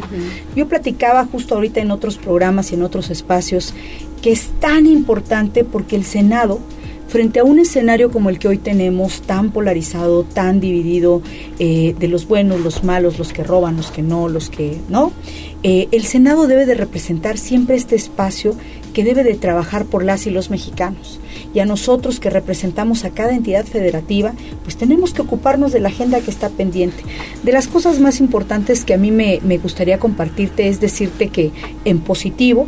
Speaker 34: Yo platicaba justo ahorita en otros programas y en otros espacios que es tan importante porque el Senado, frente a un escenario como el que hoy tenemos, tan polarizado, tan dividido, eh, de los buenos, los malos, los que roban, los que no, los que no, eh, el Senado debe de representar siempre este espacio que debe de trabajar por las y los mexicanos. Y a nosotros que representamos a cada entidad federativa, pues tenemos que ocuparnos de la agenda que está pendiente. De las cosas más importantes que a mí me, me gustaría compartirte es decirte que en positivo,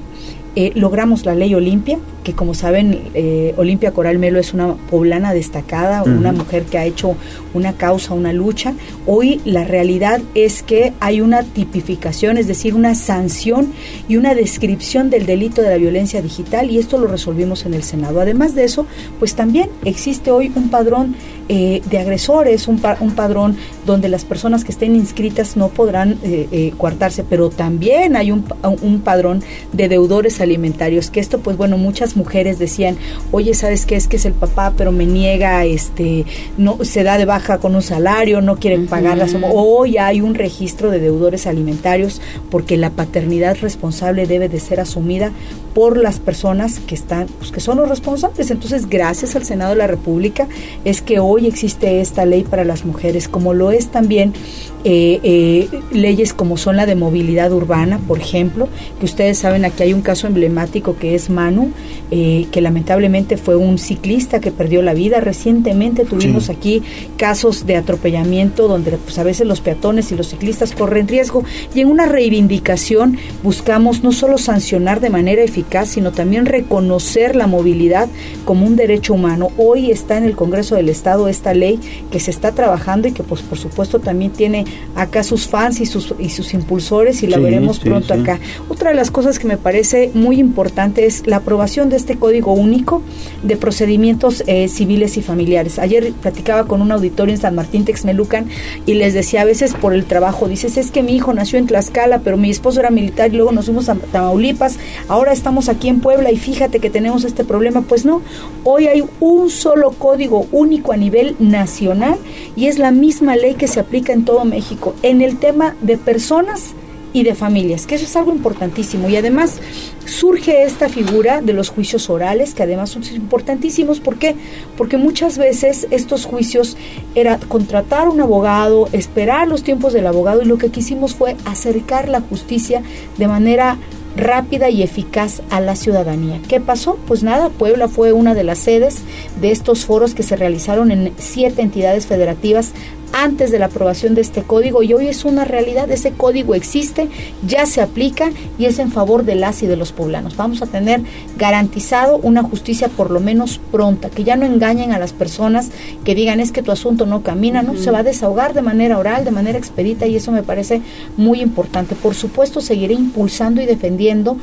Speaker 34: eh, logramos la ley Olimpia, que como saben, eh, Olimpia Coral Melo es una poblana destacada, una mujer que ha hecho una causa, una lucha. Hoy la realidad es que hay una tipificación, es decir, una sanción y una descripción del delito de la violencia digital y esto lo resolvimos en el Senado. Además de eso, pues también existe hoy un padrón eh, de agresores, un, un, padrón donde las personas que estén inscritas no podrán coartarse, pero también hay un, un padrón de deudores alimentarios, que esto pues bueno, muchas mujeres decían, oye, ¿sabes qué? Es que es el papá, pero me niega, este, no, se da de baja con un salario, no quieren pagar la suma. Hoy hay un registro de deudores alimentarios porque la paternidad responsable debe de ser asumida por las personas que están, pues, que son los responsables. Entonces, gracias al Senado de la República es que hoy existe esta ley para las mujeres, como lo es también eh, eh, leyes como son la de movilidad urbana, por ejemplo, que ustedes saben aquí hay un caso emblemático que es Manu, eh, que lamentablemente fue un ciclista que perdió la vida. Recientemente tuvimos aquí casos de atropellamiento donde pues a veces los peatones y los ciclistas corren riesgo y en una reivindicación buscamos no solo sancionar de manera eficaz, sino también reconocer la movilidad como un derecho humano. Hoy está en el Congreso del Estado esta ley que se está trabajando y que pues por supuesto también tiene acá sus fans y sus, y sus impulsores y la veremos pronto acá. Otra de las cosas que me parece muy importante es la aprobación de este código único de procedimientos eh, civiles y familiares. Ayer platicaba con un auditorio en San Martín Texmelucan y les decía a veces por el trabajo, dices, es que mi hijo nació en Tlaxcala, pero mi esposo era militar y luego nos fuimos a Tamaulipas, ahora estamos aquí en Puebla y fíjate que tenemos este problema. Pues no, hoy hay un solo código único a nivel nacional y es la misma ley que se aplica en todo México en el tema de personas y de familias, que eso es algo importantísimo. Y además surge esta figura de los juicios orales, que además son importantísimos. ¿Por qué? Porque muchas veces estos juicios era contratar un abogado, esperar los tiempos del abogado, y lo que quisimos fue acercar la justicia de manera rápida y eficaz a la ciudadanía. ¿Qué pasó? Pues nada, Puebla fue una de las sedes de estos foros que se realizaron en siete entidades federativas antes de la aprobación de este código y hoy es una realidad, ese código existe, ya se aplica y es en favor de las y de los poblanos. Vamos a tener garantizado una justicia por lo menos pronta, que ya no engañen a las personas que digan es que tu asunto no camina, no, se va a desahogar de manera oral, de manera expedita y eso me parece muy importante. Por supuesto, seguiré impulsando y defendiendo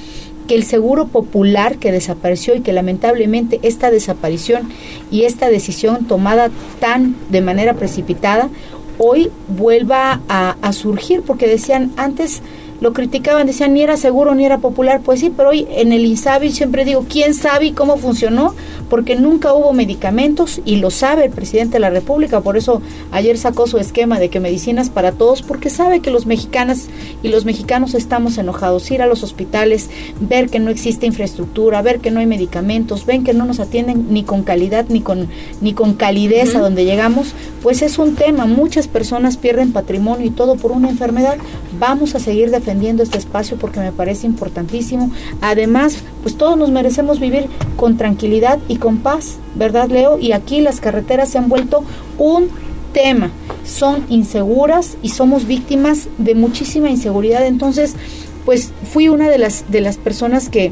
Speaker 34: que el seguro popular que desapareció y que lamentablemente esta desaparición y esta decisión tomada tan de manera precipitada hoy vuelva a, a surgir porque decían antes lo criticaban, decían ni era seguro ni era popular, pues sí, pero hoy en el INSABI siempre digo, ¿quién sabe cómo funcionó? Porque nunca hubo medicamentos y lo sabe el presidente de la República, por eso ayer sacó su esquema de que medicinas para todos, porque sabe que los mexicanas y los mexicanos estamos enojados, ir a los hospitales, ver que no existe infraestructura, ver que no hay medicamentos, ven que no nos atienden ni con calidad ni con ni con calidez a donde llegamos, pues es un tema, muchas personas pierden patrimonio y todo por una enfermedad. Vamos a seguir defendiendo este espacio porque me parece importantísimo. Además, pues todos nos merecemos vivir con tranquilidad y con paz, ¿verdad, Leo? Y aquí las carreteras se han vuelto un tema. Son inseguras y somos víctimas de muchísima inseguridad. Entonces, pues fui una de las de las personas que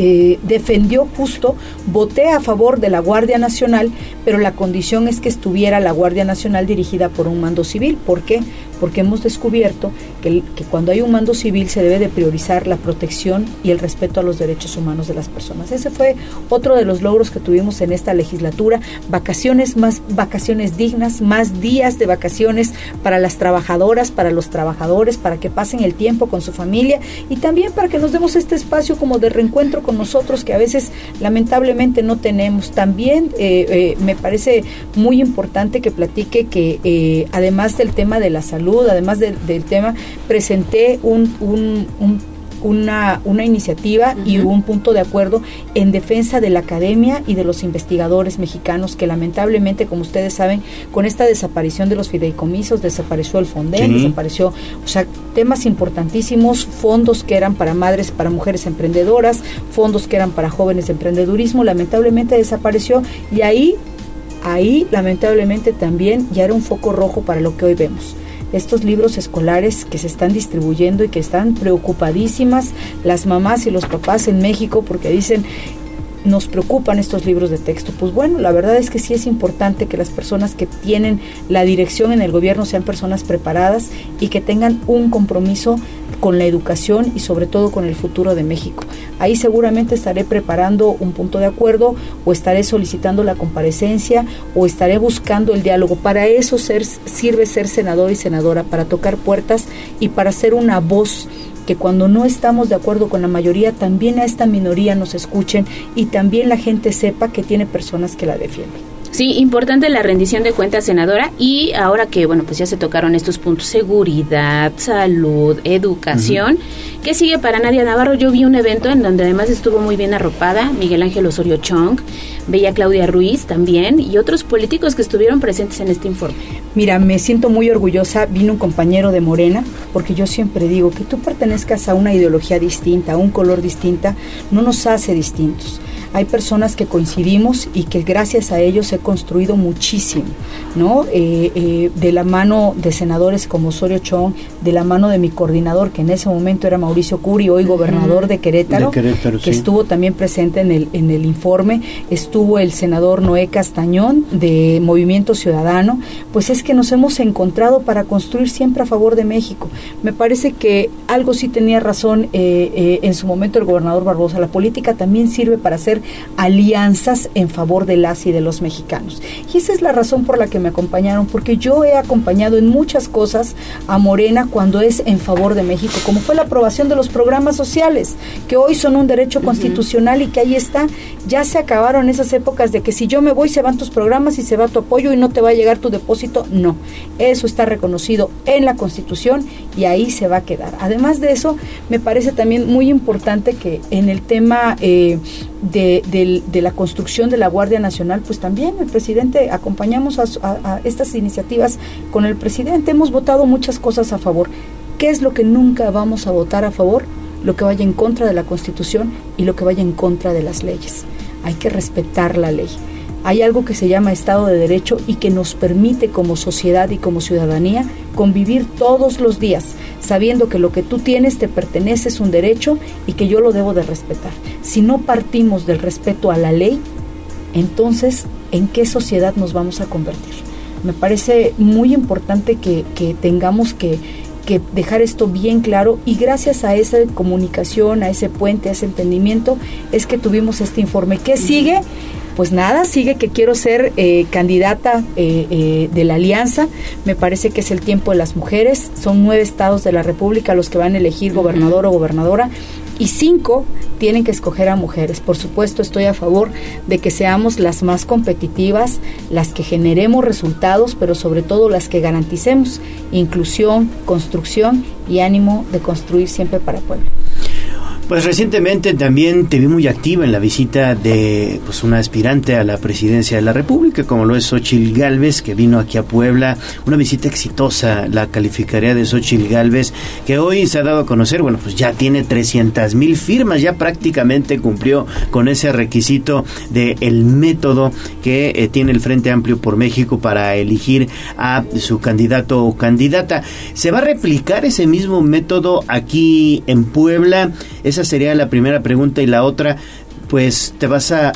Speaker 34: eh, defendió justo, voté a favor de la Guardia Nacional, pero la condición es que estuviera la Guardia Nacional dirigida por un mando civil. ¿Por qué? Porque hemos descubierto que, que cuando hay un mando civil se debe de priorizar la protección y el respeto a los derechos humanos de las personas. Ese fue otro de los logros que tuvimos en esta legislatura. Vacaciones más, vacaciones dignas, más días de vacaciones para las trabajadoras, para los trabajadores, para que pasen el tiempo con su familia y también para que nos demos este espacio como de reencuentro con nosotros que a veces lamentablemente no tenemos. También eh, eh, me parece muy importante que platique que eh, además del tema de la salud, además del tema, presenté un, un, un una, una iniciativa y un punto de acuerdo en defensa de la academia y de los investigadores mexicanos que lamentablemente, como ustedes saben, con esta desaparición de los fideicomisos, desapareció el Fonden, desapareció, o sea, temas importantísimos, fondos que eran para madres, para mujeres emprendedoras, fondos que eran para jóvenes de emprendedurismo, lamentablemente desapareció y ahí, ahí lamentablemente también ya era un foco rojo para lo que hoy vemos estos libros escolares que se están distribuyendo y que están preocupadísimas las mamás y los papás en México porque dicen nos preocupan estos libros de texto. Pues bueno, la verdad es que sí es importante que las personas que tienen la dirección en el gobierno sean personas preparadas y que tengan un compromiso con la educación y sobre todo con el futuro de México. Ahí seguramente estaré preparando un punto de acuerdo o estaré solicitando la comparecencia o estaré buscando el diálogo. Para eso sirve ser senador y senadora, para tocar puertas y para ser una voz que cuando no estamos de acuerdo con la mayoría, también a esta minoría nos escuchen y también la gente sepa que tiene personas que la defienden.
Speaker 2: Sí, importante la rendición de cuentas, senadora. Y ahora que, bueno, pues ya se tocaron estos puntos, seguridad, salud, educación. ¿Qué sigue para Nadia Navarro? Yo vi un evento en donde además estuvo muy bien arropada Miguel Ángel Osorio Chong, veía Claudia Ruiz también y otros políticos que estuvieron presentes en este informe.
Speaker 34: Mira, me siento muy orgullosa. Vino un compañero de Morena, porque yo siempre digo que tú pertenezcas a una ideología distinta, a un color distinta, no nos hace distintos hay personas que coincidimos y que gracias a ellos he construido muchísimo, ¿no? Eh, eh, de la mano de senadores como Osorio Chong, de la mano de mi coordinador, que en ese momento era Mauricio Curi, hoy gobernador de Querétaro, que estuvo también presente en el, en el informe, estuvo el senador Noé Castañón de Movimiento Ciudadano, pues es que nos hemos encontrado para construir siempre a favor de México. Me parece que algo sí tenía razón eh, en su momento el gobernador Barbosa, la política también sirve para hacer alianzas en favor de las y de los mexicanos. Y esa es la razón por la que me acompañaron, porque yo he acompañado en muchas cosas a Morena cuando es en favor de México, como fue la aprobación de los programas sociales, que hoy son un derecho constitucional y que ahí está. Ya se acabaron esas épocas de que si yo me voy se van tus programas y se va tu apoyo y no te va a llegar tu depósito. No, eso está reconocido en la Constitución y ahí se va a quedar. Además de eso, me parece también muy importante que en el tema eh, de, la construcción de la Guardia Nacional, pues también el presidente, acompañamos a, estas iniciativas con el presidente, hemos votado muchas cosas a favor. ¿Qué es lo que nunca vamos a votar a favor? Lo que vaya en contra de la Constitución y lo que vaya en contra de las leyes. Hay que respetar la ley hay algo que se llama Estado de Derecho y que nos permite como sociedad y como ciudadanía convivir todos los días, sabiendo que lo que tú tienes te pertenece, es un derecho y que yo lo debo de respetar. Si no partimos del respeto a la ley, entonces, ¿en qué sociedad nos vamos a convertir? Me parece muy importante que, tengamos que, que dejar esto bien claro y gracias a esa comunicación, a ese puente, a ese entendimiento, es que tuvimos este informe. ¿Qué sigue? Pues nada, sigue que quiero ser eh, candidata eh, eh, de la alianza. Me parece que es el tiempo de las mujeres. Son nueve estados de la República los que van a elegir gobernador o gobernadora y cinco tienen que escoger a mujeres. Por supuesto, estoy a favor de que seamos las más competitivas, las que generemos resultados, pero sobre todo las que garanticemos inclusión, construcción y ánimo de construir siempre para Puebla.
Speaker 1: Pues recientemente también te vi muy activa en la visita de pues una aspirante a la presidencia de la República, como lo es Xochil Gálvez, que vino aquí a Puebla. Una visita exitosa, la calificaría de Xochil Gálvez, que hoy se ha dado a conocer, bueno, pues ya tiene 300 mil firmas, ya prácticamente cumplió con ese requisito del el método que eh, tiene el Frente Amplio por México para elegir a su candidato o candidata. ¿Se va a replicar ese mismo método aquí en Puebla? Esa sería la primera pregunta y la otra, pues te vas a,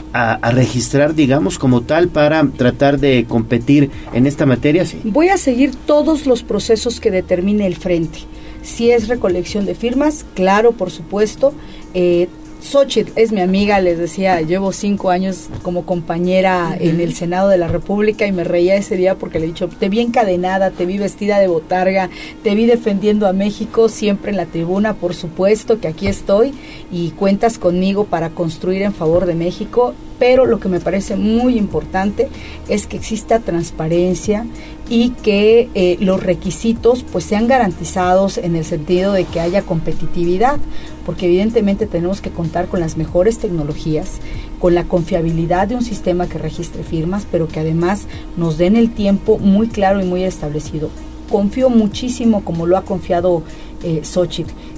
Speaker 1: registrar, digamos, como tal para tratar de competir en esta materia. ¿sí?
Speaker 34: Voy a seguir todos los procesos que determine el frente. Si es recolección de firmas, claro, por supuesto. Eh, Xochitl es mi amiga, les decía, llevo cinco años como compañera en el Senado de la República y me reía ese día porque le he dicho, te vi encadenada, te vi vestida de botarga, te vi defendiendo a México siempre en la tribuna, por supuesto que aquí estoy y cuentas conmigo para construir en favor de México pero lo que me parece muy importante es que exista transparencia y que eh, los requisitos pues sean garantizados en el sentido de que haya competitividad, porque evidentemente tenemos que contar con las mejores tecnologías, con la confiabilidad de un sistema que registre firmas, pero que además nos den el tiempo muy claro y muy establecido. Confío muchísimo, como lo ha confiado eh,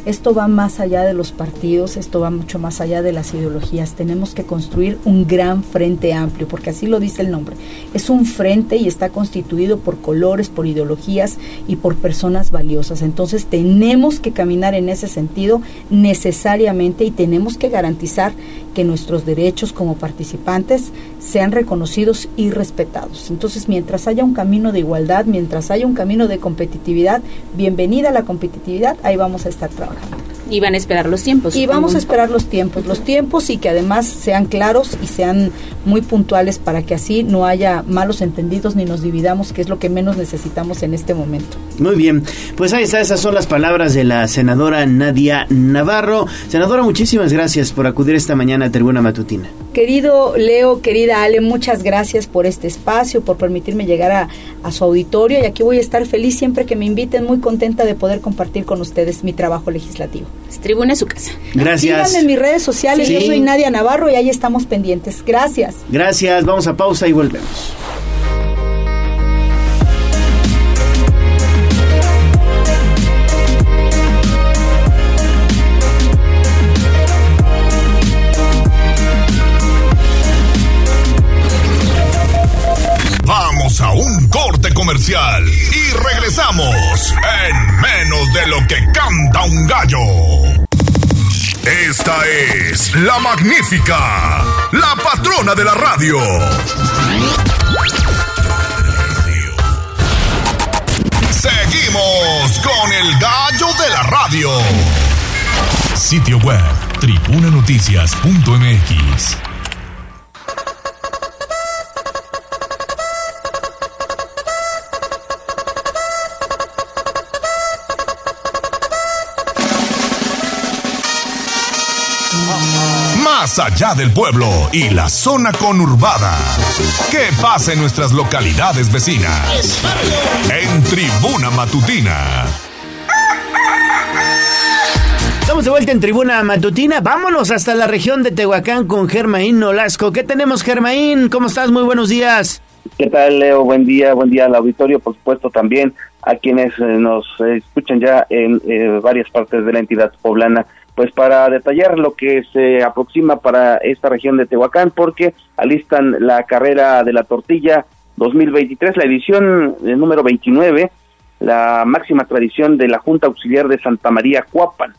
Speaker 34: esto va más allá de los partidos, esto va mucho más allá de las ideologías. Tenemos que construir un gran frente amplio, porque así lo dice el nombre. Es un frente y está constituido por colores, por ideologías y por personas valiosas. Entonces tenemos que caminar en ese sentido necesariamente y tenemos que garantizar que nuestros derechos como participantes sean reconocidos y respetados. Entonces, mientras haya un camino de igualdad, mientras haya un camino de competitividad, bienvenida a la competitividad, ahí vamos a estar trabajando.
Speaker 2: Y van a esperar los tiempos.
Speaker 34: Y vamos a esperar los tiempos, los tiempos y que además sean claros y sean muy puntuales para que así no haya malos entendidos ni nos dividamos, que es lo que menos necesitamos en este momento.
Speaker 1: Muy bien, pues ahí está, esas son las palabras de la senadora Nadia Navarro. Senadora, muchísimas gracias por acudir esta mañana a Tribuna Matutina.
Speaker 34: Querido Leo, querida Ale, muchas gracias por este espacio, por permitirme llegar a, a, su auditorio y aquí voy a estar feliz siempre que me inviten, muy contenta de poder compartir con ustedes mi trabajo legislativo.
Speaker 2: Tribuna es su casa.
Speaker 1: Gracias.
Speaker 34: Síganme en mis redes sociales, yo soy Nadia Navarro y ahí estamos pendientes. Gracias.
Speaker 1: Gracias, vamos a pausa y volvemos.
Speaker 4: Corte comercial y regresamos en menos de lo que canta un gallo. Esta es la magnífica, la patrona de la radio. Seguimos con el gallo de la radio. Sitio web, tribunanoticias.mx. más allá del pueblo y la zona conurbada. ¿Qué pasa en nuestras localidades vecinas? En Tribuna Matutina.
Speaker 1: Estamos de vuelta en Tribuna Matutina. Vámonos hasta la región de Tehuacán con Germaín Nolasco. ¿Qué tenemos, Germaín? ¿Cómo estás? Muy buenos días.
Speaker 35: ¿Qué tal, Leo? Buen día, buen día al auditorio, por supuesto, también a quienes eh, nos escuchan ya en eh, varias partes de la entidad poblana pues para detallar lo que se aproxima para esta región de Tehuacán, porque alistan la carrera de la tortilla 2023, la edición eh, número 29, la máxima tradición de la Junta Auxiliar de Santa María Cuapan.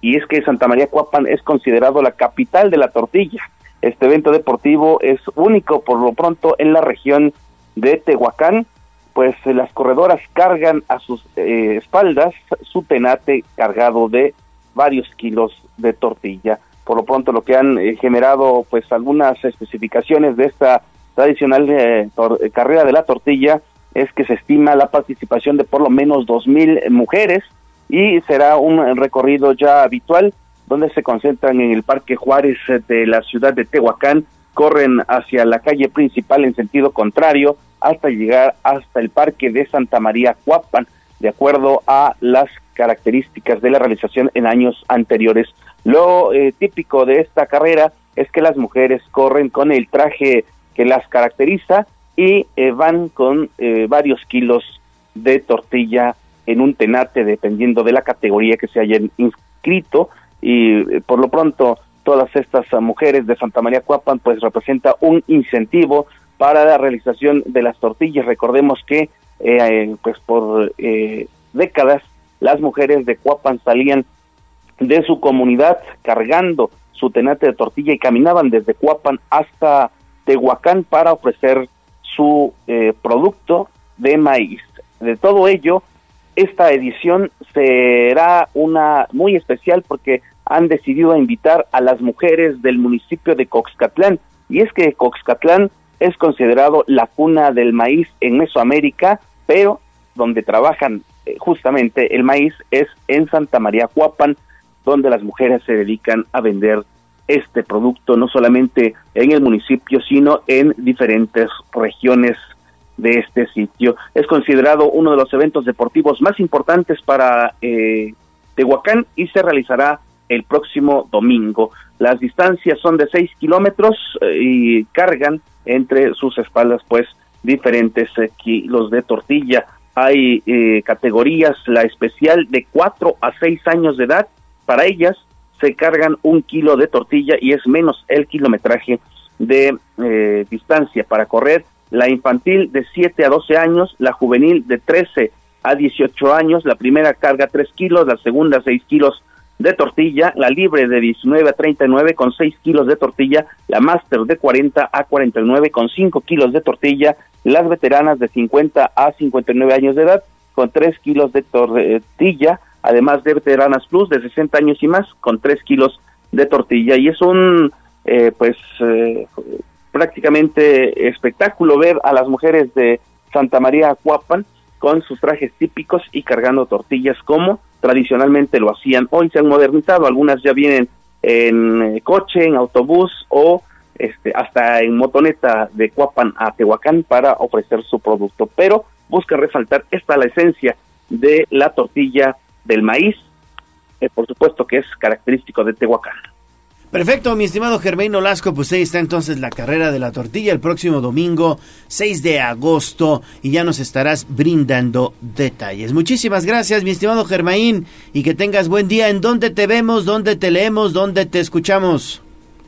Speaker 35: Y es que Santa María Cuapan es considerado la capital de la tortilla. Este evento deportivo es único por lo pronto en la región de Tehuacán, pues las corredoras cargan a sus eh, espaldas su tenate cargado de varios kilos de tortilla. Por lo pronto lo que han eh, generado pues algunas especificaciones de esta tradicional eh, eh, carrera de la tortilla es que se estima la participación de por lo menos dos mil mujeres y será un recorrido ya habitual donde se concentran en el Parque Juárez de la ciudad de Tehuacán, corren hacia la calle principal en sentido contrario hasta llegar hasta el Parque de Santa María Cuapan, de acuerdo a las características de la realización en años anteriores. Lo eh, típico de esta carrera es que las mujeres corren con el traje que las caracteriza y eh, van con eh, varios kilos de tortilla en un tenate dependiendo de la categoría que se hayan inscrito y por lo pronto todas estas mujeres de Santa María Cuapan pues representa un incentivo para la realización de las tortillas. Recordemos que pues por décadas las mujeres de Cuapan salían de su comunidad cargando su tenate de tortilla y caminaban desde Cuapan hasta Tehuacán para ofrecer su eh, producto de maíz. De todo ello, esta edición será una muy especial porque han decidido invitar a las mujeres del municipio de Coxcatlán. Y es que Coxcatlán es considerado la cuna del maíz en Mesoamérica, pero donde trabajan justamente el maíz es en Santa María Cuapan, donde las mujeres se dedican a vender este producto no solamente en el municipio, sino en diferentes regiones de este sitio. Es considerado uno de los eventos deportivos más importantes para eh, Tehuacán y se realizará el próximo domingo. Las distancias son de 6 kilómetros eh, y cargan entre sus espaldas pues diferentes eh, kilos de tortilla. Hay eh, categorías, la especial de 4 a 6 años de edad, para ellas se cargan un kilo de tortilla y es menos el kilometraje de distancia para correr. La infantil de 7 a 12 años, la juvenil de 13 a 18 años, la primera carga 3 kilos, la segunda 6 kilos de tortilla, la libre de 19 a 39 con 6 kilos de tortilla, la máster de 40 a 49 con 5 kilos de tortilla, las veteranas de 50 a 59 años de edad con 3 kilos de tortilla, además de veteranas plus de 60 años y más con 3 kilos de tortilla. Y es un, eh, pues, eh, prácticamente espectáculo ver a las mujeres de Santa María Acuapan con sus trajes típicos y cargando tortillas como tradicionalmente lo hacían. Hoy se han modernizado, algunas ya vienen en eh, coche, en autobús o este, hasta en motoneta de Cuapan a Tehuacán para ofrecer su producto, pero busca resaltar esta la esencia de la tortilla del maíz, por supuesto que es característico de Tehuacán.
Speaker 1: Perfecto, mi estimado Germain Olasco, pues ahí está entonces la carrera de la tortilla el próximo domingo 6 de agosto y ya nos estarás brindando detalles. Muchísimas gracias, mi estimado Germain, y que tengas buen día. ¿En dónde te vemos, dónde te leemos, dónde te escuchamos?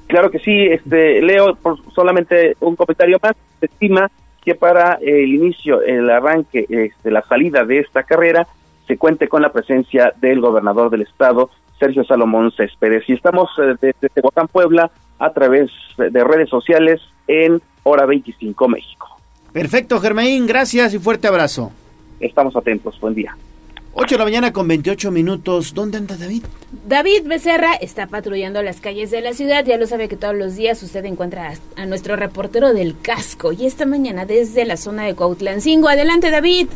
Speaker 35: Claro que sí, este, leo por solamente un comentario más. Se estima que para el inicio, el arranque, este, la salida de esta carrera, se cuente con la presencia del gobernador del estado, Sergio Salomón Céspedes. Y estamos eh, desde Tehuacán, Puebla, a través de redes sociales en Hora 25 México.
Speaker 1: Perfecto, Germain, gracias y fuerte abrazo.
Speaker 35: Estamos atentos, buen día.
Speaker 1: 8 de la mañana con 28 minutos. ¿Dónde anda David?
Speaker 2: David Becerra está patrullando las calles de la ciudad. Ya lo sabe que todos los días usted encuentra a nuestro reportero del casco. Y esta mañana desde la zona de Cuautlancingo. Adelante, David.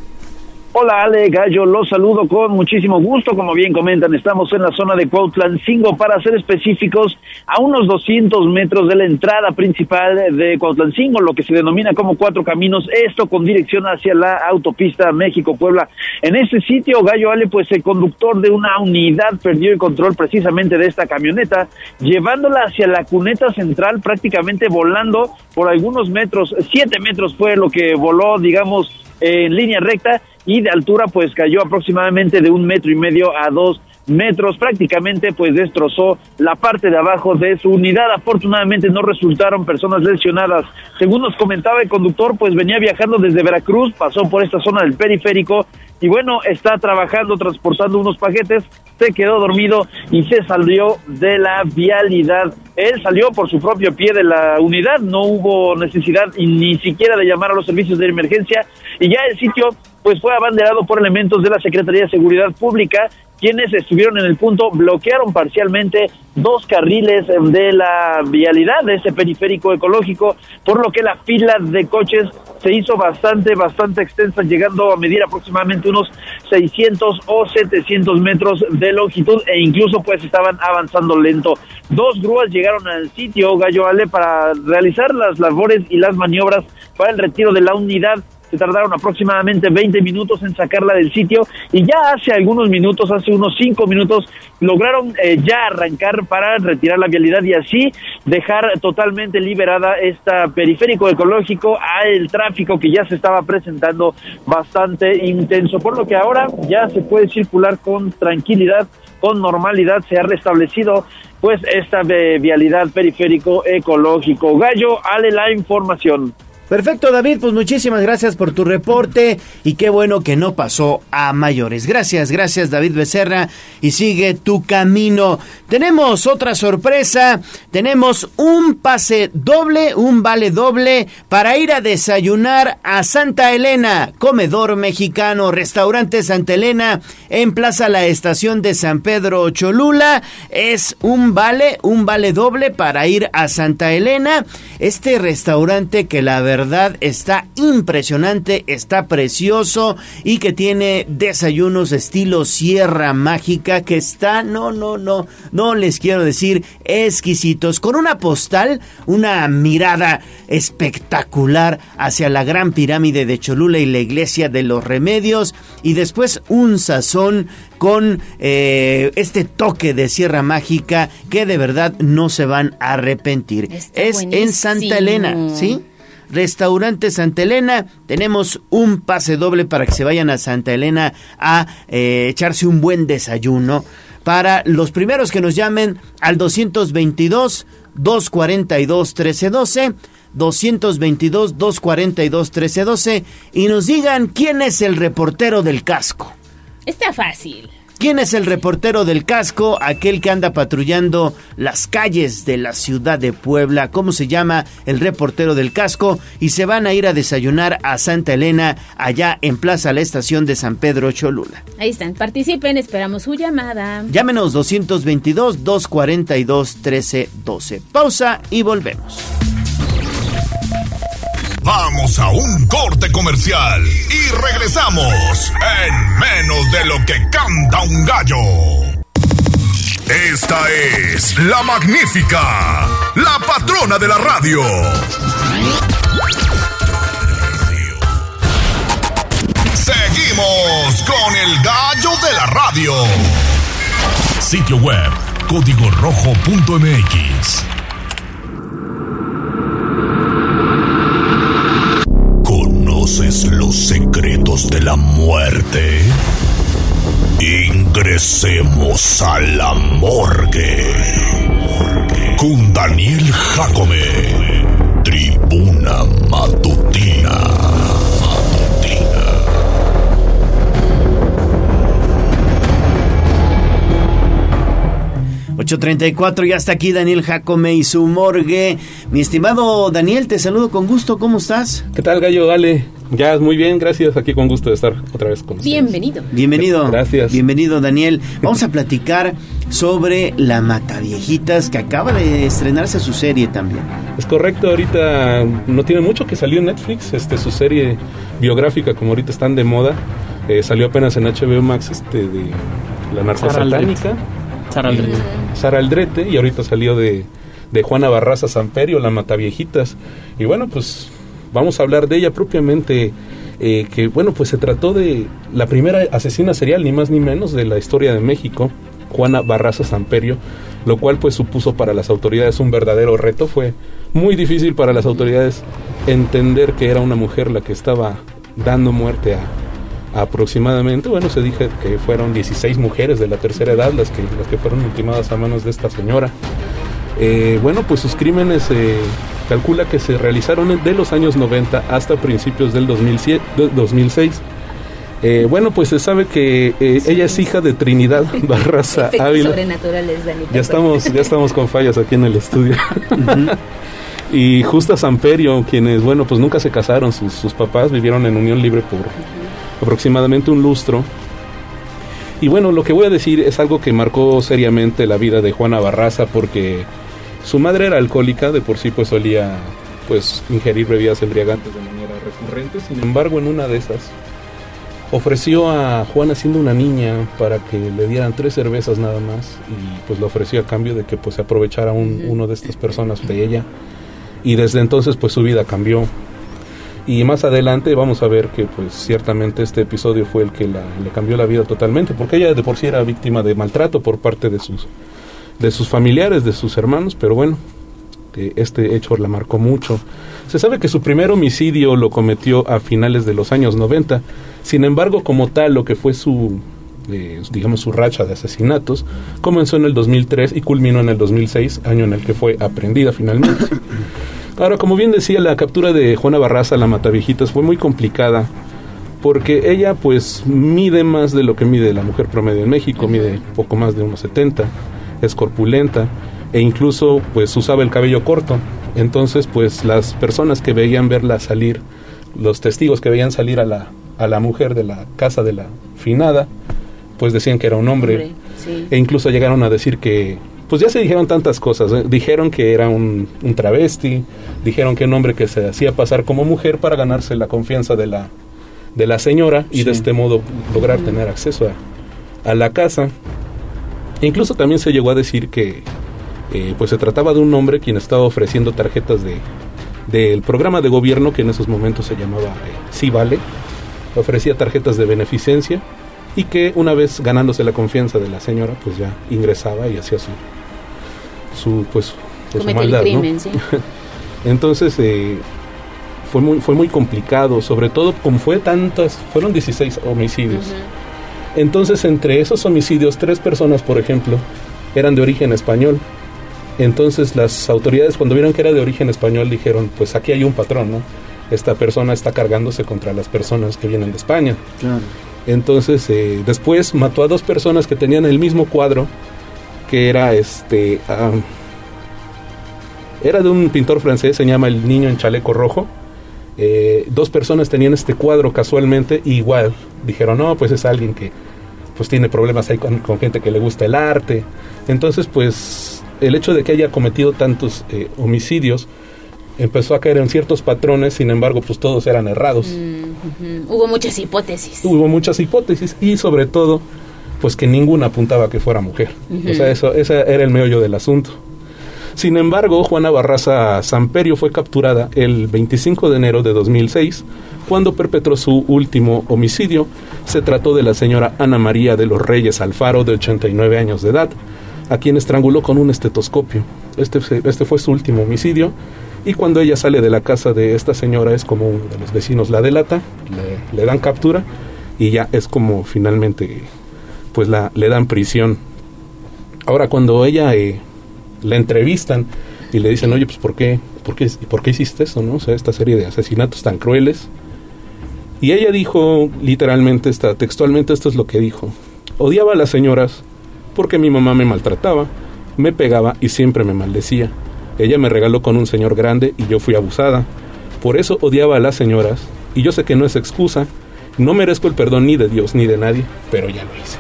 Speaker 36: Hola Ale Gallo, los saludo con muchísimo gusto. Como bien comentan, estamos en la zona de Cuautlancingo, para ser específicos, a unos 200 metros de la entrada principal de Cuautlancingo, lo que se denomina como Cuatro Caminos, esto con dirección hacia la autopista México-Puebla. En este sitio, Gallo Ale, pues el conductor de una unidad perdió el control precisamente de esta camioneta, llevándola hacia la cuneta central, prácticamente volando por algunos metros, siete metros fue lo que voló, digamos, en línea recta y de altura pues cayó aproximadamente de un metro y medio a dos metros, prácticamente pues destrozó la parte de abajo de su unidad. Afortunadamente no resultaron personas lesionadas. Según nos comentaba el conductor, pues venía viajando desde Veracruz, pasó por esta zona del periférico y bueno, está trabajando, transportando unos paquetes, se quedó dormido y se salió de la vialidad. Él salió por su propio pie de la unidad, no hubo necesidad ni siquiera de llamar a los servicios de emergencia y ya el sitio pues fue abanderado por elementos de la Secretaría de Seguridad Pública, quienes estuvieron en el punto, bloquearon parcialmente dos carriles de la vialidad de ese periférico ecológico, por lo que la fila de coches se hizo bastante, bastante extensa, llegando a medir aproximadamente unos 600 o 700 metros de longitud e incluso pues estaban avanzando lento. Dos grúas llegaron al sitio Gallo Ale para realizar las labores y las maniobras para el retiro de la unidad se tardaron aproximadamente 20 minutos en sacarla del sitio y ya hace algunos minutos, hace unos 5 minutos, lograron eh, ya arrancar para retirar la vialidad y así dejar totalmente liberada esta periférico ecológico al tráfico que ya se estaba presentando bastante intenso, por lo que ahora ya se puede circular con tranquilidad, con normalidad, se ha restablecido pues esta vialidad periférico ecológico. Gallo, ale la información.
Speaker 1: Perfecto, David, pues muchísimas gracias por tu reporte y qué bueno que no pasó a mayores. Gracias, gracias David Becerra y sigue tu camino. Tenemos otra sorpresa, tenemos un pase doble, un vale doble para ir a desayunar a Santa Elena, comedor mexicano, restaurante Santa Elena en Plaza La Estación de San Pedro Cholula. Es un vale, un vale doble para ir a Santa Elena, este restaurante que la verdad verdad está impresionante, está precioso y que tiene desayunos estilo Sierra Mágica que está, no, no, no, no les quiero decir exquisitos, con una postal, una mirada espectacular hacia la gran pirámide de Cholula y la iglesia de los remedios y después un sazón con eh, este toque de Sierra Mágica que de verdad no se van a arrepentir. es en Santa Elena, ¿sí? Restaurante Santa Elena. Tenemos un pase doble para que se vayan a Santa Elena a eh, echarse un buen desayuno. Para los primeros que nos llamen al 222 242 1312. 222 242 1312 y nos digan quién es el reportero del casco.
Speaker 2: Está fácil.
Speaker 1: ¿Quién es el reportero del casco? Aquel que anda patrullando las calles de la ciudad de Puebla. ¿Cómo se llama el reportero del casco? Y se van a ir a desayunar a Santa Elena, allá en Plaza La Estación de San Pedro Cholula.
Speaker 2: Ahí están, participen, esperamos su llamada.
Speaker 1: Llámenos 222-242-1312. Pausa y volvemos.
Speaker 4: Vamos a un corte comercial y regresamos en menos de lo que canta un gallo. Esta es la magnífica, la patrona de la radio. Seguimos con el gallo de la radio. Sitio web, código rojo.mx. de la muerte? Ingresemos a la morgue. Con Daniel Jacome. Tribuna Matutina.
Speaker 1: 834, ya está aquí Daniel Jacome y su morgue. Mi estimado Daniel, te saludo con gusto, ¿cómo estás?
Speaker 36: ¿Qué tal, Gallo? Dale. Ya, muy bien, gracias. Aquí con gusto de estar otra vez con ustedes.
Speaker 2: Bienvenido.
Speaker 1: Bienvenido.
Speaker 36: Gracias.
Speaker 1: Bienvenido, Daniel. Vamos a platicar sobre La Mataviejitas, que acaba de estrenarse su serie también.
Speaker 36: Es correcto, ahorita no tiene mucho que salió en Netflix, este, su serie biográfica, como ahorita están de moda. Eh, salió apenas en HBO Max este, de La Narcosatánica.
Speaker 21: Sara Aldrete.
Speaker 36: Sara Aldrete, y ahorita salió de, de Juana Barraza Samperio, La Mataviejitas. Y bueno, pues vamos a hablar de ella propiamente, eh, que bueno, pues se trató de la primera asesina serial, ni más ni menos, de la historia de México, Juana Barraza Samperio, lo cual pues supuso para las autoridades un verdadero reto. Fue muy difícil para las autoridades entender que era una mujer la que estaba dando muerte a aproximadamente, bueno, se dije que fueron 16 mujeres de la tercera edad las que, las que fueron ultimadas a manos de esta señora. Eh, bueno, pues sus crímenes se calcula que se realizaron de los años 90 hasta principios del 2007, de 2006. Eh, bueno, pues se sabe que eh, ella es hija de Trinidad Barraza
Speaker 2: Efectos
Speaker 36: Ávila.
Speaker 2: sobrenaturales, Dani.
Speaker 36: Ya estamos, ya estamos con fallas aquí en el estudio. y Justa Samperio, quienes, bueno, pues nunca se casaron, sus, sus papás vivieron en unión libre por aproximadamente un lustro. Y bueno, lo que voy a decir es algo que marcó seriamente la vida de Juana Barraza porque su madre era alcohólica, de por sí pues solía pues ingerir bebidas embriagantes de manera recurrente, sin embargo en una de esas ofreció a Juana siendo una niña para que le dieran tres cervezas nada más. Y pues le ofreció a cambio de que pues se aprovechara un, uno de estas personas de ella. Y desde entonces pues su vida cambió. Y más adelante vamos a ver que pues ciertamente este episodio fue el que le cambió la vida totalmente porque ella de por sí era víctima de maltrato por parte de sus de sus familiares de sus hermanos pero bueno este hecho la marcó mucho. Se sabe que su primer homicidio lo cometió a finales de los años 90. Sin embargo, como tal, lo que fue su, eh, digamos, su racha de asesinatos, comenzó en el 2003 y culminó en el 2006, año en el que fue aprendida finalmente. Ahora, como bien decía, la captura de Juana Barraza, la Matavijitas, fue muy complicada porque ella pues mide más de lo que mide la mujer promedio en México, mide poco más de unos 70, es corpulenta e incluso pues usaba el cabello corto. Entonces pues las personas que veían verla salir, los testigos que veían salir a la, a la mujer de la casa de la finada, pues decían que era un hombre.
Speaker 2: Hombre, sí.
Speaker 36: E incluso llegaron a decir que, pues ya se dijeron tantas cosas. ¿eh? Dijeron que era un, un travesti, dijeron que un hombre que se hacía pasar como mujer para ganarse la confianza de la, de la señora y de este modo lograr tener acceso a, a la casa. E incluso también se llegó a decir que eh, pues se trataba de un hombre quien estaba ofreciendo tarjetas de del programa de gobierno que en esos momentos se llamaba eh, Sí Vale. Ofrecía tarjetas de beneficencia y que una vez ganándose la confianza de la señora, pues ya ingresaba y hacía su, su pues, pues, su
Speaker 2: Comete el
Speaker 36: maldad, ¿no?
Speaker 2: crimen, sí.
Speaker 36: Entonces eh, fue muy fue muy complicado, sobre todo como fue tantas, fueron 16 homicidios. Entonces entre esos homicidios tres personas, por ejemplo, eran de origen español. Entonces las autoridades cuando vieron que era de origen español dijeron, pues aquí hay un patrón, ¿no? Esta persona está cargándose contra las personas que vienen de España.
Speaker 1: Claro.
Speaker 36: Entonces, eh, después mató a dos personas que tenían el mismo cuadro, que era este. era de un pintor francés, se llama El Niño en Chaleco Rojo. Eh, dos personas tenían este cuadro casualmente, igual dijeron, no, pues es alguien que pues tiene problemas ahí con, con gente que le gusta el arte. Entonces, pues el hecho de que haya cometido tantos eh, homicidios empezó a caer en ciertos patrones, sin embargo, pues todos eran errados.
Speaker 2: Ujú. Hubo muchas hipótesis.
Speaker 36: Hubo muchas hipótesis y sobre todo, pues que ninguna apuntaba a que fuera mujer. O sea, eso, ese era el meollo del asunto. Sin embargo, Juana Barraza Samperio fue capturada el 25 de enero de 2006 cuando perpetró su último homicidio. Se trató de la señora Ana María de los Reyes Alfaro, de 89 años de edad, a quien estranguló con un estetoscopio. Este, este fue su último homicidio. Y cuando ella sale de la casa de esta señora, es como uno de los vecinos la delata, le, le dan captura y ya es como finalmente pues la, le dan prisión. Ahora cuando ella eh, la entrevistan y le dicen, oye, pues ¿por qué, por qué, por qué hiciste eso? ¿no? O sea, esta serie de asesinatos tan crueles. Y ella dijo literalmente, esta, textualmente esto es lo que dijo. Odiaba a las señoras porque mi mamá me maltrataba, me pegaba y siempre me maldecía. Ella me regaló con un señor grande y yo fui abusada. Por eso odiaba a las señoras y yo sé que no es excusa. No merezco el perdón ni de Dios ni de nadie, pero ya lo hice.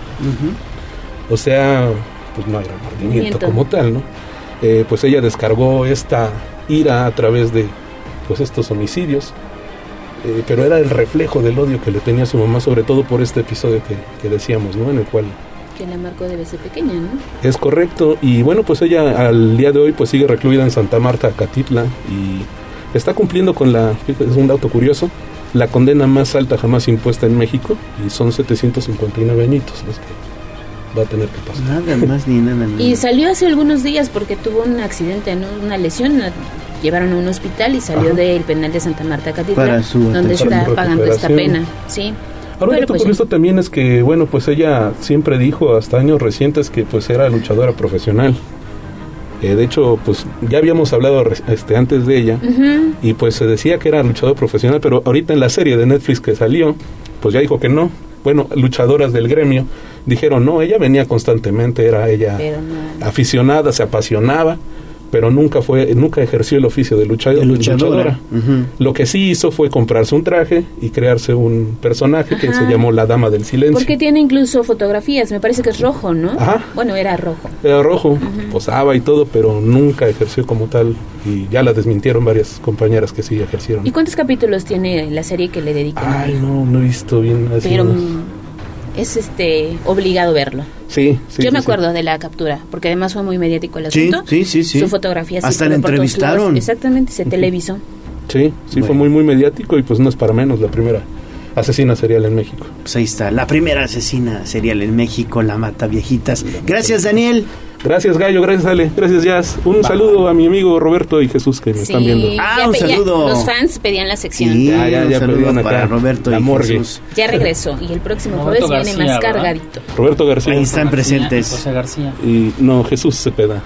Speaker 36: O sea, pues no hay remordimiento
Speaker 2: Miento.
Speaker 36: como tal, ¿no? Eh, pues ella descargó esta ira a través de pues estos homicidios, Eh, pero era el reflejo del odio que le tenía su mamá, sobre todo por este episodio que, que decíamos, ¿no? En el cual
Speaker 2: Que la marcó debe ser pequeña, ¿no?
Speaker 36: es correcto. Y bueno, pues ella al día de hoy pues sigue recluida en Santa Marta, Catitla, y está cumpliendo con la, es un dato curioso, la condena más alta jamás impuesta en México, y son 759 añitos los que va a tener que pasar.
Speaker 1: Nada más ni nada menos.
Speaker 2: Y salió hace algunos días porque tuvo un accidente, ¿no? una lesión. la llevaron a un hospital y salió
Speaker 36: Ajá.
Speaker 2: del penal de Santa Marta Catitla,
Speaker 36: Para su
Speaker 2: donde está
Speaker 36: Para
Speaker 2: pagando esta pena. Sí.
Speaker 36: Ahora, un
Speaker 2: Bueno,
Speaker 36: dato
Speaker 2: pues,
Speaker 36: curioso también es que, bueno, pues ella siempre dijo hasta años recientes que pues era luchadora profesional. Eh, de hecho, pues ya habíamos hablado re- este, antes de ella y pues se decía que era luchadora profesional, pero ahorita en la serie de Netflix que salió, pues ya dijo que no. Bueno, luchadoras del gremio dijeron no, ella venía constantemente, era ella
Speaker 2: Pero no.
Speaker 36: aficionada, se apasionaba, pero nunca fue, nunca ejerció el oficio de, lucha-
Speaker 1: De luchadora.
Speaker 36: luchadora. Lo que sí hizo fue comprarse un traje y crearse un personaje que se llamó la Dama del Silencio.
Speaker 2: Porque tiene incluso fotografías, me parece que es rojo, ¿no?
Speaker 36: Ajá.
Speaker 2: Bueno, era rojo.
Speaker 36: Era rojo, posaba y todo, pero nunca ejerció como tal. Y ya la desmintieron varias compañeras que sí ejercieron.
Speaker 2: ¿Y cuántos capítulos tiene la serie que le dedican?
Speaker 36: Ay, no, no he visto bien así.
Speaker 2: Pero
Speaker 36: ¿no?
Speaker 2: Es este obligado verlo.
Speaker 36: Sí, sí.
Speaker 2: Yo
Speaker 36: sí,
Speaker 2: me
Speaker 36: sí.
Speaker 2: acuerdo de la captura, porque además fue muy mediático el asunto.
Speaker 1: sí, sí, sí.
Speaker 2: Su fotografía se
Speaker 1: Hasta la entrevistaron.
Speaker 2: lados. Exactamente, se televisó.
Speaker 36: Sí, sí, fue muy, muy mediático y pues no es para menos la primera asesina serial en México.
Speaker 1: Pues ahí está, la primera asesina serial en México, la mata viejitas. Gracias, Daniel.
Speaker 36: Gracias, Gallo, gracias, Ale, gracias, Jazz. Un saludo a mi amigo Roberto y Jesús que me están viendo.
Speaker 1: Ah,
Speaker 2: ya
Speaker 1: un
Speaker 2: ya
Speaker 1: saludo.
Speaker 2: los fans pedían la sección.
Speaker 1: Sí,
Speaker 36: Ya, ya,
Speaker 1: un
Speaker 36: ya
Speaker 1: saludo
Speaker 36: pedían
Speaker 1: para
Speaker 36: acá
Speaker 1: Roberto
Speaker 36: la
Speaker 1: y
Speaker 36: morgue.
Speaker 1: Jesús.
Speaker 2: Ya regresó y el próximo
Speaker 21: Roberto
Speaker 2: jueves viene más
Speaker 21: ¿verdad?
Speaker 2: cargadito.
Speaker 36: Roberto García.
Speaker 1: Ahí están presentes.
Speaker 21: José García.
Speaker 36: Y no, Jesús Cepeda.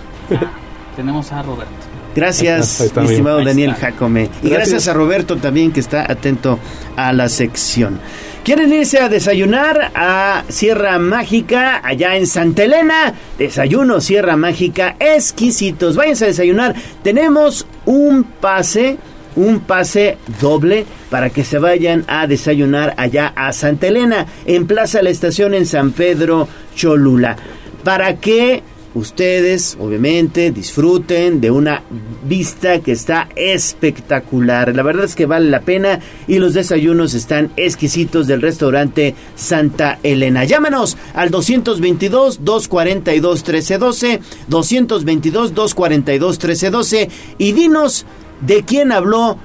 Speaker 21: Tenemos a Roberto.
Speaker 1: Gracias, estimado Daniel Jacome. Y gracias. a Roberto también que está atento a la sección. ¿Quieren irse a desayunar a Sierra Mágica, allá en Santa Elena? Desayuno Sierra Mágica, exquisitos. Váyanse a desayunar. Tenemos un pase, un pase doble para que se vayan a desayunar allá a Santa Elena, en Plaza La Estación en San Pedro Cholula. Para que ustedes, obviamente, disfruten de una vista que está espectacular. La verdad es que vale la pena y los desayunos están exquisitos del restaurante Santa Elena. Llámanos al 222-242-1312, 222-242-1312 y dinos de quién habló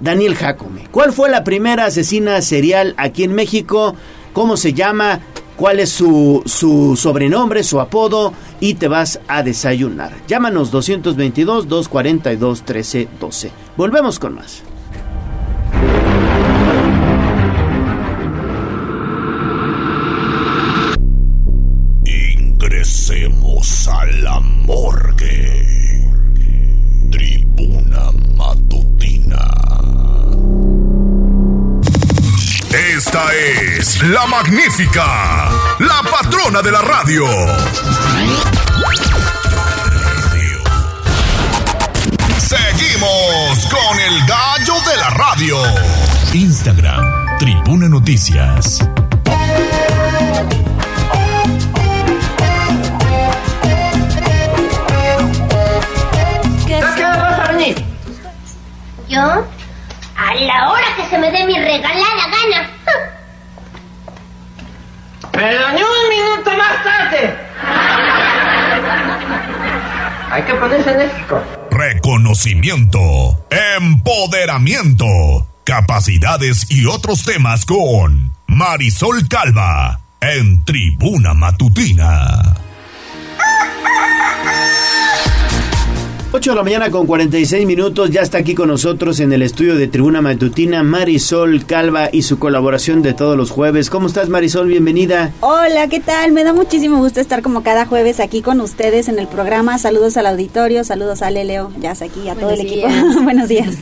Speaker 1: Daniel Jacome. ¿Cuál fue la primera asesina serial aquí en México? ¿Cómo se llama? Cuál es su, su sobrenombre, su apodo y te vas a desayunar. Llámanos 222-242-1312. Volvemos con más.
Speaker 4: Ingresemos a la morgue. Tribuna Matutina. Esta es la magnífica, la patrona de la radio. Seguimos con el gallo de la radio. Instagram, Tribuna Noticias.
Speaker 37: ¿Qué vas ¿Yo? A la hora que se me dé mi regalada
Speaker 38: Ni un minuto más tarde. Hay que ponerse enérgico.
Speaker 4: Reconocimiento, empoderamiento, capacidades y otros temas con Marisol Calva en Tribuna Matutina.
Speaker 1: 8 de la mañana con 46 minutos, ya está aquí con nosotros en el estudio de Tribuna Matutina Marisol Calva y su colaboración de todos los jueves. ¿Cómo estás Marisol? Bienvenida.
Speaker 39: Hola, ¿qué tal? Me da muchísimo gusto estar como cada jueves aquí con ustedes en el programa. Saludos al auditorio, saludos a Leo, ya está aquí, a todo el equipo. Buenos días.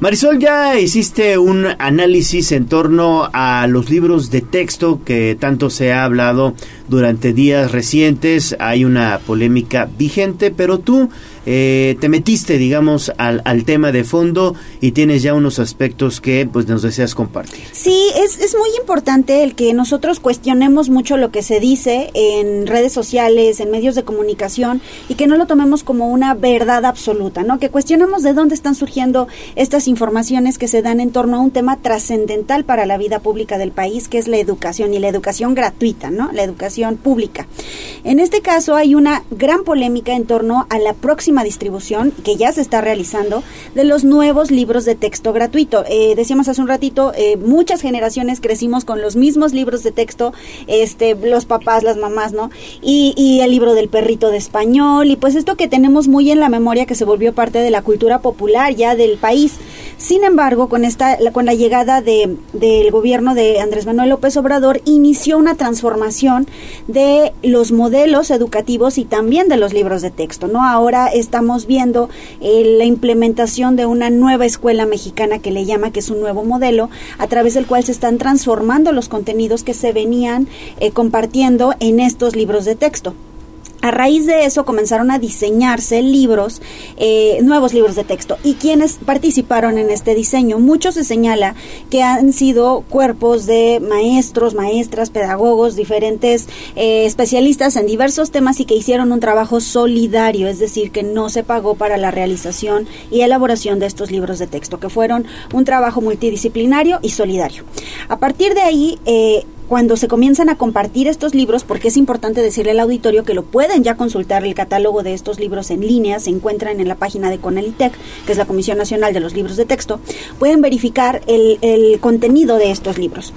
Speaker 1: Marisol, ya hiciste un análisis en torno a los libros de texto que tanto se ha hablado durante días recientes. Hay una polémica vigente, pero tú eh, te metiste, digamos, al, al, tema de fondo y tienes ya unos aspectos que pues nos deseas compartir.
Speaker 39: Sí, es, es muy importante el que nosotros cuestionemos mucho lo que se dice en redes sociales, en medios de comunicación y que no lo tomemos como una verdad absoluta, ¿no? Que cuestionemos de dónde están surgiendo estas informaciones que se dan en torno a un tema trascendental para la vida pública del país, que es la educación y la educación gratuita, ¿no? La educación pública. En este caso hay una gran polémica en torno a la próxima distribución que ya se está realizando de los nuevos libros de texto gratuito. Eh, decíamos hace un ratito, eh, muchas generaciones crecimos con los mismos libros de texto, este, los papás, las mamás, ¿no? Y, y el libro del perrito de español y pues esto que tenemos muy en la memoria que se volvió parte de la cultura popular ya del país. Sin embargo, con esta, con la llegada de, del gobierno de Andrés Manuel López Obrador, inició una transformación de los modelos educativos y también de los libros de texto, ¿no? Ahora estamos viendo eh, la implementación de una nueva escuela mexicana que le llama que es un nuevo modelo, a través del cual se están transformando los contenidos que se venían eh, compartiendo en estos libros de texto. A raíz de eso comenzaron a diseñarse libros, eh, nuevos libros de texto. ¿Y quienes participaron en este diseño? Muchos se señala que han sido cuerpos de maestros, maestras, pedagogos, diferentes eh, especialistas en diversos temas y que hicieron un trabajo solidario, es decir, que no se pagó para la realización y elaboración de estos libros de texto, que fueron un trabajo multidisciplinario y solidario. A partir de ahí, eh, cuando se comienzan a compartir estos libros, porque es importante decirle al auditorio que lo pueden ya consultar, el catálogo de estos libros en línea se encuentran en la página de Conalitec, que es la Comisión Nacional de los Libros de Texto, pueden verificar el, el contenido de estos libros.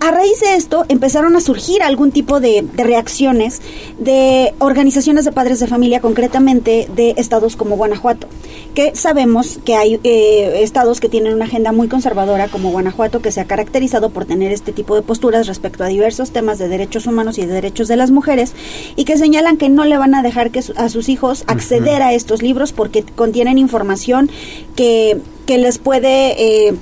Speaker 39: A raíz de esto empezaron a surgir algún tipo de, reacciones de organizaciones de padres de familia, concretamente de estados como Guanajuato, que sabemos que hay eh, estados que tienen una agenda muy conservadora como Guanajuato, que se ha caracterizado por tener este tipo de posturas respecto a diversos temas de derechos humanos y de derechos de las mujeres, y que señalan que no le van a dejar que a sus hijos acceder a estos libros porque contienen información que, que les puede... Eh,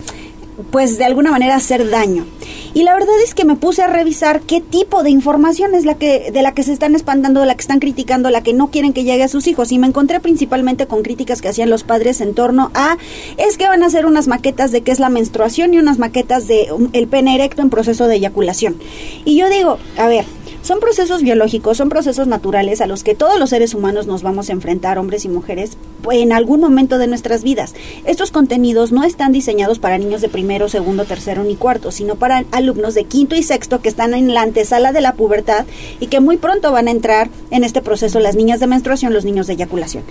Speaker 39: pues de alguna manera hacer daño. Y la verdad es que me puse a revisar qué tipo de información es la que de la que se están espantando, la que están criticando, la que no quieren que llegue a sus hijos y me encontré principalmente con críticas que hacían los padres en torno a es que van a hacer unas maquetas de qué es la menstruación y unas maquetas de um, el pene erecto en proceso de eyaculación. Y yo digo, a ver, son procesos biológicos, son procesos naturales a los que todos los seres humanos nos vamos a enfrentar, hombres y mujeres, en algún momento de nuestras vidas. Estos contenidos no están diseñados para niños de primero, segundo, tercero ni cuarto, sino para alumnos de quinto y sexto que están en la antesala de la pubertad y que muy pronto van a entrar en este proceso las niñas de menstruación, los niños de eyaculación.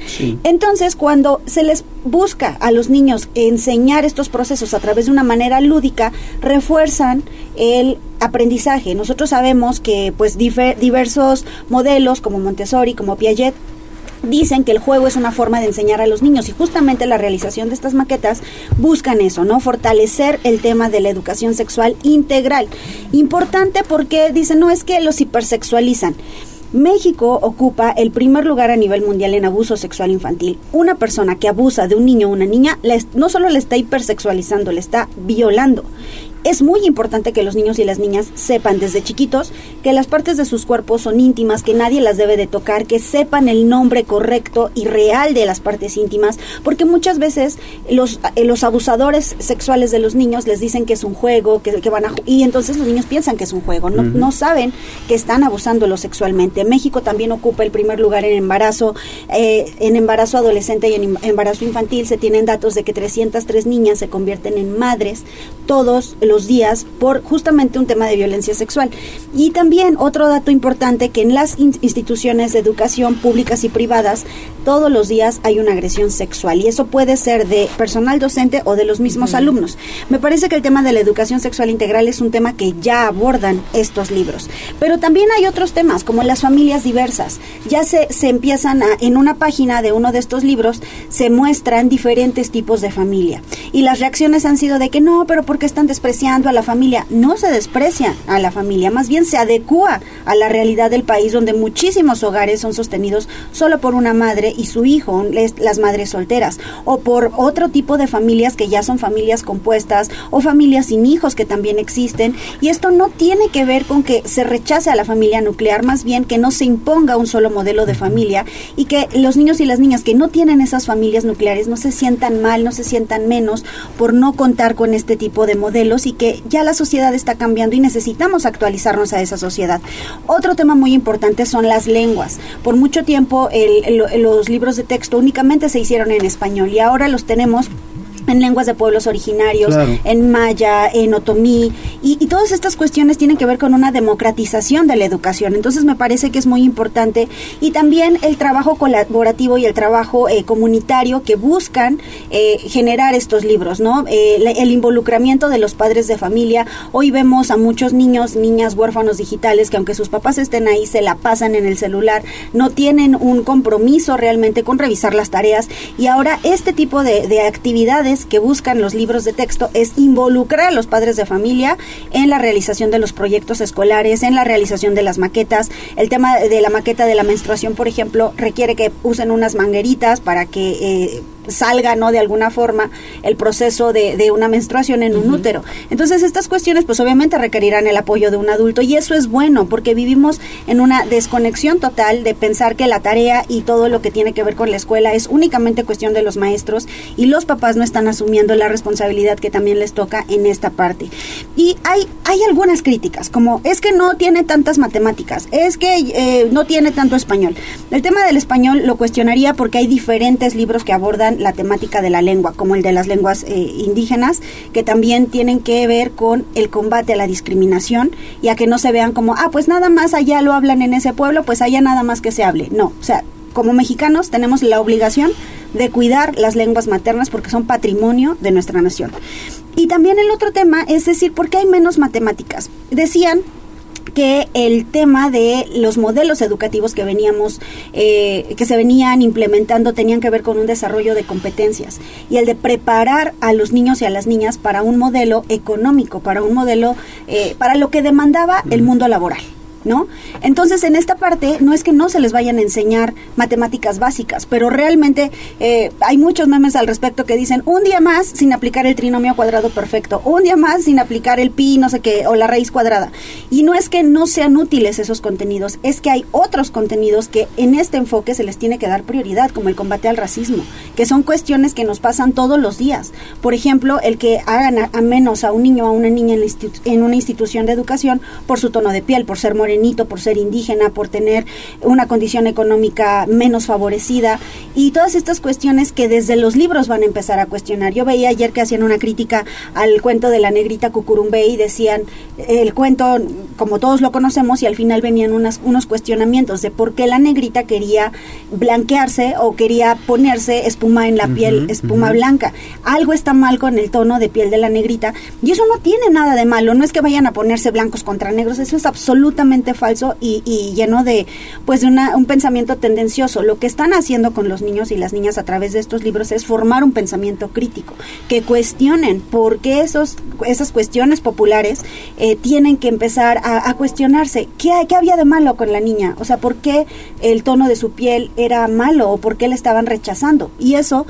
Speaker 39: Entonces, cuando se les busca a los niños enseñar estos procesos a través de una manera lúdica, refuerzan el aprendizaje. Nosotros sabemos que pues diversos modelos como Montessori, como Piaget, dicen que el juego es una forma de enseñar a los niños y justamente la realización de estas maquetas buscan eso, ¿no? Fortalecer el tema de la educación sexual integral. Importante porque dicen, no es que los hipersexualizan. México ocupa el primer lugar a nivel mundial en abuso sexual infantil. Una persona que abusa de un niño o una niña no solo le está hipersexualizando, le está violando es muy importante que los niños y las niñas sepan desde chiquitos que las partes de sus cuerpos son íntimas, que nadie las debe de tocar, que sepan el nombre correcto y real de las partes íntimas, porque muchas veces los, eh, los abusadores sexuales de los niños les dicen que es un juego, que, que van a y entonces los niños piensan que es un juego, no, no saben que están abusándolo sexualmente. México también ocupa el primer lugar en embarazo, eh, en embarazo adolescente y en embarazo infantil se tienen datos de que 303 niñas se convierten en madres todos los los días por justamente un tema de violencia sexual. Y también otro dato importante que en las instituciones de educación públicas y privadas todos los días hay una agresión sexual y eso puede ser de personal docente o de los mismos alumnos. Me parece que el tema de la educación sexual integral es un tema que ya abordan estos libros, pero también hay otros temas como las familias diversas. Ya se, se empiezan a, en una página de uno de estos libros se muestran diferentes tipos de familia y las reacciones han sido de que no, pero porque están despreciando a la familia? No se desprecia a la familia, más bien se adecua a la realidad del país donde muchísimos hogares son sostenidos solo por una madre y su hijo, las madres solteras, o por otro tipo de familias que ya son familias compuestas o familias sin hijos que también existen. Y esto no tiene que ver con que se rechace a la familia nuclear, más bien que no se imponga un solo modelo de familia y que los niños y las niñas que no tienen esas familias nucleares no se sientan mal, no se sientan menos por no contar con este tipo de modelos y que ya la sociedad está cambiando y necesitamos actualizarnos a esa sociedad. Otro tema muy importante son las lenguas. Por mucho tiempo los libros de texto únicamente se hicieron en español y ahora los tenemos en lenguas de pueblos originarios, en maya, en otomí, y, todas estas cuestiones tienen que ver con una democratización de la educación. Entonces me parece que es muy importante y también el trabajo colaborativo y el trabajo eh, comunitario que buscan eh, generar estos libros, ¿no? Eh, el involucramiento de los padres de familia. Hoy vemos a muchos niños, niñas huérfanos digitales que aunque sus papás estén ahí, se la pasan en el celular, no tienen un compromiso realmente con revisar las tareas y ahora este tipo de actividades que buscan los libros de texto es involucrar a los padres de familia en la realización de los proyectos escolares, en la realización de las maquetas. El tema de la maqueta de la menstruación, por ejemplo, requiere que usen unas mangueritas para que eh, salga, ¿no? De alguna forma el proceso de, de una menstruación en un útero. Entonces estas cuestiones pues obviamente requerirán el apoyo de un adulto y eso es bueno porque vivimos en una desconexión total de pensar que la tarea y todo lo que tiene que ver con la escuela es únicamente cuestión de los maestros y los papás no están asumiendo la responsabilidad que también les toca en esta parte. Y hay, hay algunas críticas, como es que no tiene tantas matemáticas, es que eh, no tiene tanto español. El tema del español lo cuestionaría porque hay diferentes libros que abordan la temática de la lengua, como el de las lenguas eh, indígenas, que también tienen que ver con el combate a la discriminación y a que no se vean como, ah, pues nada más allá lo hablan en ese pueblo, pues allá nada más que se hable. No, o sea, como mexicanos tenemos la obligación de cuidar las lenguas maternas porque son patrimonio de nuestra nación. Y también el otro tema es decir, ¿por qué hay menos matemáticas? Decían que el tema de los modelos educativos que veníamos, eh, que se venían implementando tenían que ver con un desarrollo de competencias y el de preparar a los niños y a las niñas para un modelo económico, para un modelo, eh, para lo que demandaba el mundo laboral. ¿No? Entonces, en esta parte, no es que no se les vayan a enseñar matemáticas básicas, pero realmente eh, hay muchos memes al respecto que dicen un día más sin aplicar el trinomio cuadrado perfecto, un día más sin aplicar el pi, no sé qué, o la raíz cuadrada. Y no es que no sean útiles esos contenidos, es que hay otros contenidos que en este enfoque se les tiene que dar prioridad, como el combate al racismo, que son cuestiones que nos pasan todos los días. Por ejemplo, el que hagan a, menos a un niño o a una niña en, en una institución de educación por su tono de piel, por ser moreno por ser indígena, por tener una condición económica menos favorecida y todas estas cuestiones que desde los libros van a empezar a cuestionar. Yo veía ayer que hacían una crítica al cuento de la negrita Cucurumbe y decían el cuento como todos lo conocemos y al final venían unas, unos cuestionamientos de por qué la negrita quería blanquearse o quería ponerse espuma en la piel, espuma blanca. Algo está mal con el tono de piel de la negrita y eso no tiene nada de malo, no es que vayan a ponerse blancos contra negros, eso es absolutamente falso y, lleno de pues de un pensamiento tendencioso. Lo que están haciendo con los niños y las niñas a través de estos libros es formar un pensamiento crítico, que cuestionen por qué esos, esas cuestiones populares eh, tienen que empezar a, cuestionarse. ¿Qué, ¿Qué había de malo con la niña? O sea, ¿por qué el tono de su piel era malo o por qué le estaban rechazando? Y eso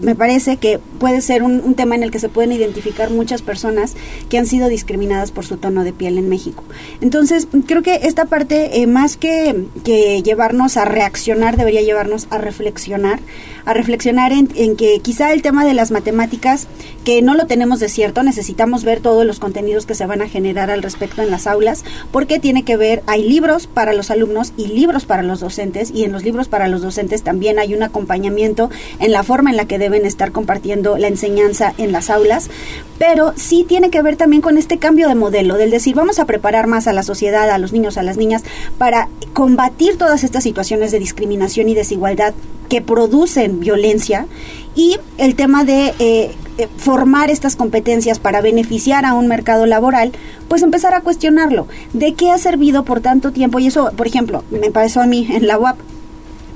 Speaker 39: me parece que puede ser un, tema en el que se pueden identificar muchas personas que han sido discriminadas por su tono de piel en México. Entonces, creo que esta parte, eh, más que, que llevarnos a reaccionar, debería llevarnos a reflexionar, a reflexionar en, en, que quizá el tema de las matemáticas, que no lo tenemos de cierto, necesitamos ver todos los contenidos que se van a generar al respecto en las aulas, porque tiene que ver, hay libros para los alumnos y libros para los docentes, y en los libros para los docentes también hay un acompañamiento en la forma en la que deben estar compartiendo la enseñanza en las aulas, pero sí tiene que ver también con este cambio de modelo, del decir, vamos a preparar más a la sociedad, a los niños, a las niñas, para combatir todas estas situaciones de discriminación y desigualdad que producen violencia y el tema de eh, eh, formar estas competencias para beneficiar a un mercado laboral, pues empezar a cuestionarlo. ¿De qué ha servido por tanto tiempo? Y eso, por ejemplo, me pasó a mí en la UAP.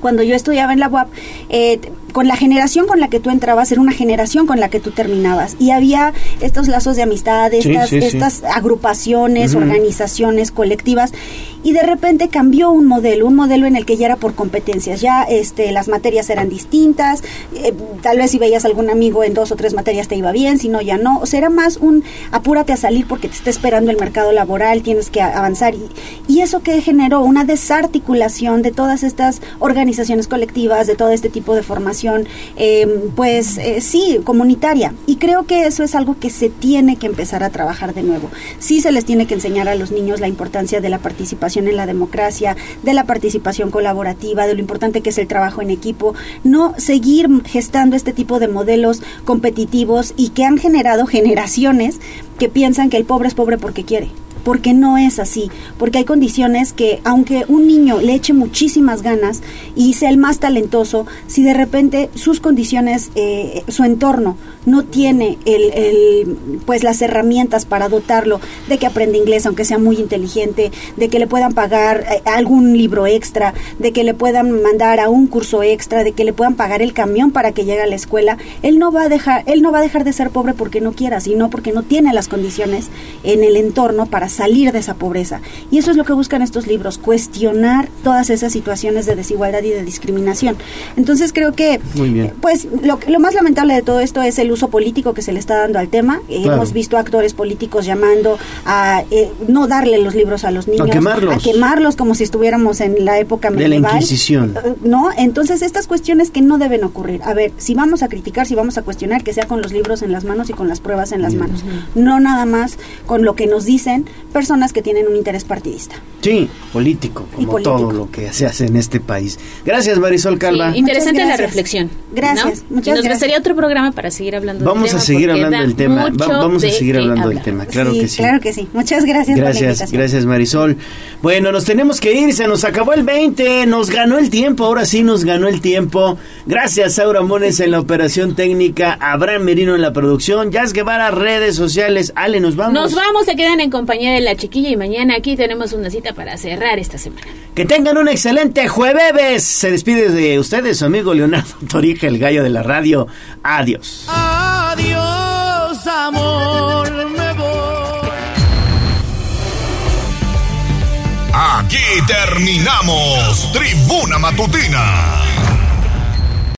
Speaker 39: Cuando yo estudiaba en la UAP, eh, con la generación con la que tú entrabas era una generación con la que tú terminabas. Y había estos lazos de amistad, estas, estas agrupaciones, organizaciones colectivas y de repente cambió un modelo, un modelo en el que ya era por competencias, ya este las materias eran distintas, eh, tal vez si veías algún amigo en dos o tres materias te iba bien, si no ya no, o sea, era más un apúrate a salir porque te está esperando el mercado laboral, tienes que avanzar. Y, y eso que generó una desarticulación de todas estas organizaciones colectivas, de todo este tipo de formación Em, pues eh, sí, comunitaria. Y creo que eso es algo que se tiene que empezar a trabajar de nuevo. Sí se les tiene que enseñar a los niños la importancia de la participación en la democracia, de la participación colaborativa, de lo importante que es el trabajo en equipo, no seguir gestando este tipo de modelos competitivos y que han generado generaciones que piensan que el pobre es pobre porque quiere porque no es así, porque hay condiciones que aunque un niño le eche muchísimas ganas y sea el más talentoso, si de repente sus condiciones, eh, su entorno no tiene el, pues las herramientas para dotarlo de que aprenda inglés aunque sea muy inteligente, de que le puedan pagar eh, algún libro extra, de que le puedan mandar a un curso extra, de que le puedan pagar el camión para que llegue a la escuela, él no va a dejar, él no va a dejar de ser pobre porque no quiera, sino porque no tiene las condiciones en el entorno para salir de esa pobreza. Y eso es lo que buscan estos libros, cuestionar todas esas situaciones de desigualdad y de discriminación. Entonces creo que, pues, lo, lo, más lamentable de todo esto es el uso político que se le está dando al tema. Hemos visto actores políticos llamando a eh, no darle los libros a los niños,
Speaker 1: a
Speaker 39: quemarlos, como si estuviéramos en la época medieval.
Speaker 1: De la Inquisición.
Speaker 39: Eh, ¿No? Entonces, estas cuestiones que no deben ocurrir. A ver, si vamos a criticar, si vamos a cuestionar, que sea con los libros en las manos y con las pruebas en las manos. No nada más con lo que nos dicen, personas que tienen un interés partidista.
Speaker 1: Sí, político, como
Speaker 39: político.
Speaker 1: todo lo que se hace en este país. Gracias, Marisol Calva.
Speaker 2: Sí, interesante la reflexión.
Speaker 39: Gracias,
Speaker 2: ¿no?
Speaker 39: muchas
Speaker 2: y nos
Speaker 39: gracias.
Speaker 2: gustaría otro programa para seguir hablando del
Speaker 1: Vamos
Speaker 2: tema.
Speaker 1: a seguir hablando del tema. Va- vamos a seguir hablando del
Speaker 2: hablar.
Speaker 1: tema. Claro
Speaker 39: sí,
Speaker 1: que sí.
Speaker 39: claro que sí. Muchas gracias, por la
Speaker 1: Gracias,
Speaker 39: invitación.
Speaker 1: gracias Marisol. Bueno, nos tenemos que ir, se nos acabó el 20, nos ganó el tiempo, ahora sí nos ganó el tiempo. Gracias, Aura Mones en la operación técnica, Abraham Merino en la producción, Jazz Guevara, redes sociales. Ale, nos vamos.
Speaker 2: Nos vamos, se quedan en compañía de la chiquilla y mañana aquí tenemos una cita para cerrar esta semana.
Speaker 1: Que tengan un excelente jueves. Se despide de ustedes su amigo Leonardo Torija, el gallo de la radio. Adiós.
Speaker 33: Adiós, amor, me voy.
Speaker 4: Aquí terminamos Tribuna Matutina